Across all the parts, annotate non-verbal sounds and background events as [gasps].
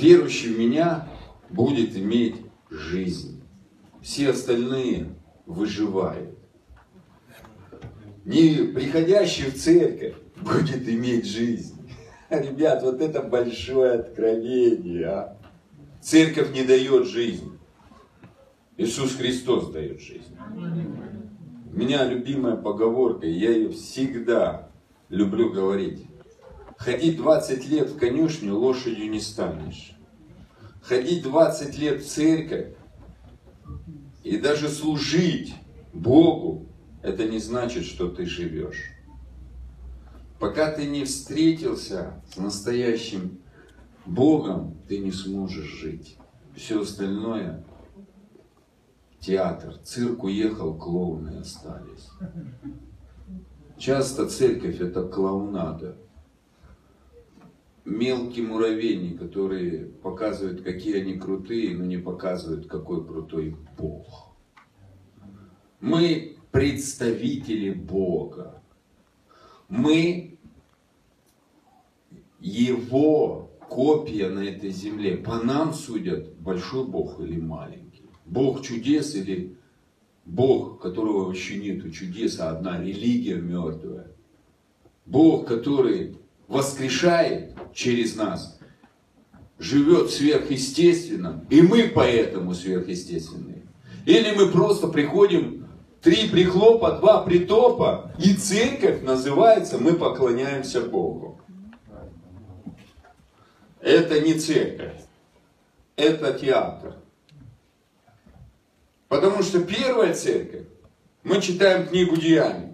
верующий в меня будет иметь жизнь. Все остальные выживают. Не приходящий в церковь будет иметь жизнь. [laughs] Ребят, вот это большое откровение. А? Церковь не дает жизнь. Иисус Христос дает жизнь. У меня любимая поговорка, я ее всегда люблю говорить. Ходить 20 лет в конюшню лошадью не станешь. Ходить 20 лет в церковь и даже служить Богу, это не значит, что ты живешь. Пока ты не встретился с настоящим Богом, ты не сможешь жить. Все остальное театр, цирк уехал, клоуны остались. Часто церковь это клоунада. Мелкие муравейни, которые показывают, какие они крутые, но не показывают, какой крутой Бог. Мы представители Бога. Мы Его копия на этой земле. По нам судят, большой Бог или маленький. Бог чудес или Бог, которого вообще нету чудес, а одна религия мертвая. Бог, который воскрешает через нас, живет сверхъестественным, и мы поэтому сверхъестественные. Или мы просто приходим, три прихлопа, два притопа, и церковь называется «Мы поклоняемся Богу». Это не церковь, это театр. Потому что первая церковь, мы читаем книгу Деяний.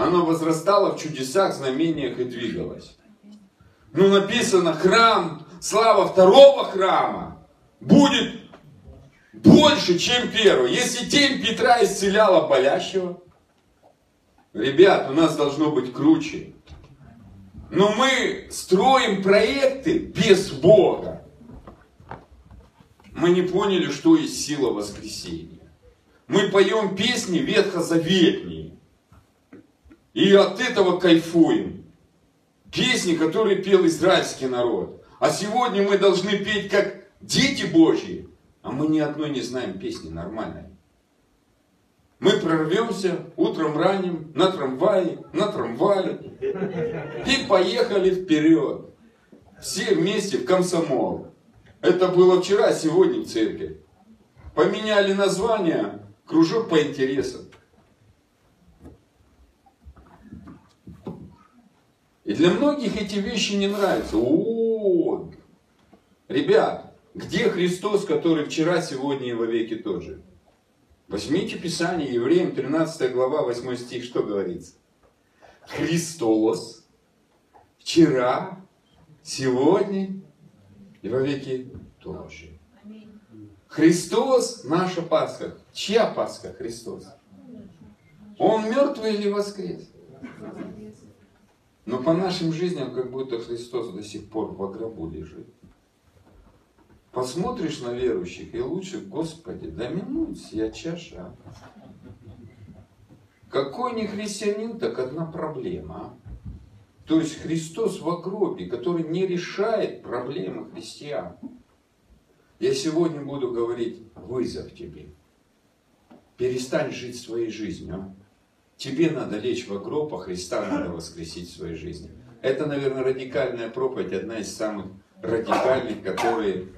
Она возрастала в чудесах, знамениях и двигалась. Ну написано, храм, слава второго храма будет больше, чем первого. Если тень Петра исцеляла болящего, ребят, у нас должно быть круче. Но мы строим проекты без Бога мы не поняли, что есть сила воскресения. Мы поем песни ветхозаветние. И от этого кайфуем. Песни, которые пел израильский народ. А сегодня мы должны петь как дети Божьи. А мы ни одной не знаем песни нормальной. Мы прорвемся утром ранним на трамвае, на трамвае. И поехали вперед. Все вместе в комсомол. Это было вчера, сегодня в церкви. Поменяли название, кружок по интересам. И для многих эти вещи не нравятся. О, ребят, где Христос, который вчера, сегодня и во веки тот? Возьмите Писание, Евреям 13 глава, 8 стих, что говорится? Христос вчера, сегодня и во веки тоже. Христос наша Пасха. Чья Пасха Христос? Он мертвый или воскрес? Но по нашим жизням как будто Христос до сих пор в гробу лежит. Посмотришь на верующих и лучше, Господи, да минут я чаша. Какой не христианин, так одна проблема. То есть Христос в гробе, который не решает проблемы христиан. Я сегодня буду говорить вызов тебе. Перестань жить своей жизнью. Тебе надо лечь в гроб, а Христа надо воскресить в своей жизни. Это, наверное, радикальная проповедь, одна из самых радикальных, которые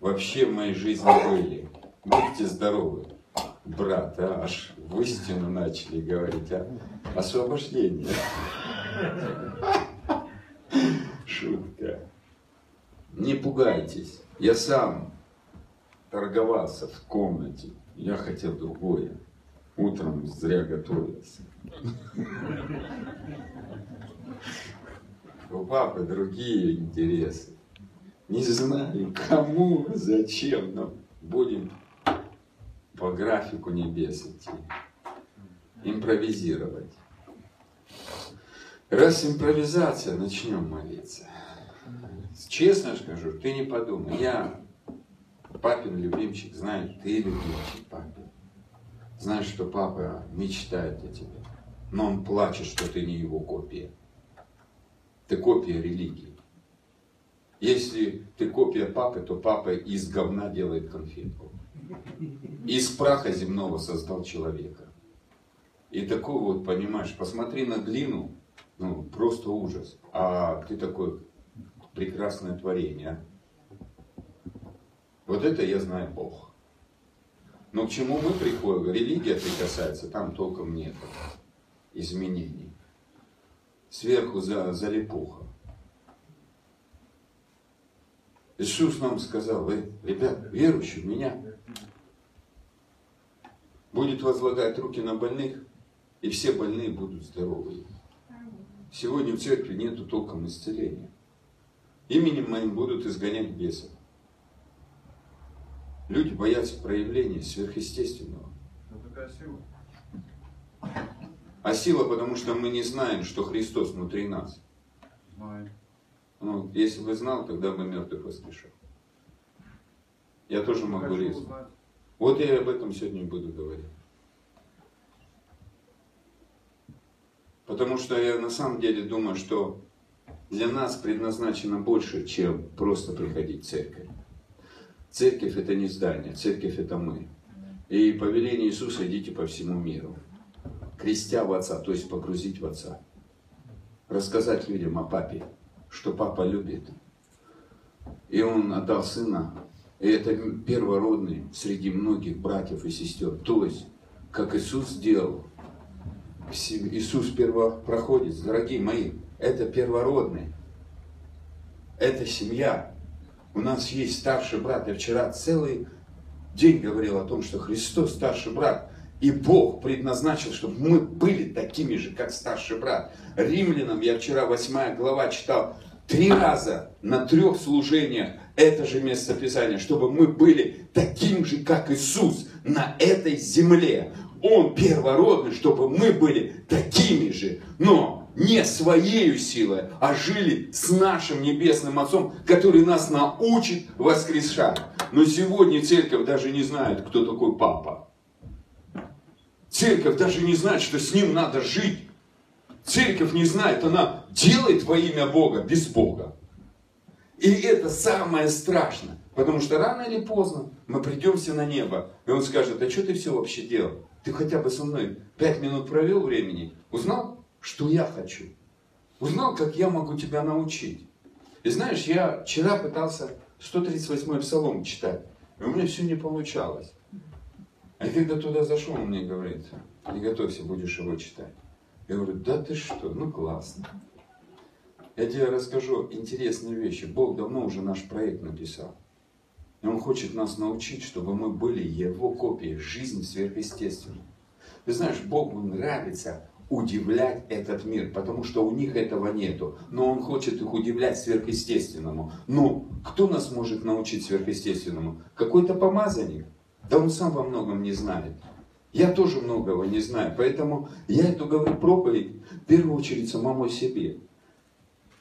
вообще в моей жизни были. Будьте здоровы, брат, а? аж в истину начали говорить, а? Освобождение. Шутка. Не пугайтесь. Я сам торговался в комнате. Я хотел другое. Утром зря готовился. У папы другие интересы. Не знаю, кому, зачем, но будем по графику небес идти. Импровизировать. Раз импровизация, начнем молиться. Честно скажу, ты не подумай. Я папин любимчик, знаю, ты любимчик папин. Знаешь, что папа мечтает о тебе. Но он плачет, что ты не его копия. Ты копия религии. Если ты копия папы, то папа из говна делает конфетку. Из праха земного создал человека. И такой вот, понимаешь, посмотри на глину, ну, просто ужас. А ты такой, прекрасное творение. А? Вот это я знаю Бог. Но к чему мы приходим? Религия прикасается, там толком нет изменений. Сверху за, залипуха. Иисус нам сказал, вы, ребят, верующие в меня, будет возлагать руки на больных, и все больные будут здоровы. Сегодня в церкви нету толком исцеления. Именем моим будут изгонять бесов. Люди боятся проявления сверхъестественного. А сила, потому что мы не знаем, что Христос внутри нас. Ну, если бы знал, тогда бы мертвых воскрешал. Я тоже могу резать. Вот я об этом сегодня буду говорить. Потому что я на самом деле думаю, что для нас предназначено больше, чем просто приходить в церковь. Церковь это не здание, церковь это мы. И повеление Иисуса идите по всему миру. Крестя в Отца, то есть погрузить в Отца. Рассказать людям о папе, что папа любит. И он отдал сына. И это первородный среди многих братьев и сестер. То есть, как Иисус сделал. Иисус первопроходец, дорогие мои, это первородный. Это семья. У нас есть старший брат. Я вчера целый день говорил о том, что Христос старший брат. И Бог предназначил, чтобы мы были такими же, как старший брат. Римлянам я вчера 8 глава читал три раза на трех служениях это же местописание, чтобы мы были таким же, как Иисус на этой земле. Он первородный, чтобы мы были такими же. Но не своей силой, а жили с нашим Небесным Отцом, который нас научит воскрешать. Но сегодня церковь даже не знает, кто такой папа. Церковь даже не знает, что с ним надо жить. Церковь не знает, она делает во имя Бога без Бога. И это самое страшное. Потому что рано или поздно мы придемся на небо, и он скажет, а что ты все вообще делал? Ты хотя бы со мной пять минут провел времени, узнал, что я хочу. Узнал, как я могу тебя научить. И знаешь, я вчера пытался 138-й псалом читать, и у меня все не получалось. А когда туда зашел, он мне говорит, не готовься, будешь его читать. Я говорю, да ты что, ну классно. Я тебе расскажу интересные вещи. Бог давно уже наш проект написал. И Он хочет нас научить, чтобы мы были Его копией, жизнь сверхъестественной. Ты знаешь, Богу нравится удивлять этот мир, потому что у них этого нету. Но он хочет их удивлять сверхъестественному. Ну, кто нас может научить сверхъестественному? Какой-то помазанник? Да он сам во многом не знает. Я тоже многого не знаю, поэтому я эту говорю проповедь в первую очередь самому себе.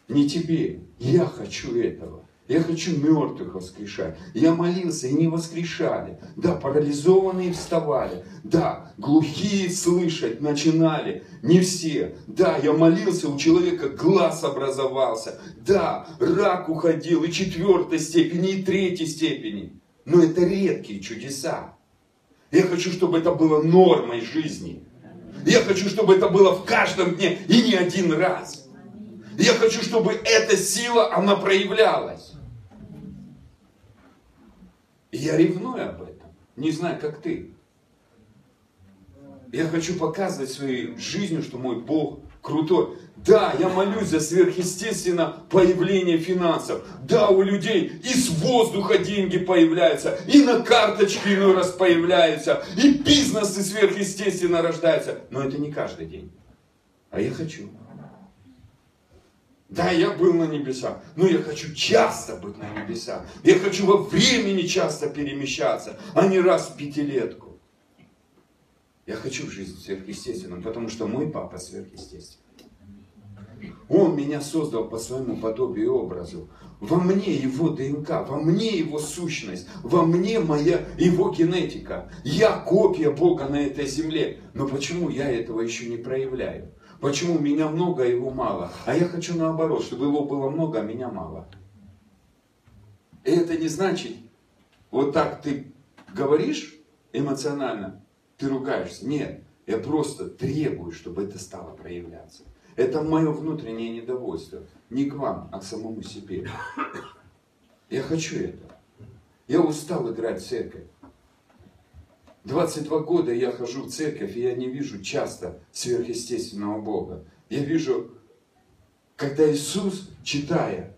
Не тебе, я хочу этого. Я хочу мертвых воскрешать. Я молился, и не воскрешали. Да, парализованные вставали. Да, глухие слышать начинали. Не все. Да, я молился, у человека глаз образовался. Да, рак уходил и четвертой степени, и третьей степени. Но это редкие чудеса. Я хочу, чтобы это было нормой жизни. Я хочу, чтобы это было в каждом дне и не один раз. Я хочу, чтобы эта сила, она проявлялась. Я ревную об этом. Не знаю, как ты. Я хочу показывать своей жизнью, что мой Бог крутой. Да, я молюсь за сверхъестественно появление финансов. Да, у людей из воздуха деньги появляются, и на карточке иной раз появляются, и бизнесы сверхъестественно рождаются. Но это не каждый день. А я хочу. Да, я был на небесах, но я хочу часто быть на небесах. Я хочу во времени часто перемещаться, а не раз в пятилетку. Я хочу жизнь сверхъестественную, потому что мой папа сверхъестественный. Он меня создал по своему подобию и образу. Во мне его ДНК, во мне его сущность, во мне моя его генетика. Я копия Бога на этой земле. Но почему я этого еще не проявляю? Почему меня много, а его мало? А я хочу наоборот, чтобы его было много, а меня мало. И это не значит, вот так ты говоришь эмоционально, ты ругаешься. Нет, я просто требую, чтобы это стало проявляться. Это мое внутреннее недовольство. Не к вам, а к самому себе. Я хочу это. Я устал играть в церковь. 22 года я хожу в церковь, и я не вижу часто сверхъестественного Бога. Я вижу, когда Иисус, читая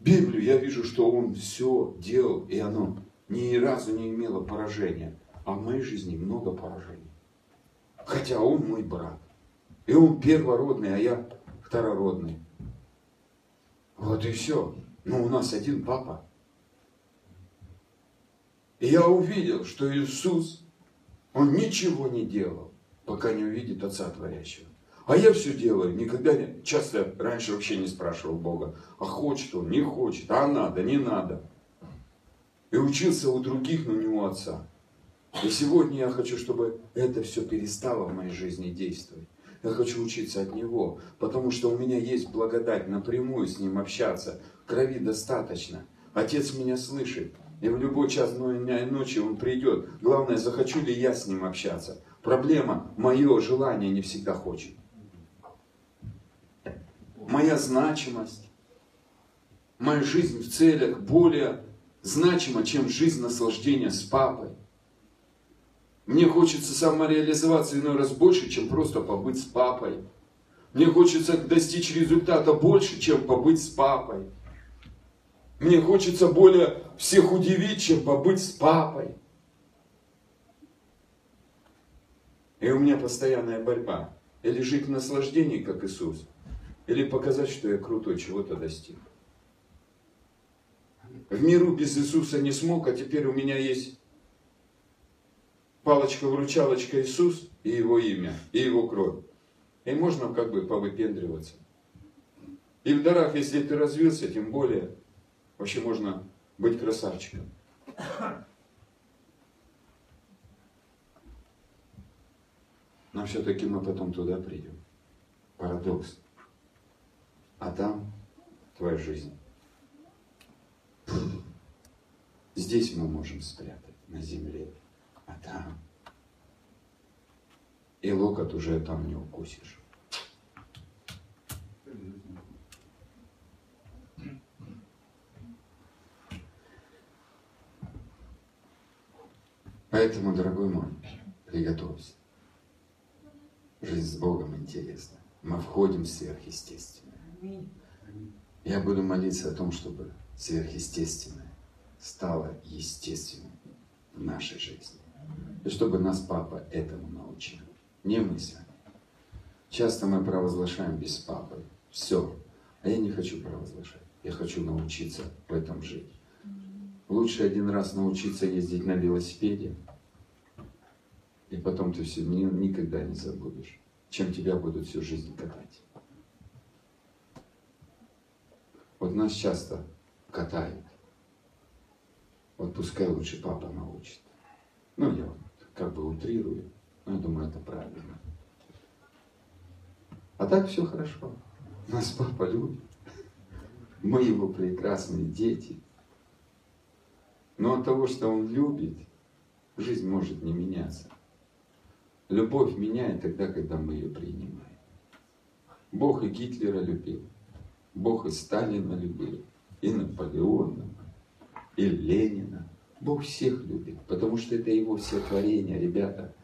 Библию, я вижу, что Он все делал, и оно ни разу не имело поражения. А в моей жизни много поражений. Хотя Он мой брат. И он первородный, а я второродный. Вот и все. Но у нас один папа. И я увидел, что Иисус, Он ничего не делал, пока не увидит Отца Творящего. А я все делаю, никогда не, часто раньше вообще не спрашивал Бога, а хочет Он, не хочет, а надо, не надо. И учился у других, но не у Отца. И сегодня я хочу, чтобы это все перестало в моей жизни действовать. Я хочу учиться от Него, потому что у меня есть благодать напрямую с Ним общаться. Крови достаточно. Отец меня слышит. И в любой час ночи Он придет. Главное, захочу ли я с Ним общаться. Проблема, мое желание не всегда хочет. Моя значимость, моя жизнь в целях более значима, чем жизнь наслаждения с папой. Мне хочется самореализоваться иной раз больше, чем просто побыть с папой. Мне хочется достичь результата больше, чем побыть с папой. Мне хочется более всех удивить, чем побыть с папой. И у меня постоянная борьба. Или жить в наслаждении, как Иисус, или показать, что я крутой, чего-то достиг. В миру без Иисуса не смог, а теперь у меня есть палочка-вручалочка Иисус и Его имя, и Его кровь. И можно как бы повыпендриваться. И в дарах, если ты развился, тем более, вообще можно быть красавчиком. Но все-таки мы потом туда придем. Парадокс. А там твоя жизнь. Здесь мы можем спрятать на земле там. И локоть уже там не укусишь. Поэтому, дорогой мой, приготовься. Жизнь с Богом интересна. Мы входим в сверхъестественное. Я буду молиться о том, чтобы сверхъестественное стало естественным в нашей жизни. И чтобы нас папа этому научил. Не мы сами. Часто мы провозглашаем без папы. Все. А я не хочу провозглашать. Я хочу научиться в этом жить. Лучше один раз научиться ездить на велосипеде, и потом ты все никогда не забудешь, чем тебя будут всю жизнь катать. Вот нас часто катают. Вот пускай лучше папа научит. Ну, я как бы утрирую, но я думаю, это правильно. А так все хорошо. Нас папа любит. Мы его прекрасные дети. Но от того, что он любит, жизнь может не меняться. Любовь меняет тогда, когда мы ее принимаем. Бог и Гитлера любил. Бог и Сталина любил. И Наполеона. И Ленина. Бог всех любит, потому что это Его все творение, ребята.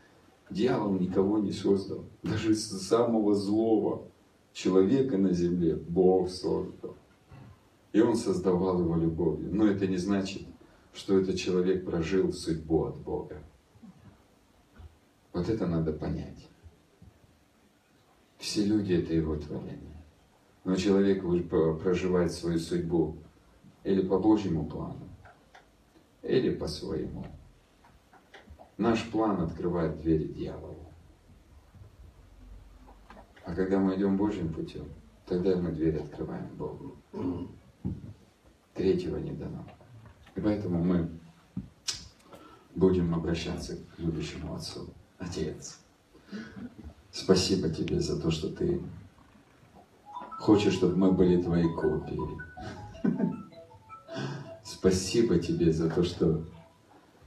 Дьявол никого не создал. Даже самого злого человека на земле Бог создал. И Он создавал его любовью. Но это не значит, что этот человек прожил судьбу от Бога. Вот это надо понять. Все люди это его творение. Но человек проживает свою судьбу или по Божьему плану, или по-своему. Наш план открывает двери дьяволу. А когда мы идем Божьим путем, тогда мы дверь открываем Богу. Третьего не дано. И поэтому мы будем обращаться к любящему Отцу. Отец, спасибо тебе за то, что ты хочешь, чтобы мы были твоей копией. Спасибо тебе за то, что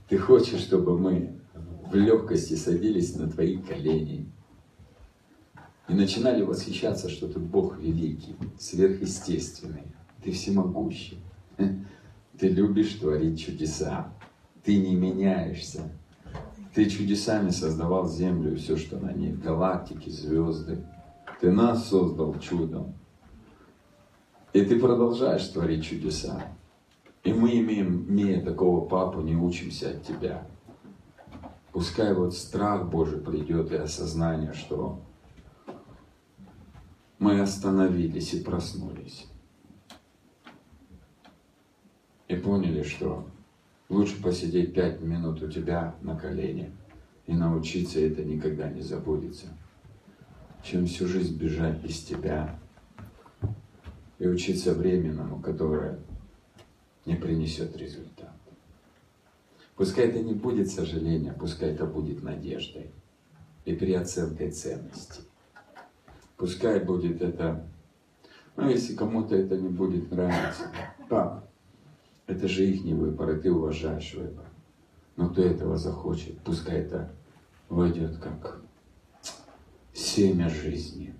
ты хочешь, чтобы мы в легкости садились на твои колени и начинали восхищаться, что ты Бог великий, сверхъестественный, ты всемогущий, ты любишь творить чудеса, ты не меняешься, ты чудесами создавал землю и все, что на ней, галактики, звезды. Ты нас создал чудом. И ты продолжаешь творить чудеса. И мы, имеем, имея такого папу, не учимся от тебя. Пускай вот страх Божий придет и осознание, что мы остановились и проснулись. И поняли, что лучше посидеть пять минут у тебя на колене и научиться это никогда не забудется, чем всю жизнь бежать без тебя и учиться временному, которое не принесет результат. Пускай это не будет сожаление, пускай это будет надеждой и переоценкой ценностей. Пускай будет это, ну если кому-то это не будет нравиться, пап, это же их не выбор, и ты уважаешь выбор. Но кто этого захочет, пускай это войдет как семя жизни.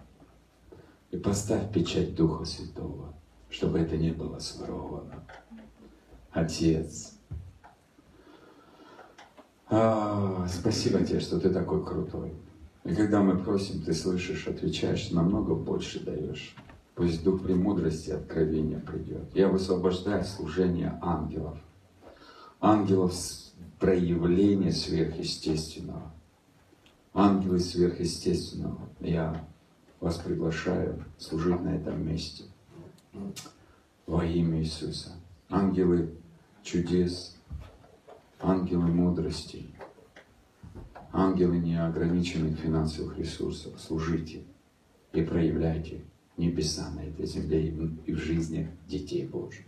И поставь печать Духа Святого, чтобы это не было своровано. Отец, а, спасибо тебе, что ты такой крутой. И когда мы просим, ты слышишь, отвечаешь, намного больше даешь. Пусть дух премудрости и откровения придет. Я высвобождаю служение ангелов. Ангелов проявления сверхъестественного. Ангелы сверхъестественного. Я вас приглашаю служить на этом месте. Во имя Иисуса. Ангелы чудес, ангелы мудрости, ангелы неограниченных финансовых ресурсов. Служите и проявляйте небеса на этой земле и в жизни детей Божьих.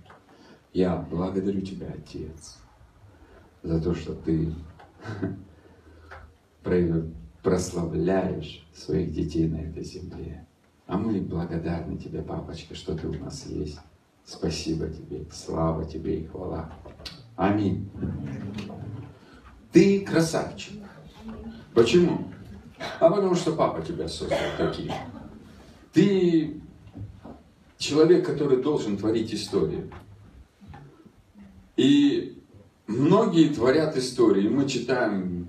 Я благодарю Тебя, Отец, за то, что Ты [laughs] прославляешь своих детей на этой земле. А мы благодарны Тебе, папочка, что Ты у нас есть. Спасибо Тебе, слава Тебе и хвала. Аминь. Ты красавчик. Почему? А потому что папа тебя создал таким. Ты человек, который должен творить историю. И многие творят истории. Мы читаем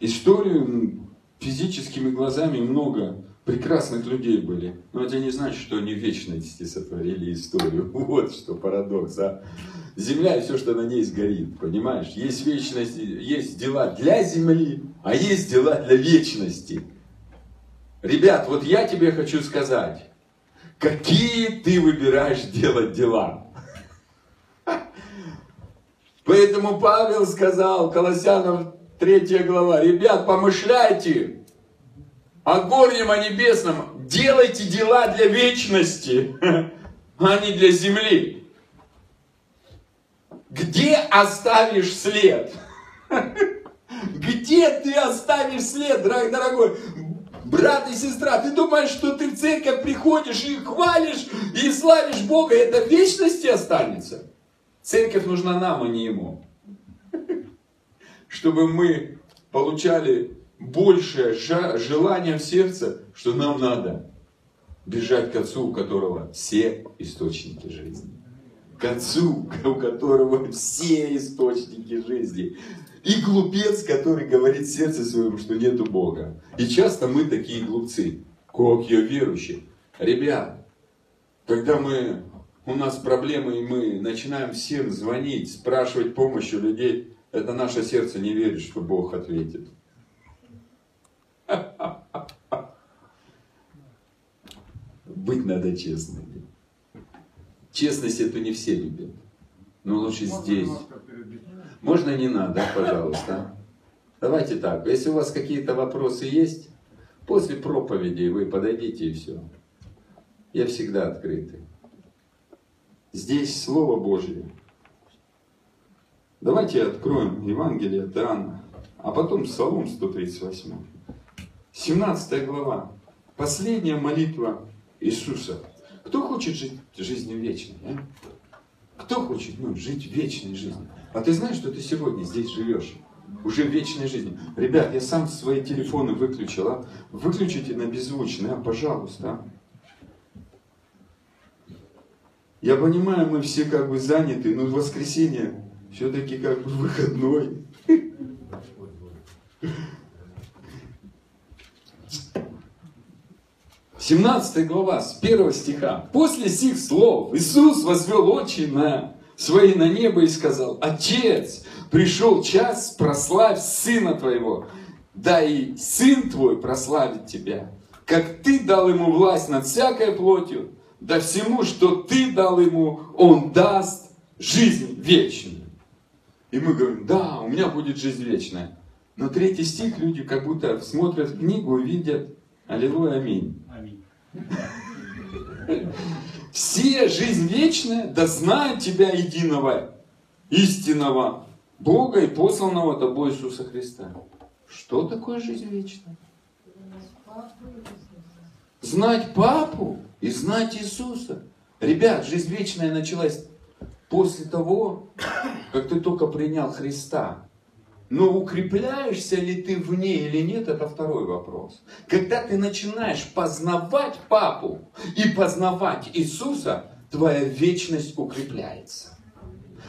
историю физическими глазами много прекрасных людей были. Но это не значит, что они в вечности сотворили историю. [laughs] Вот что парадокс. А? Земля и все, что на ней сгорит. Понимаешь? Есть вечность, есть дела для земли, а есть дела для вечности. Ребят, вот я тебе хочу сказать, какие ты выбираешь делать дела. [laughs] Поэтому Павел сказал, Колоссянам 3 глава, ребят, помышляйте о горнем, о небесном, делайте дела для вечности, [laughs] а не для земли. Где оставишь след? Где ты оставишь след, дорогой? Брат и сестра, ты думаешь, что ты в церковь приходишь и хвалишь, и славишь Бога, это в вечности останется? Церковь нужна нам, а не Ему. Чтобы мы получали большее желание в сердце, что нам надо бежать к Отцу, у которого все источники жизни. К Отцу, у которого все источники жизни. И глупец, который говорит сердце своем, что нету Бога. И часто мы такие глупцы. Как я верующий. Ребят, когда мы, у нас проблемы, и мы начинаем всем звонить, спрашивать помощи у людей, это наше сердце не верит, что Бог ответит. [laughs] Быть надо честным. Честность это не все любят. Но лучше здесь. Можно не надо, пожалуйста. Давайте так, если у вас какие-то вопросы есть, после проповеди вы подойдите и все. Я всегда открытый. Здесь Слово Божье. Давайте откроем Евангелие от Иоанна, а потом Псалом 138. 17 глава. Последняя молитва Иисуса. Кто хочет жить жизнью вечной? А? Кто хочет ну, жить вечной жизнью? А ты знаешь, что ты сегодня здесь живешь? Уже вечной жизнью. Ребят, я сам свои телефоны выключил, а? Выключите на беззвучный, а, пожалуйста. А? Я понимаю, мы все как бы заняты, но воскресенье все-таки как бы выходной. 17 глава, с 1 стиха. «После сих слов Иисус возвел очи на свои на небо и сказал, Отец, пришел час, прославь Сына Твоего, да и Сын Твой прославит Тебя, как Ты дал Ему власть над всякой плотью, да всему, что Ты дал Ему, Он даст жизнь вечную». И мы говорим, да, у меня будет жизнь вечная. Но третий стих люди как будто смотрят книгу и видят, аллилуйя, аминь. Все жизнь вечная, да знают тебя единого, истинного Бога и посланного тобой Иисуса Христа. Что такое жизнь вечная? Знать папу и знать Иисуса. Ребят, жизнь вечная началась после того, как ты только принял Христа. Но укрепляешься ли ты в ней или нет, это второй вопрос. Когда ты начинаешь познавать папу и познавать Иисуса, твоя вечность укрепляется.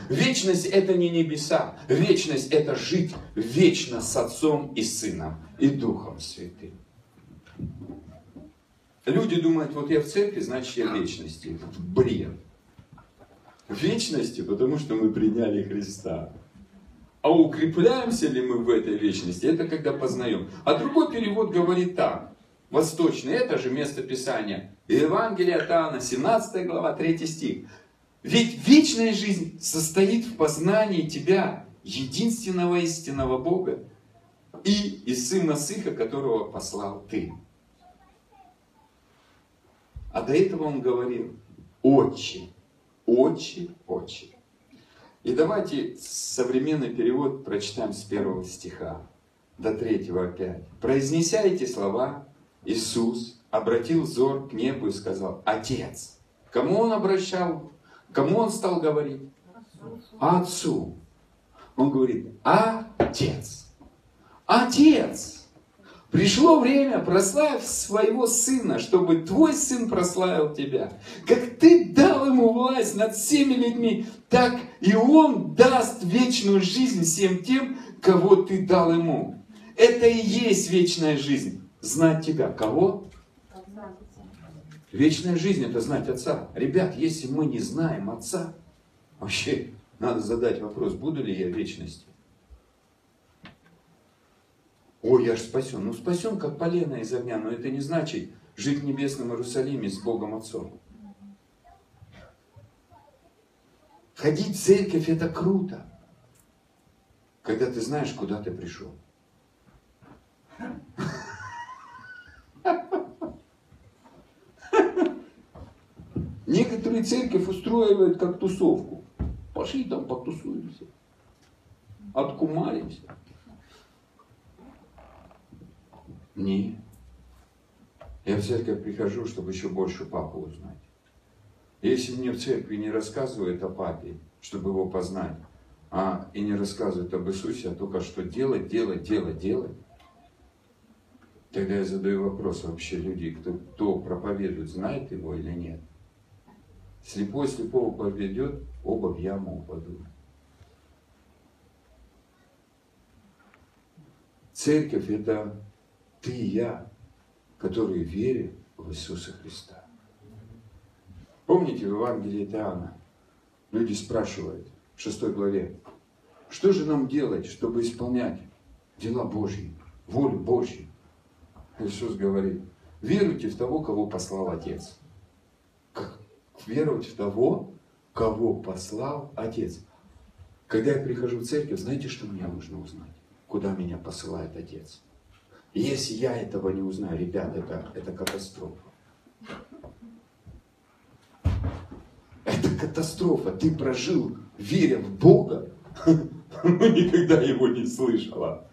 Вечность это не небеса. Вечность это жить вечно с Отцом и Сыном и Духом Святым. Люди думают, вот я в церкви, значит я в вечности. Бред. В вечности, потому что мы приняли Христа. А укрепляемся ли мы в этой вечности, это когда познаем. А другой перевод говорит так, восточный, это же место Писания. Евангелие от Иоанна, 17 глава, 3 стих. Ведь вечная жизнь состоит в познании Тебя, единственного истинного Бога, и из Сына Сыха, которого послал Ты. А до этого он говорил, Отче, Отче, Отче. И давайте современный перевод прочитаем с первого стиха до третьего опять. Произнеся эти слова, Иисус обратил взор к небу и сказал, Отец. Кому он обращал? Кому он стал говорить? Отцу. Он говорит, Отец. Отец. Пришло время прославить своего сына, чтобы твой сын прославил тебя. Как ты дал ему власть над всеми людьми, так и он даст вечную жизнь всем тем, кого ты дал ему. Это и есть вечная жизнь. Знать тебя. Кого? Вечная жизнь это знать Отца. Ребят, если мы не знаем Отца, вообще надо задать вопрос, буду ли я в Ой, я же спасен. Ну, спасен, как полено из огня, но это не значит жить в небесном Иерусалиме с Богом Отцом. Ходить в церковь это круто, когда ты знаешь, куда ты пришел. Некоторые церковь устраивают как тусовку. Пошли там потусуемся. Откумаримся. Не. Я в церковь прихожу, чтобы еще больше папу узнать. Если мне в церкви не рассказывают о папе, чтобы его познать, а и не рассказывают об Иисусе, а только что делать, делать, делать, делать, тогда я задаю вопрос вообще люди, кто, кто проповедует, знает его или нет. Слепой слепого поведет, оба в яму упадут. Церковь это ты и я, которые верим в Иисуса Христа. Помните в Евангелии Иоанна люди спрашивают в шестой главе, что же нам делать, чтобы исполнять дела Божьи, волю Божью? Иисус говорит, веруйте в того, кого послал Отец. Как веровать в того, кого послал Отец. Когда я прихожу в церковь, знаете, что мне нужно узнать? Куда меня посылает Отец? Если я этого не узнаю, ребят, это, это катастрофа. Это катастрофа. Ты прожил, веря в Бога, [laughs] но никогда его не слышала.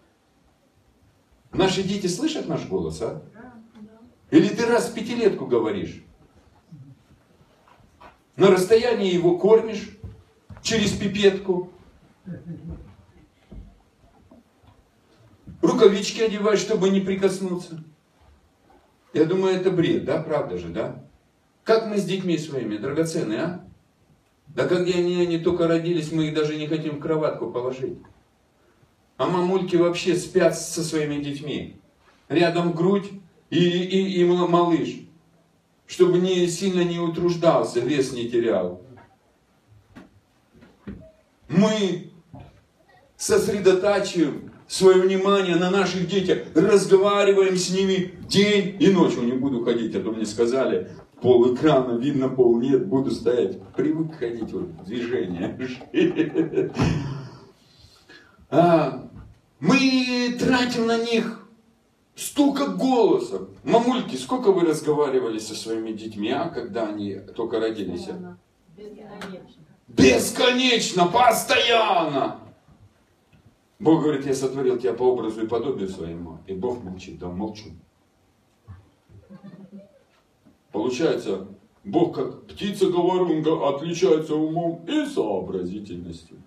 Наши дети слышат наш голос, а? Или ты раз в пятилетку говоришь? На расстоянии его кормишь, через пипетку. Рукавички одевать, чтобы не прикоснуться. Я думаю, это бред, да, правда же, да? Как мы с детьми своими, драгоценные, а? Да когда они, они только родились, мы их даже не хотим в кроватку положить. А мамульки вообще спят со своими детьми. Рядом грудь и, и, и малыш. Чтобы не сильно не утруждался, вес не терял. Мы сосредотачиваем свое внимание на наших детях, разговариваем с ними день и ночь. Не буду ходить, а то мне сказали, пол экрана, видно пол нет, буду стоять. Привык ходить вот движение. А, мы тратим на них столько голосов. Мамульки, сколько вы разговаривали со своими детьми, а, когда они только родились? Бесконечно. Бесконечно, постоянно. Бог говорит, я сотворил тебя по образу и подобию своему. И Бог молчит, да молчу. Получается, Бог как птица-говорунга отличается умом и сообразительностью.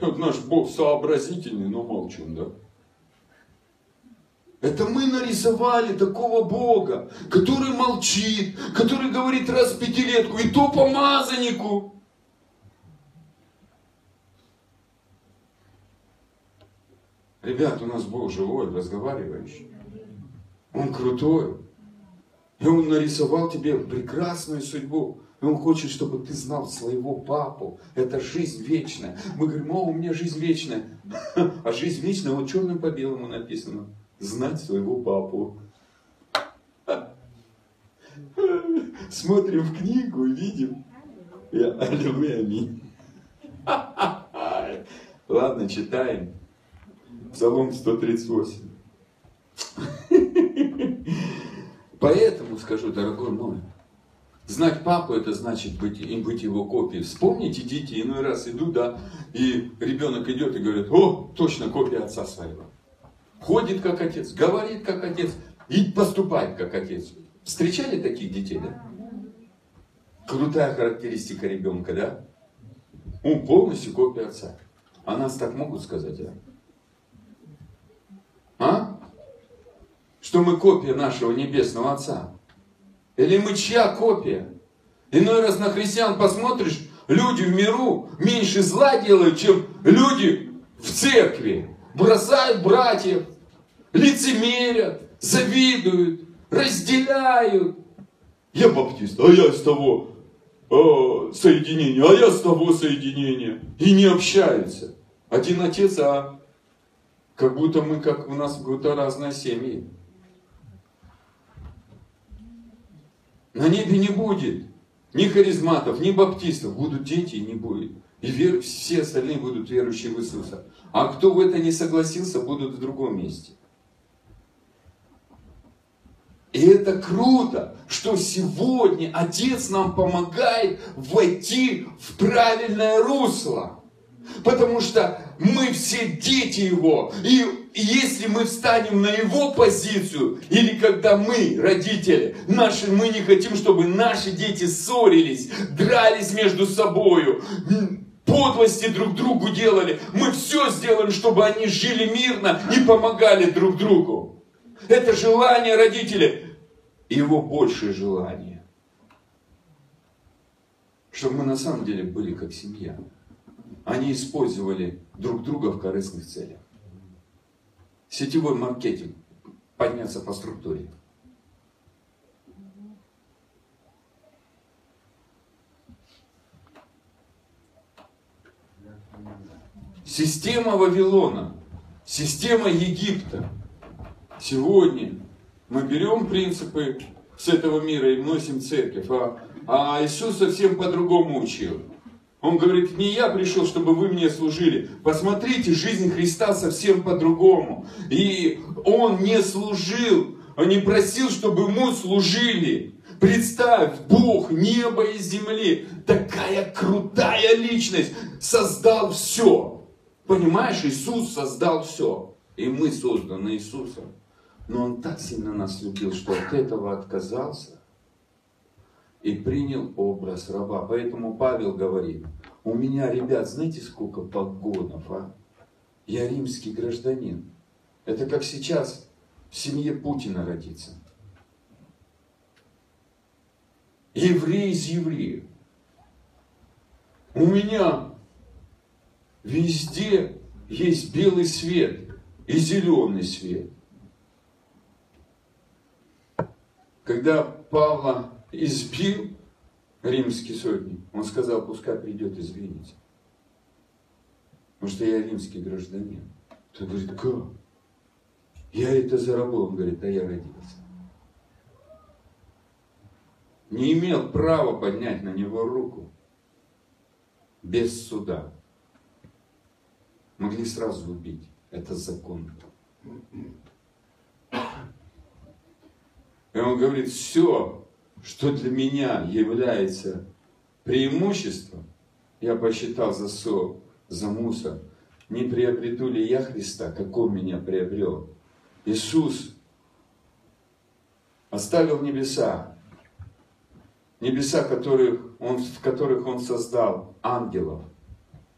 Вот наш Бог сообразительный, но молчун, да? Это мы нарисовали такого Бога, который молчит, который говорит раз в пятилетку, и то помазаннику. Ребят, у нас Бог живой, разговаривающий. Он крутой. И Он нарисовал тебе прекрасную судьбу. И Он хочет, чтобы ты знал своего папу. Это жизнь вечная. Мы говорим, о, у меня жизнь вечная. А жизнь вечная, вот черным по белому написано. Знать своего папу. Смотрим в книгу и видим. Аллилуйя, аминь. Ладно, читаем. Псалом 138. [laughs] Поэтому скажу, дорогой мой, знать папу, это значит быть, быть его копией. Вспомните, дети иной раз идут, да, и ребенок идет и говорит, о, точно копия отца своего. Ходит как отец, говорит как отец и поступает как отец. Встречали таких детей, да? Крутая характеристика ребенка, да? Он полностью копия отца. А нас так могут сказать, да? А? Что мы копия нашего Небесного Отца? Или мы чья копия? Иной раз на христиан посмотришь, люди в миру меньше зла делают, чем люди в церкви. Бросают братьев, лицемерят, завидуют, разделяют. Я баптист, а я с того э, соединения, а я с того соединения. И не общаются. Один отец, а как будто мы, как у нас будто разные семьи. На небе не будет ни харизматов, ни баптистов. Будут дети и не будет. И вер... все остальные будут верующие в Иисуса. А кто в это не согласился, будут в другом месте. И это круто, что сегодня Отец нам помогает войти в правильное русло. Потому что мы все дети Его. И если мы встанем на Его позицию, или когда мы, родители, наши, мы не хотим, чтобы наши дети ссорились, дрались между собою, подлости друг другу делали, мы все сделаем, чтобы они жили мирно и помогали друг другу. Это желание родителей. Его большее желание. Чтобы мы на самом деле были как семья они использовали друг друга в корыстных целях. Сетевой маркетинг. Подняться по структуре. Система Вавилона, система Египта. Сегодня мы берем принципы с этого мира и вносим церковь, а, а Иисус совсем по-другому учил. Он говорит, не я пришел, чтобы вы мне служили. Посмотрите, жизнь Христа совсем по-другому. И Он не служил, Он не просил, чтобы Ему служили. Представь, Бог неба и земли, такая крутая личность, создал все. Понимаешь, Иисус создал все. И мы созданы Иисусом. Но Он так сильно нас любил, что от этого отказался и принял образ раба. Поэтому Павел говорит, у меня, ребят, знаете, сколько погонов, а? Я римский гражданин. Это как сейчас в семье Путина родиться. Еврей из евреев. У меня везде есть белый свет и зеленый свет. Когда Павла избил римский сотник, он сказал, пускай придет извиниться. Потому что я римский гражданин. Тот говорит, как? Я это заработал. Он говорит, а я родился. Не имел права поднять на него руку без суда. Могли сразу убить. Это закон. И он говорит, все, что для меня является преимуществом, я посчитал за со, за мусор. Не приобрету ли я Христа, как Он меня приобрел? Иисус оставил небеса, небеса, которых он, в которых Он создал ангелов,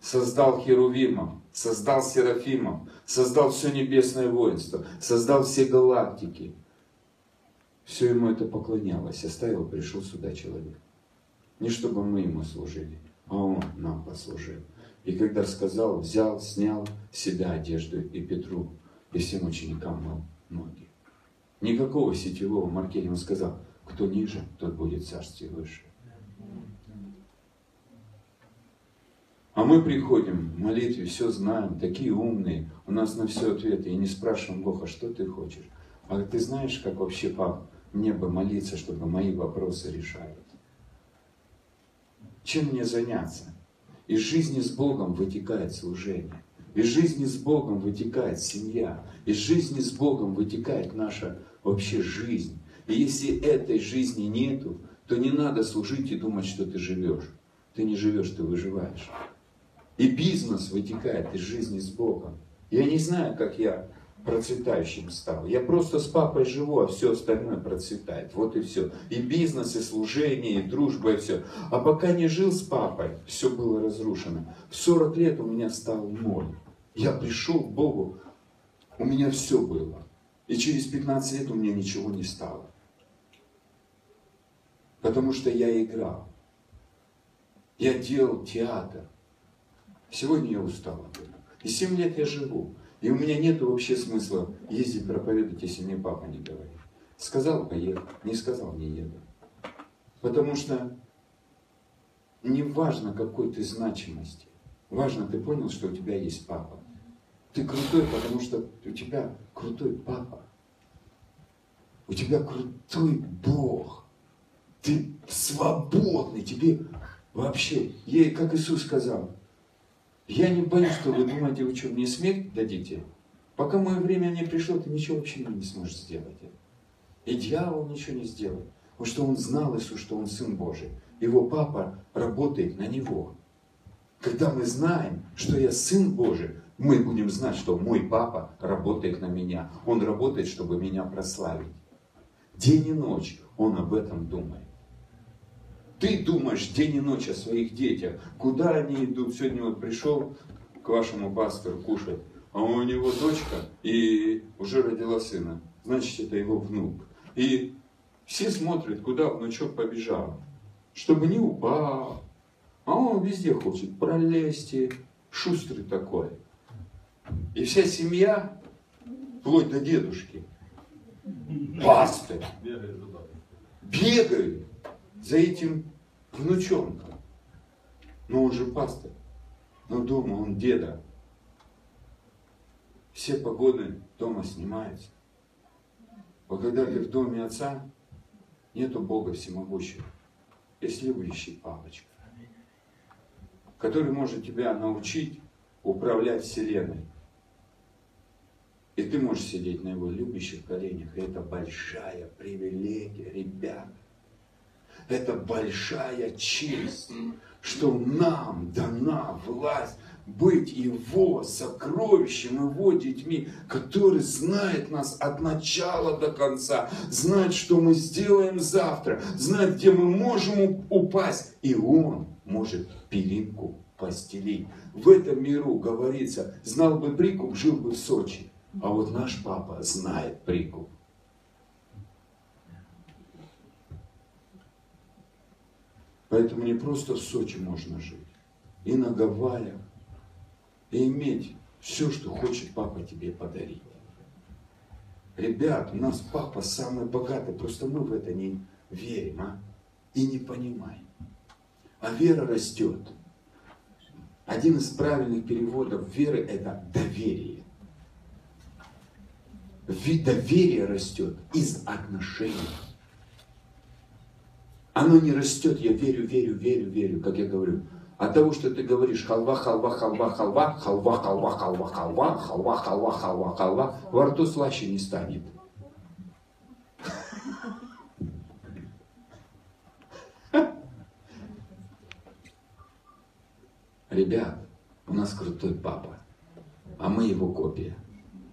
создал херувимов, создал серафимов, создал все небесное воинство, создал все галактики. Все ему это поклонялось. Оставил, пришел сюда человек. Не чтобы мы ему служили, а он нам послужил. И когда сказал, взял, снял себя одежду и Петру, и всем ученикам мыл ноги. Никакого сетевого маркетинга сказал, кто ниже, тот будет царствие выше. А мы приходим в молитве, все знаем, такие умные, у нас на все ответы, и не спрашиваем Бога, что ты хочешь. А ты знаешь, как вообще, пап, мне бы молиться, чтобы мои вопросы решались? Чем мне заняться? Из жизни с Богом вытекает служение. Из жизни с Богом вытекает семья. Из жизни с Богом вытекает наша вообще жизнь. И если этой жизни нету, то не надо служить и думать, что ты живешь. Ты не живешь, ты выживаешь. И бизнес вытекает из жизни с Богом. Я не знаю, как я процветающим стал. Я просто с папой живу, а все остальное процветает. Вот и все. И бизнес, и служение, и дружба, и все. А пока не жил с папой, все было разрушено. В 40 лет у меня стал ноль. Я пришел к Богу, у меня все было. И через 15 лет у меня ничего не стало. Потому что я играл. Я делал театр. Сегодня я устал от этого. И 7 лет я живу. И у меня нет вообще смысла ездить проповедовать, если мне папа не говорит. Сказал, поеду. Не сказал, не еду. Потому что не важно, какой ты значимости. Важно, ты понял, что у тебя есть папа. Ты крутой, потому что у тебя крутой папа. У тебя крутой Бог. Ты свободный. Тебе вообще, как Иисус сказал, я не боюсь, что вы думаете, вы что, мне смерть дадите? Пока мое время не пришло, ты ничего вообще не сможешь сделать. И дьявол ничего не сделает. Потому что он знал Иисус, что он Сын Божий. Его папа работает на него. Когда мы знаем, что я Сын Божий, мы будем знать, что мой папа работает на меня. Он работает, чтобы меня прославить. День и ночь он об этом думает. Ты думаешь день и ночь о своих детях. Куда они идут? Сегодня вот пришел к вашему пастору кушать, а у него дочка и уже родила сына. Значит, это его внук. И все смотрят, куда внучок побежал. Чтобы не упал. А он везде хочет пролезть. Шустрый такой. И вся семья, вплоть до дедушки, пастырь, бегают за этим внучонком. Но он же пастор. Но дома он деда. Все погоды дома снимаются. А когда в доме отца, нету Бога всемогущего. Есть любящий папочка, который может тебя научить управлять вселенной. И ты можешь сидеть на его любящих коленях. И это большая привилегия, ребята. Это большая честь, что нам дана власть быть Его сокровищем, Его детьми, который знает нас от начала до конца, знает, что мы сделаем завтра, знает, где мы можем упасть. И Он может перинку постелить. В этом миру говорится, знал бы прикуп, жил бы в Сочи. А вот наш папа знает прикуп. Поэтому не просто в Сочи можно жить, и на Гавайях, и иметь все, что хочет папа тебе подарить. Ребят, у нас папа самый богатый, просто мы в это не верим, а? И не понимаем. А вера растет. Один из правильных переводов веры – это доверие. Доверие растет из отношений. Оно не растет, я верю, верю, верю, верю, как я говорю. От того, что ты говоришь халва, халва, халва, халва, халва, халва, халва, халва, халва, халва, халва, халва, во рту слаще не станет. Ребят, у нас крутой папа, а мы его копия.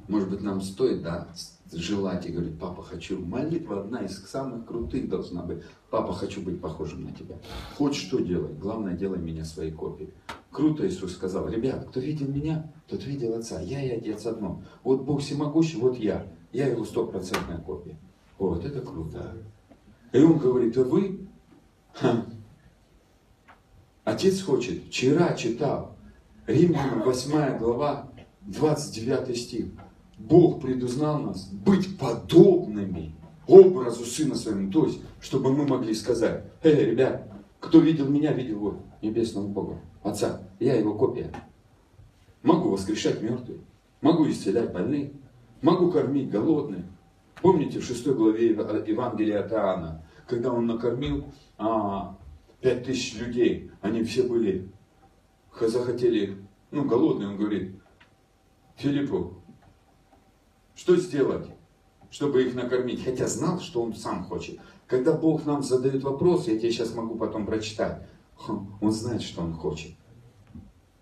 Может быть, нам стоит, да, желать и говорить, папа, хочу. Молитва одна из самых крутых должна быть. Папа, хочу быть похожим на тебя. Хоть что делай, главное, делай меня своей копией. Круто Иисус сказал, ребят, кто видел меня, тот видел Отца. Я и Отец одно. Вот Бог всемогущий, вот я. Я его стопроцентная копия. Вот, это круто. И он говорит, а вы? Ха. Отец хочет, вчера читал, Римлянам 8 глава, 29 стих. Бог предузнал нас быть подобными образу Сына Своему. То есть, чтобы мы могли сказать, эй, ребят, кто видел меня, видел вот небесного Бога, Отца. Я его копия. Могу воскрешать мертвых, могу исцелять больных, могу кормить голодных. Помните в шестой главе Евангелия от Иоанна, когда он накормил а, пять тысяч людей, они все были, захотели, ну, голодные, он говорит, Филиппу, что сделать, чтобы их накормить? Хотя знал, что он сам хочет. Когда Бог нам задает вопрос, я тебе сейчас могу потом прочитать, он знает, что он хочет.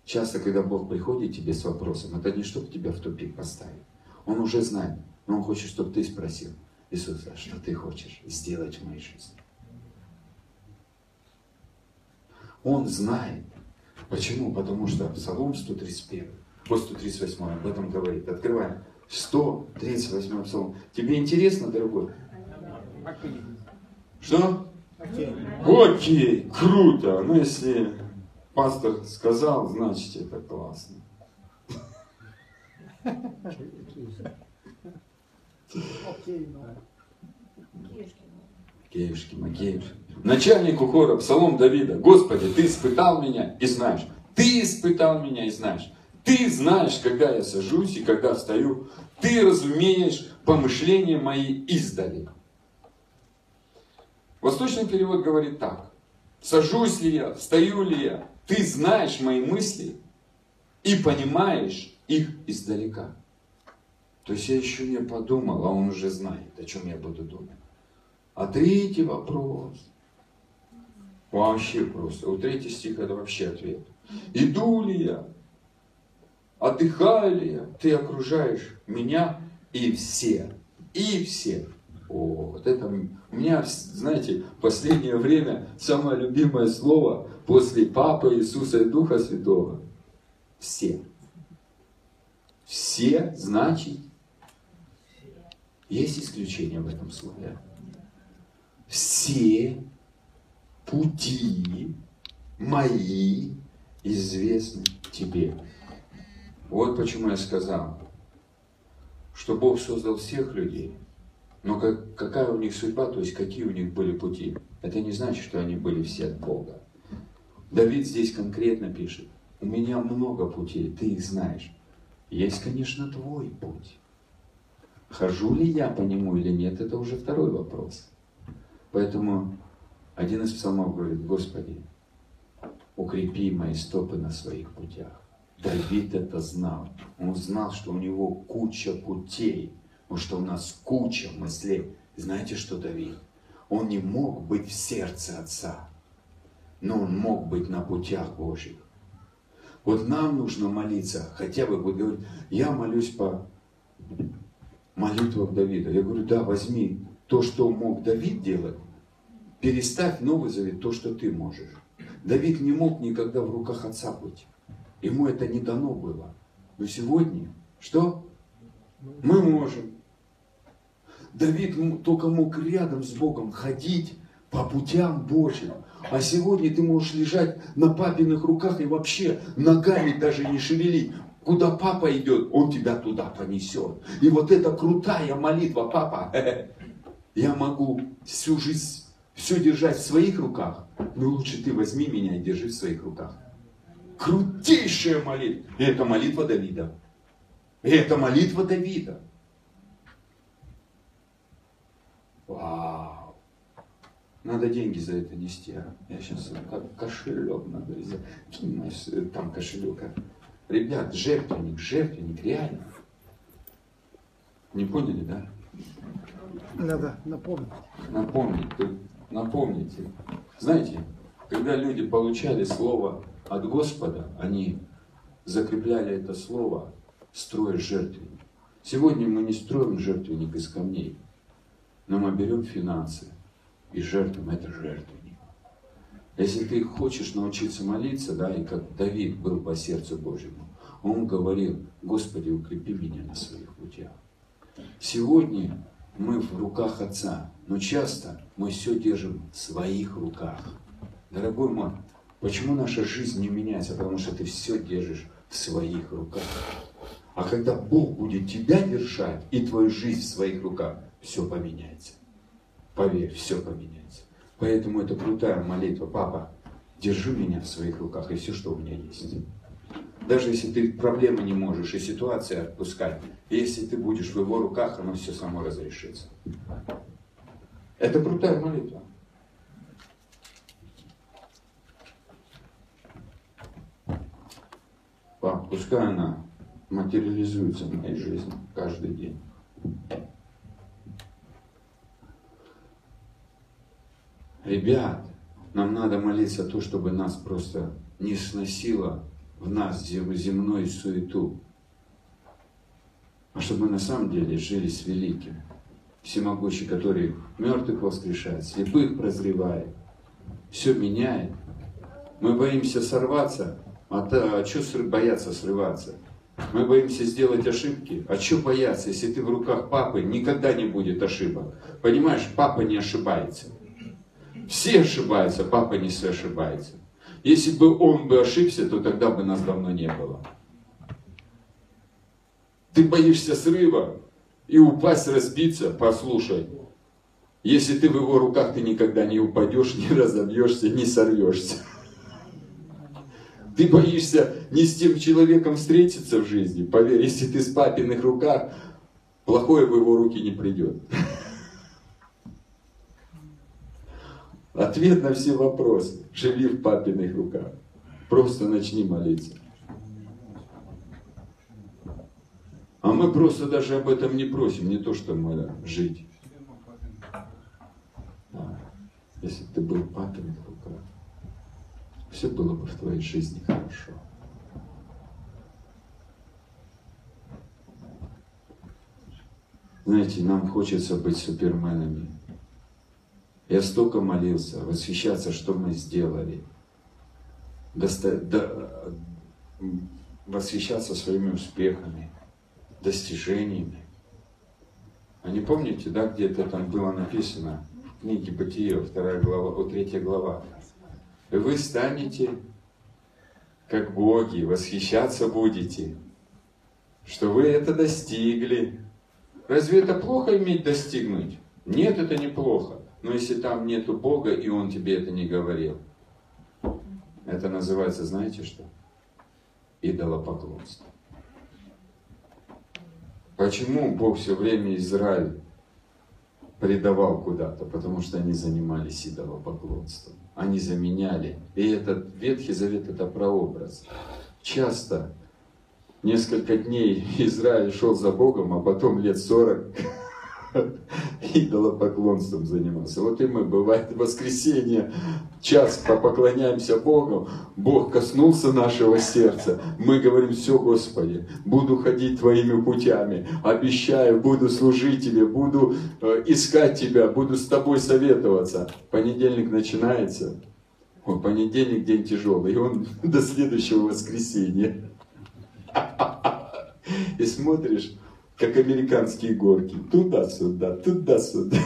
Часто, когда Бог приходит тебе с вопросом, это не чтобы тебя в тупик поставить. Он уже знает, но он хочет, чтобы ты спросил, Иисус, а что ты хочешь сделать в моей жизни? Он знает. Почему? Потому что Псалом 131, по 138 об этом говорит. Открываем. 138 псалом. Тебе интересно, дорогой? Что? Окей, круто. Ну, если пастор сказал, значит это классно. Киевский, Макеевский. Начальнику хора, псалом Давида. Господи, ты испытал меня и знаешь. Ты испытал меня и знаешь. Ты знаешь, когда я сажусь и когда встаю. Ты разумеешь помышления мои издали. Восточный перевод говорит так. Сажусь ли я, встаю ли я, ты знаешь мои мысли и понимаешь их издалека. То есть я еще не подумал, а он уже знает, о чем я буду думать. А третий вопрос. Вообще просто. У третий стих это вообще ответ. Иду ли я, отдыхаю ли я, ты окружаешь меня и все. И все. Вот это у меня, знаете, в последнее время самое любимое слово после Папы Иисуса и Духа Святого. Все. Все значит, есть исключение в этом слове. Все пути мои известны тебе. Вот почему я сказал, что Бог создал всех людей, но как, какая у них судьба, то есть какие у них были пути, это не значит, что они были все от Бога. Давид здесь конкретно пишет, у меня много путей, ты их знаешь. Есть, конечно, твой путь. Хожу ли я по нему или нет, это уже второй вопрос. Поэтому один из псалмов говорит, Господи, укрепи мои стопы на своих путях. Давид это знал. Он знал, что у него куча путей, потому что у нас куча мыслей. Знаете что, Давид? Он не мог быть в сердце Отца, но он мог быть на путях Божьих. Вот нам нужно молиться, хотя бы, вот говорит, я молюсь по молитвам Давида. Я говорю, да, возьми то, что мог Давид делать, переставь Новый Завет, то, что ты можешь. Давид не мог никогда в руках отца быть. Ему это не дано было. Но сегодня, что? Мы можем. Давид только мог рядом с Богом ходить по путям Божьим. А сегодня ты можешь лежать на папиных руках и вообще ногами даже не шевелить. Куда папа идет, он тебя туда понесет. И вот эта крутая молитва, папа, [laughs] я могу всю жизнь все держать в своих руках, но лучше ты возьми меня и держи в своих руках. Крутейшая молитва. И это молитва Давида. И это молитва Давида. Вау. Надо деньги за это нести. А? Я сейчас как кошелек надо взять. Там кошелек. А? Ребят, жертвенник, жертвенник, реально. Не поняли, да? Надо напомнить. Напомнить, напомните. Знаете, когда люди получали слово от Господа, они закрепляли это слово, строя жертвенник. Сегодня мы не строим жертвенник из камней, но мы берем финансы и жертвуем это жертвенник. Если ты хочешь научиться молиться, да, и как Давид был по сердцу Божьему, он говорил, Господи, укрепи меня на своих путях. Сегодня мы в руках Отца, но часто мы все держим в своих руках. Дорогой мой, почему наша жизнь не меняется? Потому что ты все держишь в своих руках. А когда Бог будет тебя держать и твою жизнь в своих руках, все поменяется. Поверь, все поменяется. Поэтому это крутая молитва. Папа, держи меня в своих руках и все, что у меня есть. Даже если ты проблемы не можешь и ситуации отпускать, если ты будешь в его руках, оно все само разрешится. Это крутая молитва. Пап, пускай она материализуется в моей жизни каждый день. Ребят, нам надо молиться то, чтобы нас просто не сносило в нас земную суету, а чтобы мы на самом деле жили с великим, всемогущий, который мертвых воскрешает, слепых прозревает, все меняет. Мы боимся сорваться, а, а что бояться срываться? Мы боимся сделать ошибки. А что бояться, если ты в руках папы, никогда не будет ошибок. Понимаешь, папа не ошибается. Все ошибаются, папа не ошибается. Если бы он бы ошибся, то тогда бы нас давно не было. Ты боишься срыва и упасть, разбиться, послушай. Если ты в его руках, ты никогда не упадешь, [laughs] не разобьешься, не сорвешься. Ты боишься не с тем человеком встретиться в жизни. Поверь, если ты с папиных руках, плохое в его руки не придет. Ответ на все вопросы. Живи в папиных руках. Просто начни молиться. А мы просто даже об этом не просим, не то, что мы жить. А, если ты был папиных руках, все было бы в твоей жизни хорошо. Знаете, нам хочется быть суперменами. Я столько молился, восхищаться, что мы сделали. Доста... До... Восхищаться своими успехами, достижениями. А не помните, да, где-то там было написано в книге Бытие, вторая глава, о, третья глава. Вы станете как боги, восхищаться будете, что вы это достигли. Разве это плохо иметь достигнуть? Нет, это неплохо. Но если там нету Бога, и Он тебе это не говорил, это называется, знаете что? Идолопоклонство. Почему Бог все время Израиль предавал куда-то? Потому что они занимались идолопоклонством. Они заменяли. И этот Ветхий Завет это прообраз. Часто несколько дней [laughs] Израиль шел за Богом, а потом лет сорок [laughs] идолопоклонством занимался. Вот и мы, бывает, в воскресенье, час поклоняемся Богу, Бог коснулся нашего сердца, мы говорим, все, Господи, буду ходить Твоими путями, обещаю, буду служить Тебе, буду э, искать Тебя, буду с Тобой советоваться. Понедельник начинается, о, понедельник день тяжелый, и он [laughs] до следующего воскресенья. [laughs] И смотришь, как американские горки. Туда-сюда, туда-сюда.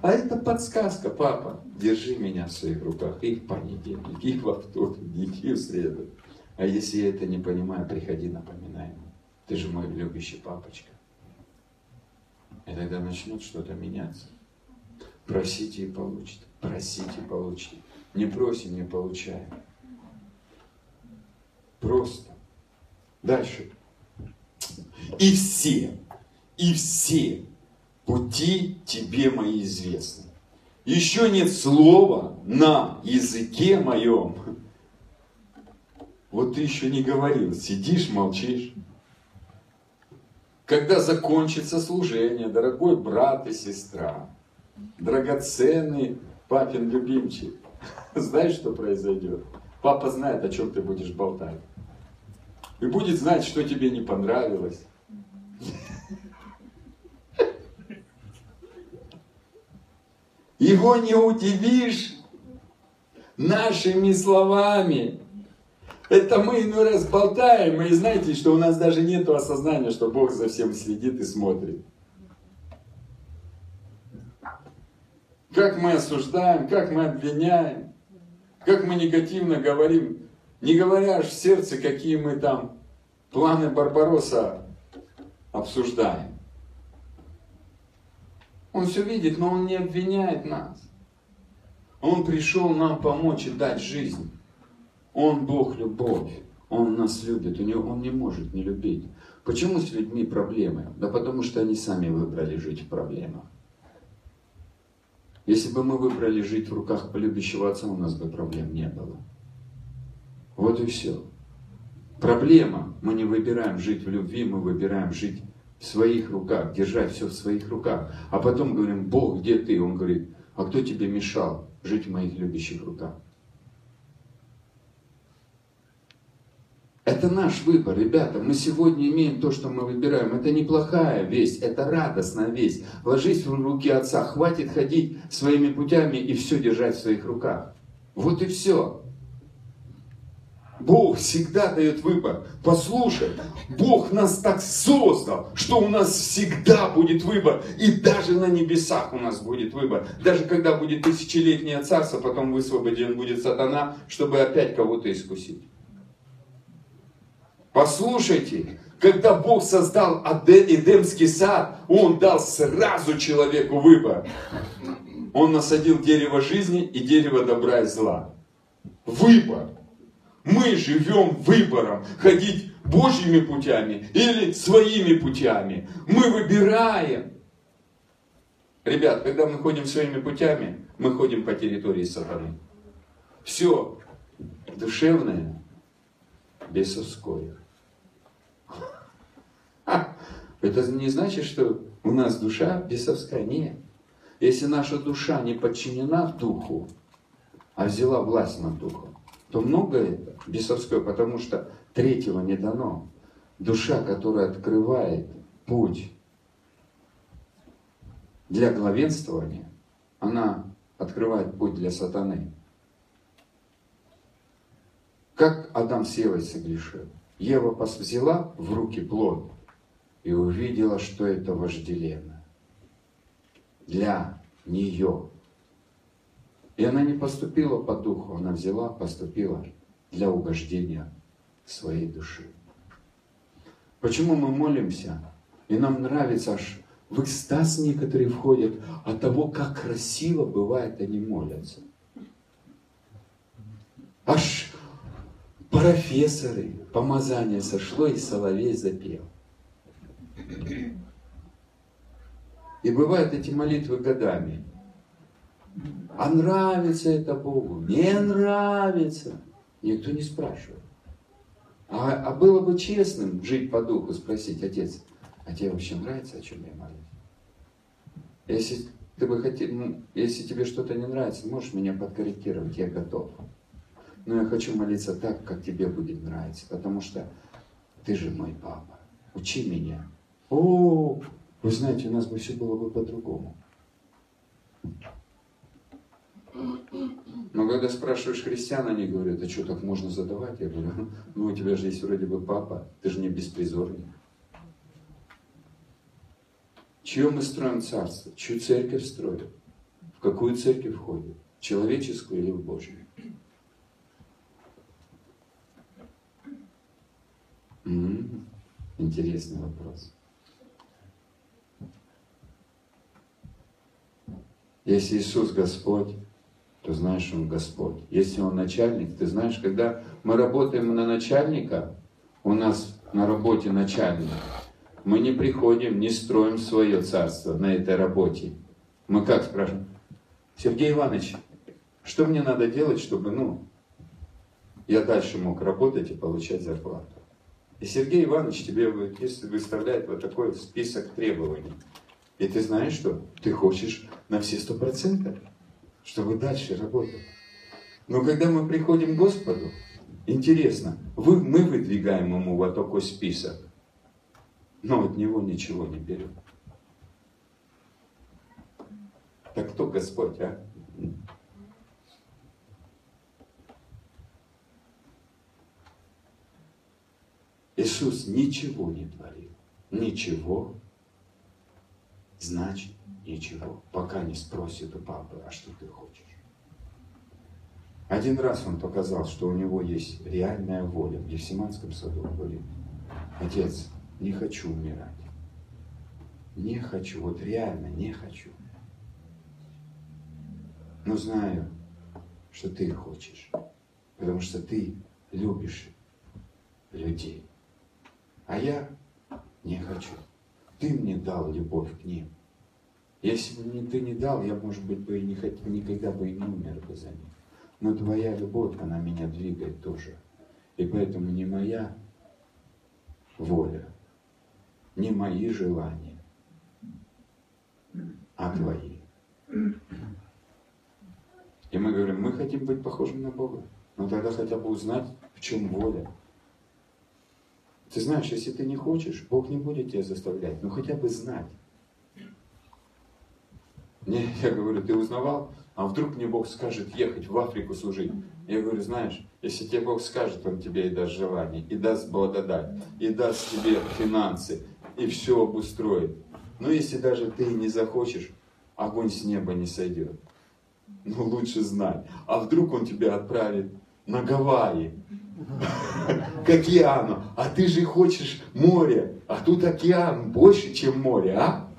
А это подсказка, папа. Держи меня в своих руках и в понедельник, и во вторник, и в среду. А если я это не понимаю, приходи, напоминай мне. Ты же мой любящий папочка. И тогда начнет что-то меняться. Просите и получите. Просите и получите. Не просим, не получаем. Просто. Дальше. И все, и все пути тебе мои известны. Еще нет слова на языке моем. Вот ты еще не говорил, сидишь, молчишь. Когда закончится служение, дорогой брат и сестра, драгоценный папин любимчик, [laughs] знаешь, что произойдет? Папа знает, о чем ты будешь болтать. И будет знать, что тебе не понравилось. Его не удивишь нашими словами. Это мы иной раз болтаем, и знаете, что у нас даже нет осознания, что Бог за всем следит и смотрит. Как мы осуждаем, как мы обвиняем, как мы негативно говорим, не говоря аж в сердце, какие мы там планы Барбароса обсуждаем. Он все видит, но он не обвиняет нас. Он пришел нам помочь и дать жизнь. Он Бог любовь. Он нас любит. У него, он не может не любить. Почему с людьми проблемы? Да потому что они сами выбрали жить в проблемах. Если бы мы выбрали жить в руках полюбящего отца, у нас бы проблем не было. Вот и все. Проблема. Мы не выбираем жить в любви, мы выбираем жить в своих руках, держать все в своих руках. А потом говорим, Бог, где ты? Он говорит, а кто тебе мешал жить в моих любящих руках? Это наш выбор, ребята. Мы сегодня имеем то, что мы выбираем. Это неплохая весть, это радостная весть. Ложись в руки Отца, хватит ходить своими путями и все держать в своих руках. Вот и все. Бог всегда дает выбор. Послушай, Бог нас так создал, что у нас всегда будет выбор. И даже на небесах у нас будет выбор. Даже когда будет тысячелетнее царство, потом высвобожден будет сатана, чтобы опять кого-то искусить. Послушайте, когда Бог создал Эдемский сад, Он дал сразу человеку выбор. Он насадил дерево жизни и дерево добра и зла. Выбор. Мы живем выбором, ходить Божьими путями или своими путями. Мы выбираем. Ребят, когда мы ходим своими путями, мы ходим по территории сатаны. Все душевное, бесовское. Это не значит, что у нас душа бесовская. Нет. Если наша душа не подчинена духу, а взяла власть над духом, то многое бесовское, потому что третьего не дано. Душа, которая открывает путь для главенствования, она открывает путь для сатаны. Как Адам с Евой согрешил? Ева взяла в руки плод и увидела, что это вожделенно для нее. И она не поступила по духу, она взяла, поступила для угождения своей души. Почему мы молимся? И нам нравится аж в экстаз некоторые входят от того, как красиво бывает они молятся. Аж профессоры, помазание сошло, и соловей запел. И бывают эти молитвы годами. А нравится это Богу? Не нравится. Никто не спрашивает. А, а было бы честным жить по духу, спросить, отец, А тебе вообще нравится, о чем я молюсь? Если ты бы хотел, ну, если тебе что-то не нравится, можешь меня подкорректировать, я готов. Но я хочу молиться так, как тебе будет нравиться, потому что ты же мой папа. Учи меня. О, вы знаете, у нас бы все было бы по-другому. Но когда спрашиваешь христиан, они говорят, а что, так можно задавать? Я говорю, ну у тебя же есть вроде бы папа, ты же не беспризорник. Чье мы строим царство? Чью церковь строим? В какую церковь входит? Человеческую или в Божью? М-м-м. Интересный вопрос. Если Иисус Господь, то знаешь, Он Господь. Если Он начальник, ты знаешь, когда мы работаем на начальника, у нас на работе начальник, мы не приходим, не строим свое царство на этой работе. Мы как спрашиваем? Сергей Иванович, что мне надо делать, чтобы, ну, я дальше мог работать и получать зарплату? И Сергей Иванович тебе выставляет вот такой список требований. И ты знаешь, что ты хочешь на все сто процентов, чтобы дальше работать. Но когда мы приходим к Господу, интересно, вы, мы выдвигаем ему вот такой список, но от него ничего не берем. Так кто Господь, а? Иисус ничего не творил. Ничего. Значит, ничего. Пока не спросит у папы, а что ты хочешь. Один раз он показал, что у него есть реальная воля. В Евсиманском саду он говорит, отец, не хочу умирать. Не хочу, вот реально не хочу. Но знаю, что ты хочешь. Потому что ты любишь людей. А я не хочу. Ты мне дал любовь к ним. Если бы мне ты не дал, я, может быть, бы и не хотел, никогда бы и не умер бы за них. Но твоя любовь, она меня двигает тоже. И поэтому не моя воля, не мои желания, а твои. И мы говорим, мы хотим быть похожим на Бога. Но тогда хотя бы узнать, в чем воля. Ты знаешь, если ты не хочешь, Бог не будет тебя заставлять. Ну хотя бы знать. Мне, я говорю, ты узнавал? А вдруг мне Бог скажет ехать в Африку служить? Я говорю, знаешь, если тебе Бог скажет, Он тебе и даст желание, и даст благодать, и даст тебе финансы, и все обустроит. Но если даже ты не захочешь, огонь с неба не сойдет. Ну, лучше знать. А вдруг он тебя отправит на Гавайи, [laughs] к океану. А ты же хочешь море, а тут океан больше, чем море, а?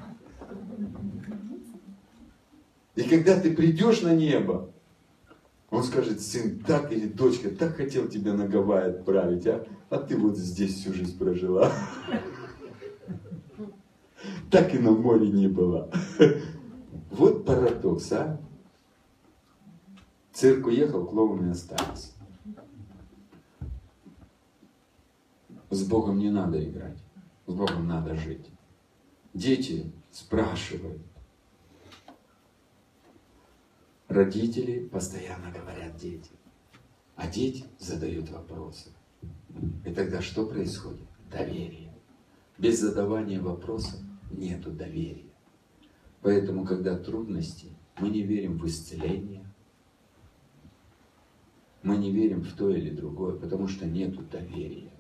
И когда ты придешь на небо, он скажет, сын, так или дочка, так хотел тебя на Гавайи отправить, а? А ты вот здесь всю жизнь прожила так и на море не было. Вот парадокс, а? Цирк уехал, клоуны остались. С Богом не надо играть, с Богом надо жить. Дети спрашивают. Родители постоянно говорят дети, а дети задают вопросы. И тогда что происходит? Доверие. Без задавания вопросов нету доверия. Поэтому, когда трудности, мы не верим в исцеление, мы не верим в то или другое, потому что нету доверия.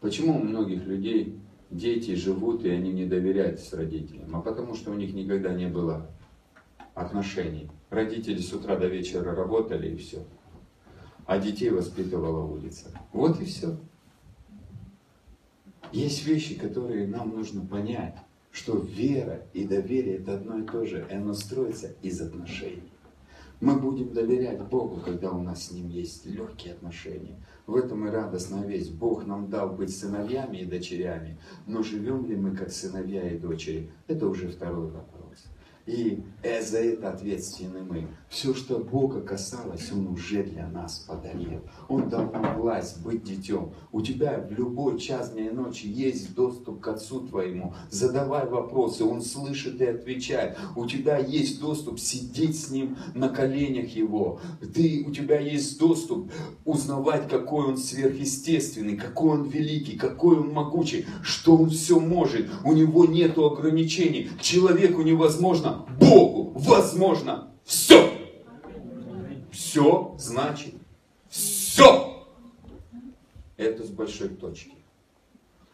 Почему у многих людей дети живут и они не доверяют с родителям? А потому что у них никогда не было отношений. Родители с утра до вечера работали и все. А детей воспитывала улица. Вот и все. Есть вещи, которые нам нужно понять, что вера и доверие это одно и то же, и оно строится из отношений. Мы будем доверять Богу, когда у нас с Ним есть легкие отношения. В этом и радостная весть. Бог нам дал быть сыновьями и дочерями, но живем ли мы как сыновья и дочери, это уже второй вопрос. И за это ответственны мы. Все, что Бога касалось, Он уже для нас подарил. Он дал нам власть быть детем. У тебя в любой час дня и ночи есть доступ к Отцу твоему. Задавай вопросы, Он слышит и отвечает. У тебя есть доступ сидеть с Ним на коленях Его. Ты, у тебя есть доступ узнавать, какой Он сверхъестественный, какой Он великий, какой Он могучий, что Он все может. У Него нет ограничений. Человеку невозможно, Богу возможно все. Все значит все. Это с большой точки.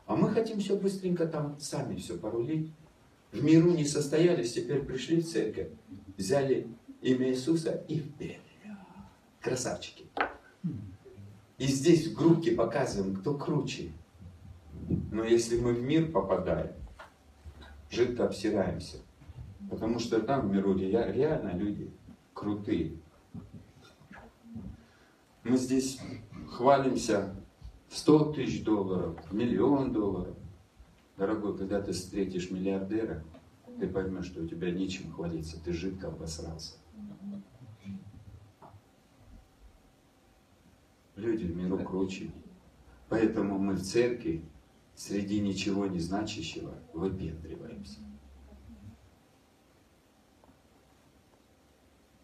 А мы хотим все быстренько там сами все порулить. В миру не состоялись, теперь пришли в церковь, взяли имя Иисуса и вперед. Красавчики. И здесь в группке показываем, кто круче. Но если мы в мир попадаем, жидко обсираемся. Потому что там в миру реально люди крутые. Мы здесь хвалимся 100 тысяч долларов, миллион долларов. Дорогой, когда ты встретишь миллиардера, ты поймешь, что у тебя нечем хвалиться, ты жидко обосрался. Люди в миру круче. Поэтому мы в церкви среди ничего не значащего выпендриваемся.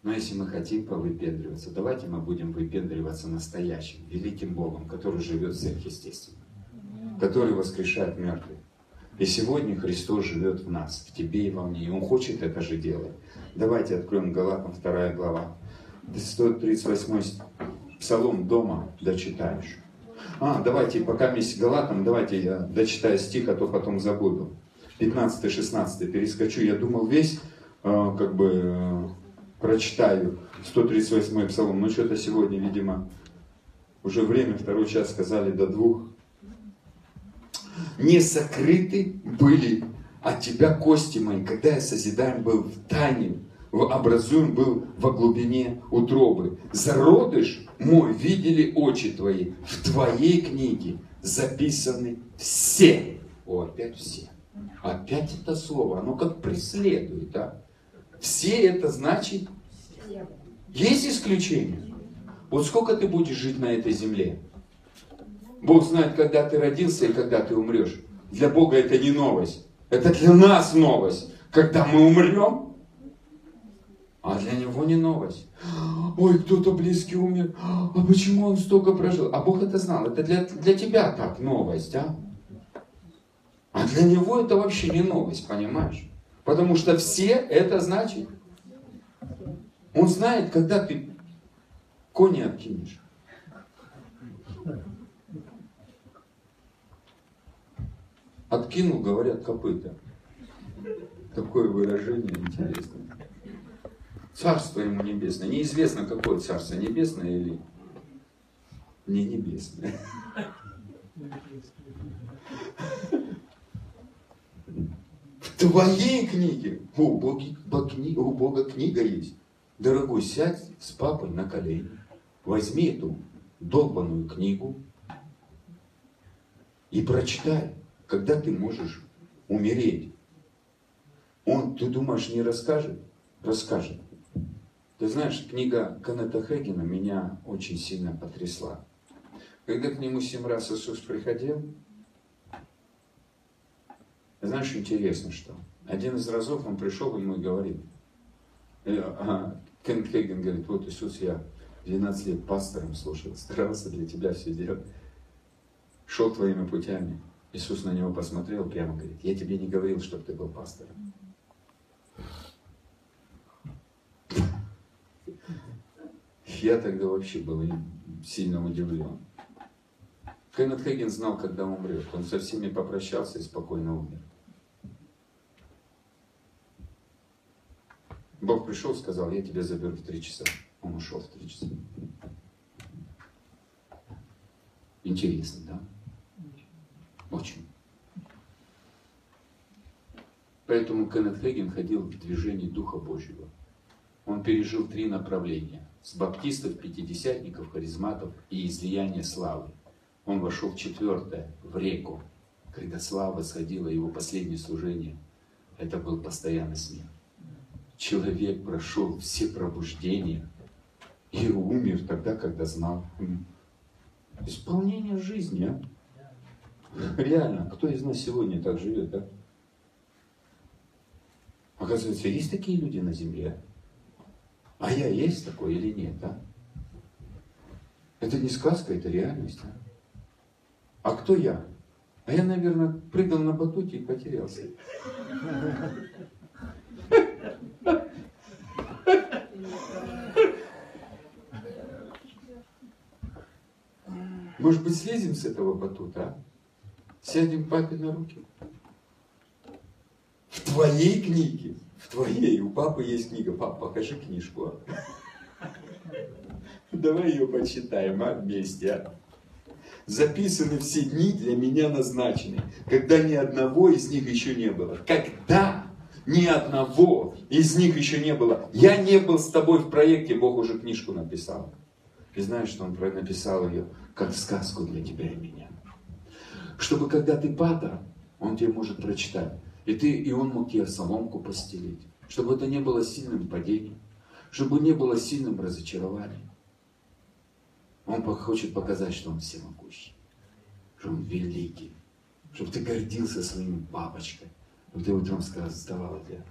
Но если мы хотим повыпендриваться, давайте мы будем выпендриваться настоящим, великим Богом, который живет сверхъестественно, который воскрешает мертвых. И сегодня Христос живет в нас, в тебе и во мне. И Он хочет это же делать. Давайте откроем Галатам 2 глава. 138 псалом дома дочитаешь. А, давайте, пока вместе Галатам, давайте я дочитаю стих, а то потом забуду. 15-16 перескочу. Я думал весь, э, как бы, прочитаю 138 псалом. Но что-то сегодня, видимо, уже время, второй час сказали до двух. Не сокрыты были от тебя кости мои, когда я созидаем был в тайне, образуем был во глубине утробы. Зародыш мой видели очи твои, в твоей книге записаны все. О, опять все. Опять это слово, оно как преследует, да? Все это значит, есть исключения. Вот сколько ты будешь жить на этой земле? Бог знает, когда ты родился и когда ты умрешь. Для Бога это не новость. Это для нас новость. Когда мы умрем, а для него не новость. Ой, кто-то близкий умер. А почему он столько прожил? А Бог это знал. Это для, для тебя так новость, а? А для него это вообще не новость, понимаешь? Потому что все это значит. Он знает, когда ты кони откинешь. Откинул, говорят, копыта. Такое выражение интересное. Царство ему небесное. Неизвестно, какое царство, небесное или не небесное. Твоей книге. У Бога, у Бога книга есть. Дорогой, сядь с папой на колени. Возьми эту долбанную книгу и прочитай, когда ты можешь умереть. Он, ты думаешь, не расскажет? Расскажет. Ты знаешь, книга Канета Хегена меня очень сильно потрясла. Когда к нему семь раз Иисус приходил, знаешь, интересно, что один из разов он пришел ему и говорит, э, а, Кен Хейген говорит, вот Иисус, я 12 лет пастором слушал, [laughs] старался для тебя все делать, шел твоими путями. Иисус на него посмотрел, прямо говорит, я тебе не говорил, чтобы ты был пастором. Я тогда вообще был сильно удивлен. Кеннет Хейген знал, когда умрет. Он со всеми попрощался и спокойно умер. Бог пришел, сказал, я тебя заберу в три часа. Он ушел в три часа. Интересно, да? Очень. Поэтому Кеннет Хейген ходил в движении Духа Божьего. Он пережил три направления. С баптистов, пятидесятников, харизматов и излияние славы. Он вошел в четвертое, в реку, когда слава сходила, его последнее служение. Это был постоянный смех человек прошел все пробуждения и умер тогда, когда знал. Исполнение жизни, а? Реально, кто из нас сегодня так живет, да? Оказывается, есть такие люди на земле. А я есть такой или нет, да? Это не сказка, это реальность. А, а кто я? А я, наверное, прыгал на батуте и потерялся. Может быть, слезем с этого батута, а? Сядем папе на руки. В твоей книге, в твоей, у папы есть книга. Пап, покажи книжку. Давай ее почитаем, а, вместе, а? Записаны все дни для меня назначены, когда ни одного из них еще не было. Когда ни одного из них еще не было. Я не был с тобой в проекте, Бог уже книжку написал. И знаешь, что Он написал ее, как сказку для тебя и меня. Чтобы когда ты патер, Он тебе может прочитать. И, ты, и Он мог тебе соломку постелить. Чтобы это не было сильным падением. Чтобы не было сильным разочарованием. Он хочет показать, что Он всемогущий, что Он великий, чтобы ты гордился своими папочкой, чтобы ты утром вставал для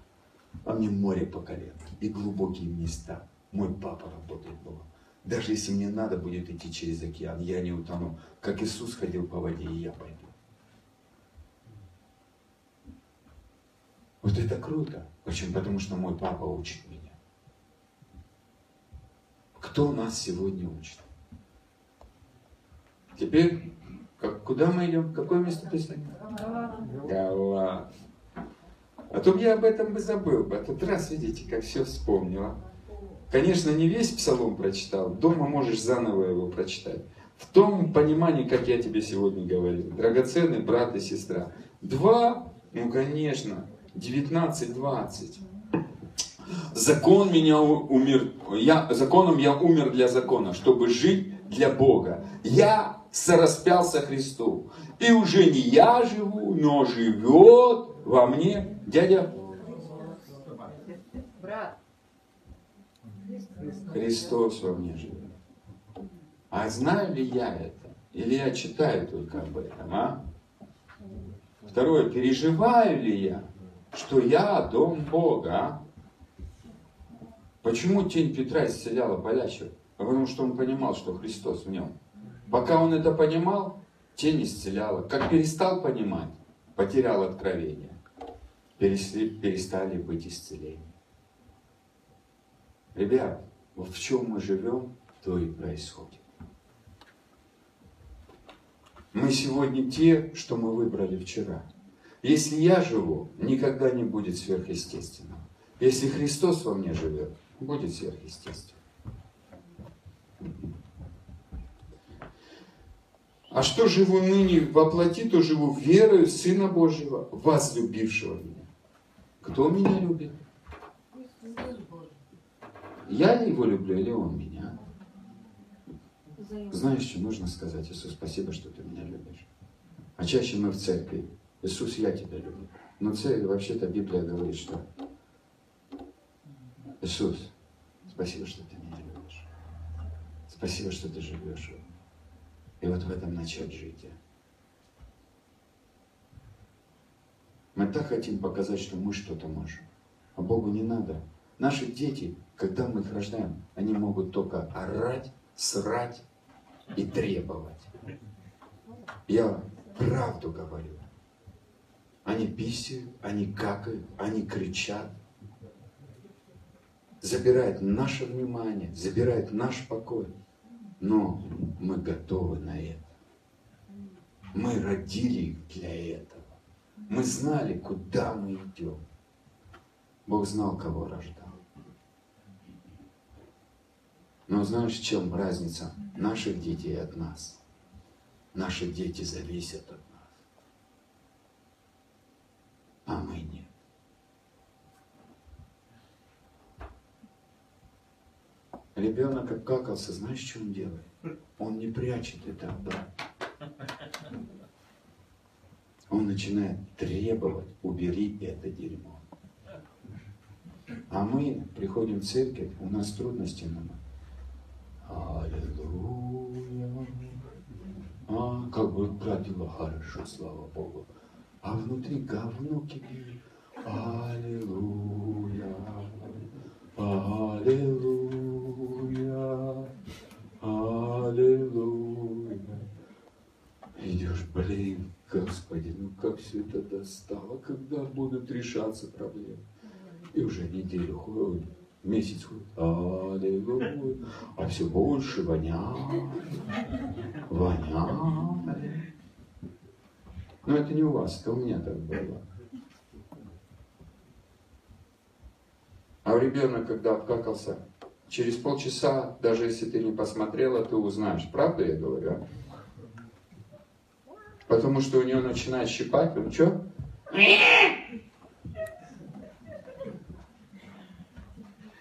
а мне море по колено и глубокие места. Мой папа работает Богом. Даже если мне надо будет идти через океан, я не утону. Как Иисус ходил по воде, и я пойду. Вот это круто. Почему? Потому что мой папа учит меня. Кто нас сегодня учит? Теперь, как, куда мы идем? Какое место писания? Галат. А то я об этом бы забыл бы. А тут раз, видите, как все вспомнила. Конечно, не весь псалом прочитал. Дома можешь заново его прочитать. В том понимании, как я тебе сегодня говорил. Драгоценный брат и сестра. Два, ну конечно, 19-20. Закон меня умер, я, законом я умер для закона, чтобы жить для Бога. Я сораспялся Христу. И уже не я живу, но живет во мне дядя Христос во мне живет. А знаю ли я это? Или я читаю только об этом, а? Второе, переживаю ли я, что я дом Бога, а? Почему тень Петра исцеляла болящих? Потому что он понимал, что Христос в нем. Пока он это понимал, тень исцеляла. Как перестал понимать, потерял откровение. Перестали быть исцеления. Ребят, в чем мы живем, то и происходит. Мы сегодня те, что мы выбрали вчера. Если я живу, никогда не будет сверхъестественного. Если Христос во мне живет, будет сверхъестественно. А что живу ныне воплоти, то живу верою Сына Божьего, возлюбившего меня. Кто меня любит? Я его люблю, или он меня? Знаешь, что нужно сказать? Иисус, спасибо, что ты меня любишь. А чаще мы в церкви. Иисус, я тебя люблю. Но церковь, вообще-то Библия говорит, что Иисус, спасибо, что ты меня любишь. Спасибо, что ты живешь. И вот в этом начать жить. Мы так хотим показать, что мы что-то можем. А Богу не надо. Наши дети, когда мы их рождаем, они могут только орать, срать и требовать. Я правду говорю. Они писают, они какают, они кричат. Забирают наше внимание, забирают наш покой. Но мы готовы на это. Мы родили для этого. Мы знали, куда мы идем. Бог знал, кого рождал. Но знаешь, в чем разница наших детей от нас? Наши дети зависят от нас. А мы нет. Ребенок обкакался, знаешь, что он делает? Он не прячет это обратно. Он начинает требовать, убери это дерьмо. А мы приходим в церковь, у нас трудности на Аллилуйя. вот про дела хорошо, слава Богу. А внутри говно кипит. Аллилуйя, Аллилуйя, Аллилуйя. Идешь, блин, Господи, ну как все это достало, когда будут решаться проблемы? И уже неделю ходит, месяц аллилуйя, а все больше воняет, воняет. Но это не у вас, это у меня так было. А ребенок, когда обкакался, через полчаса, даже если ты не посмотрела, ты узнаешь. Правда я говорю? А? Потому что у него начинает щипать, он что?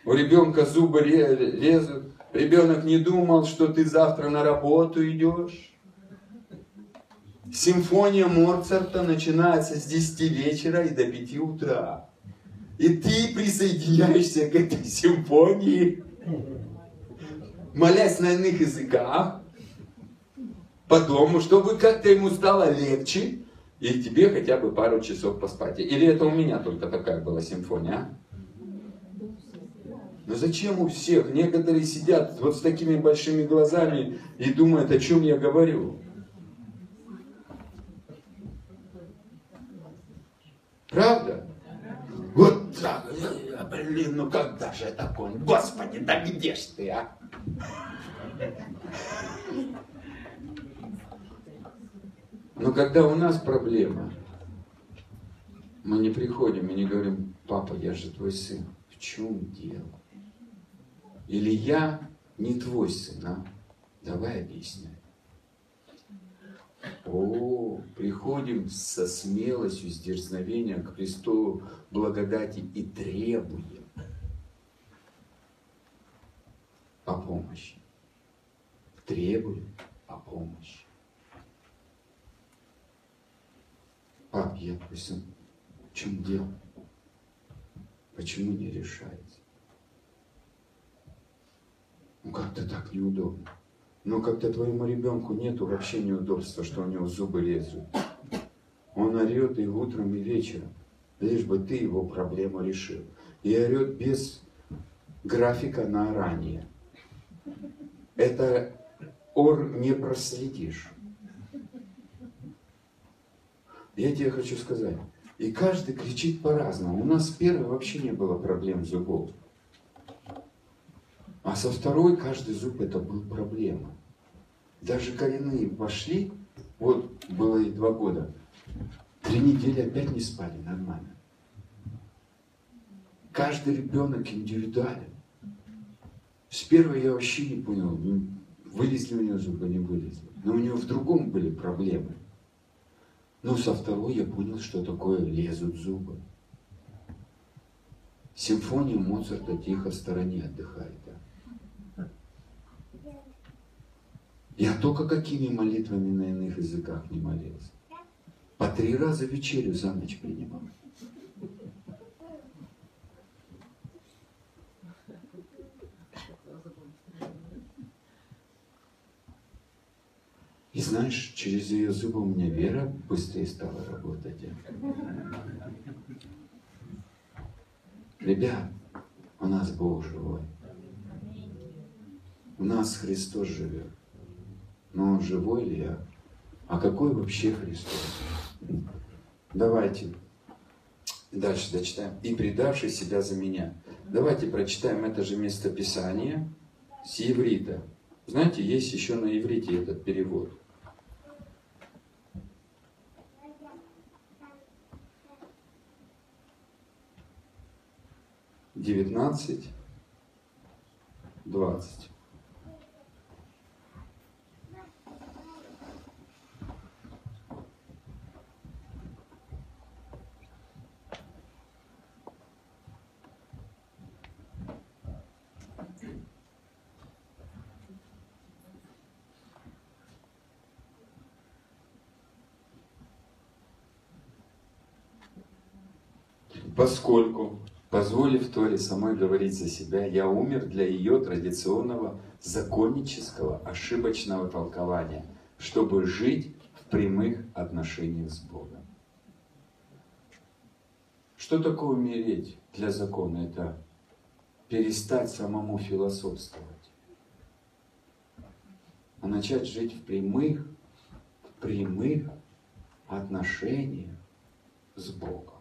У ребенка зубы лезут. Ребенок не думал, что ты завтра на работу идешь. Симфония Моцарта начинается с 10 вечера и до 5 утра. И ты присоединяешься к этой симфонии, молясь на иных языках, по дому, чтобы как-то ему стало легче, и тебе хотя бы пару часов поспать. Или это у меня только такая была симфония, а? Но зачем у всех? Некоторые сидят вот с такими большими глазами и думают, о чем я говорю. Правда? Вот так, блин, ну когда же конь? Господи, да где ж ты, а? Но когда у нас проблема, мы не приходим и не говорим, папа, я же твой сын. В чем дело? Или я не твой сын, а? Давай объясняй. О, приходим со смелостью, с дерзновением к престолу благодати и требуем о помощи. Требуем о помощи. Пап, я сын. В чем дело? Почему не решается? Ну как-то так неудобно. Но как-то твоему ребенку нету вообще неудобства, что у него зубы лезут. Он орет и утром, и вечером, лишь бы ты его проблему решил. И орет без графика на ранее. Это ор не проследишь. Я тебе хочу сказать, и каждый кричит по-разному. У нас с первой вообще не было проблем зубов. А со второй каждый зуб это был проблема. Даже коренные пошли, вот было и два года, три недели опять не спали нормально. Каждый ребенок индивидуален. С первой я вообще не понял, вылезли у него зубы, не вылезли. Но у него в другом были проблемы. Но со второй я понял, что такое лезут зубы. Симфония Моцарта тихо в стороне отдыхает. Да? Я только какими молитвами на иных языках не молился. По три раза вечерю за ночь принимал. И знаешь, через ее зубы у меня вера быстрее стала работать. Ребят, у нас Бог живой. У нас Христос живет. Но живой ли я? А какой вообще Христос? Давайте дальше дочитаем. «И предавший себя за меня». Давайте прочитаем это же местописание с иврита. Знаете, есть еще на иврите этот перевод – 19, 20. Поскольку позволив Торе самой говорить за себя, я умер для ее традиционного законнического ошибочного толкования, чтобы жить в прямых отношениях с Богом. Что такое умереть для закона? Это перестать самому философствовать, а начать жить в прямых, в прямых отношениях с Богом.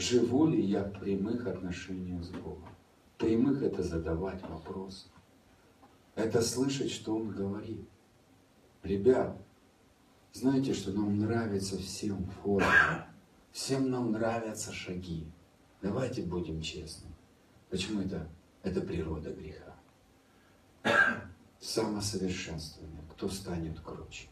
Живу ли я в прямых отношениях с Богом? Прямых это задавать вопросы. Это слышать, что Он говорит. Ребят, знаете, что нам нравится всем форма. Всем нам нравятся шаги. Давайте будем честны. Почему это? Это природа греха. Самосовершенствование. Кто станет круче?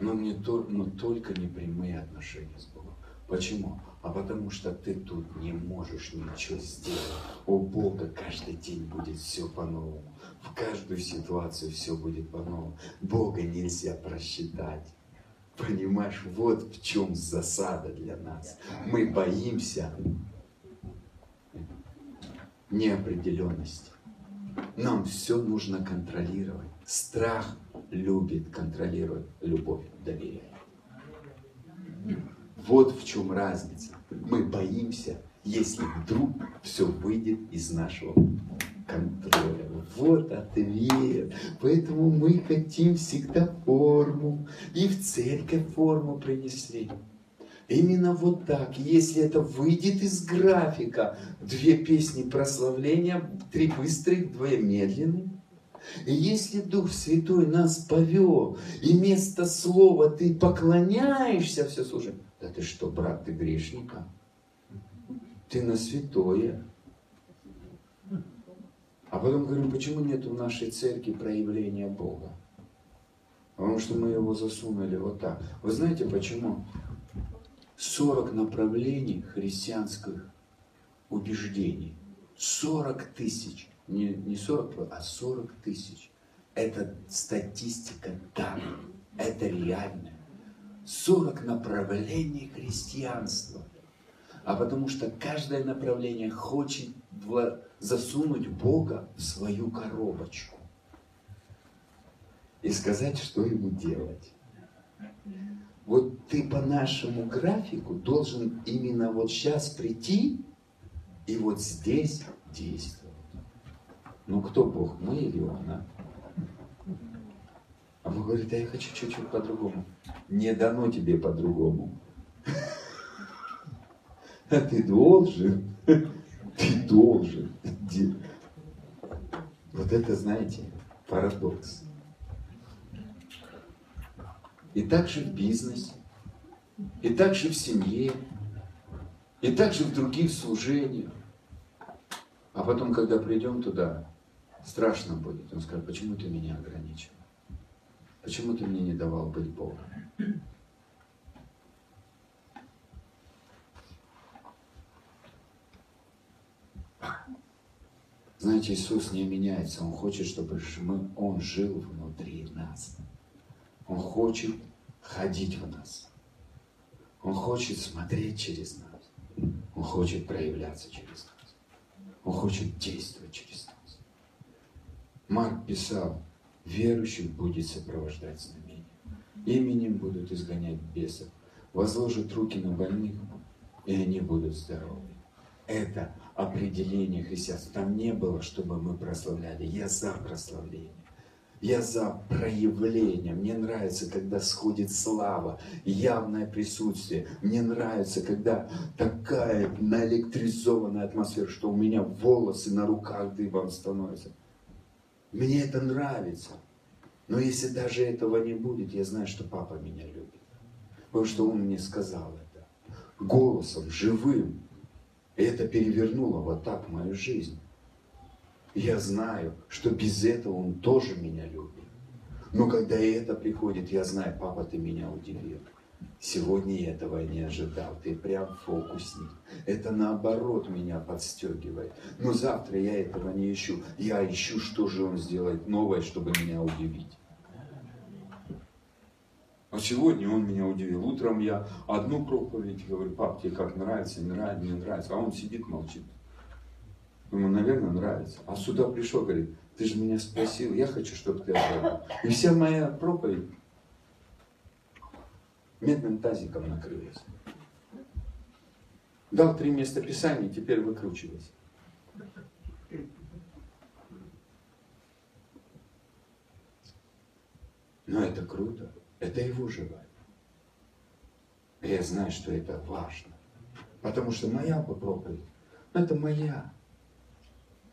Но, мне то, но только не прямые отношения с Богом. Почему? А потому что ты тут не можешь ничего сделать. У Бога каждый день будет все по-новому. В каждую ситуацию все будет по-новому. Бога нельзя просчитать. Понимаешь, вот в чем засада для нас. Мы боимся неопределенности. Нам все нужно контролировать. Страх любит контролировать, любовь доверяет. Вот в чем разница. Мы боимся, если вдруг все выйдет из нашего контроля. Вот ответ. Поэтому мы хотим всегда форму. И в церковь форму принесли. Именно вот так. Если это выйдет из графика, две песни прославления, три быстрых, две медленных. И если Дух Святой нас повел, и вместо слова ты поклоняешься, все слушай, да ты что, брат, ты грешника? Ты на святое. А потом говорим, почему нет в нашей церкви проявления Бога? Потому что мы его засунули вот так. Вы знаете почему? 40 направлений христианских убеждений. 40 тысяч. Не, не 40, а 40 тысяч. Это статистика данных. Это реально. 40 направлений христианства. А потому что каждое направление хочет засунуть Бога в свою коробочку и сказать, что ему делать. Вот ты по нашему графику должен именно вот сейчас прийти и вот здесь действовать. Ну кто Бог, мы или Он, вы говорите, а я хочу чуть-чуть по-другому. Не дано тебе по-другому. А ты должен ты должен. Вот это, знаете, парадокс. И так же в бизнесе, и так же в семье, и так же в других служениях. А потом, когда придем туда, страшно будет. Он скажет, почему ты меня ограничил? Почему ты мне не давал быть Богом? Знаете, Иисус не меняется. Он хочет, чтобы мы, Он жил внутри нас. Он хочет ходить в нас. Он хочет смотреть через нас. Он хочет проявляться через нас. Он хочет действовать через нас. Марк писал, верующих будет сопровождать знамение. Именем будут изгонять бесов. Возложат руки на больных, и они будут здоровы. Это определение христианства. Там не было, чтобы мы прославляли. Я за прославление. Я за проявление. Мне нравится, когда сходит слава, явное присутствие. Мне нравится, когда такая наэлектризованная атмосфера, что у меня волосы на руках дыбом становятся. Мне это нравится. Но если даже этого не будет, я знаю, что папа меня любит. Потому что он мне сказал это. Голосом, живым, и это перевернуло вот так мою жизнь. Я знаю, что без этого он тоже меня любит. Но когда это приходит, я знаю, папа, ты меня удивил. Сегодня я этого не ожидал. Ты прям фокусник. Это наоборот меня подстегивает. Но завтра я этого не ищу. Я ищу, что же он сделает новое, чтобы меня удивить. А сегодня он меня удивил. Утром я одну проповедь говорю, пап, тебе как нравится, не нравится, не нравится. А он сидит, молчит. Ему, наверное, нравится. А сюда пришел, говорит, Ты же меня спросил, я хочу, чтобы ты ответил. И вся моя проповедь медным тазиком накрылась. Дал три места Писания, теперь выкручивайся. Но это круто. Это его желание. Я знаю, что это важно. Потому что моя проповедь, ну, это моя,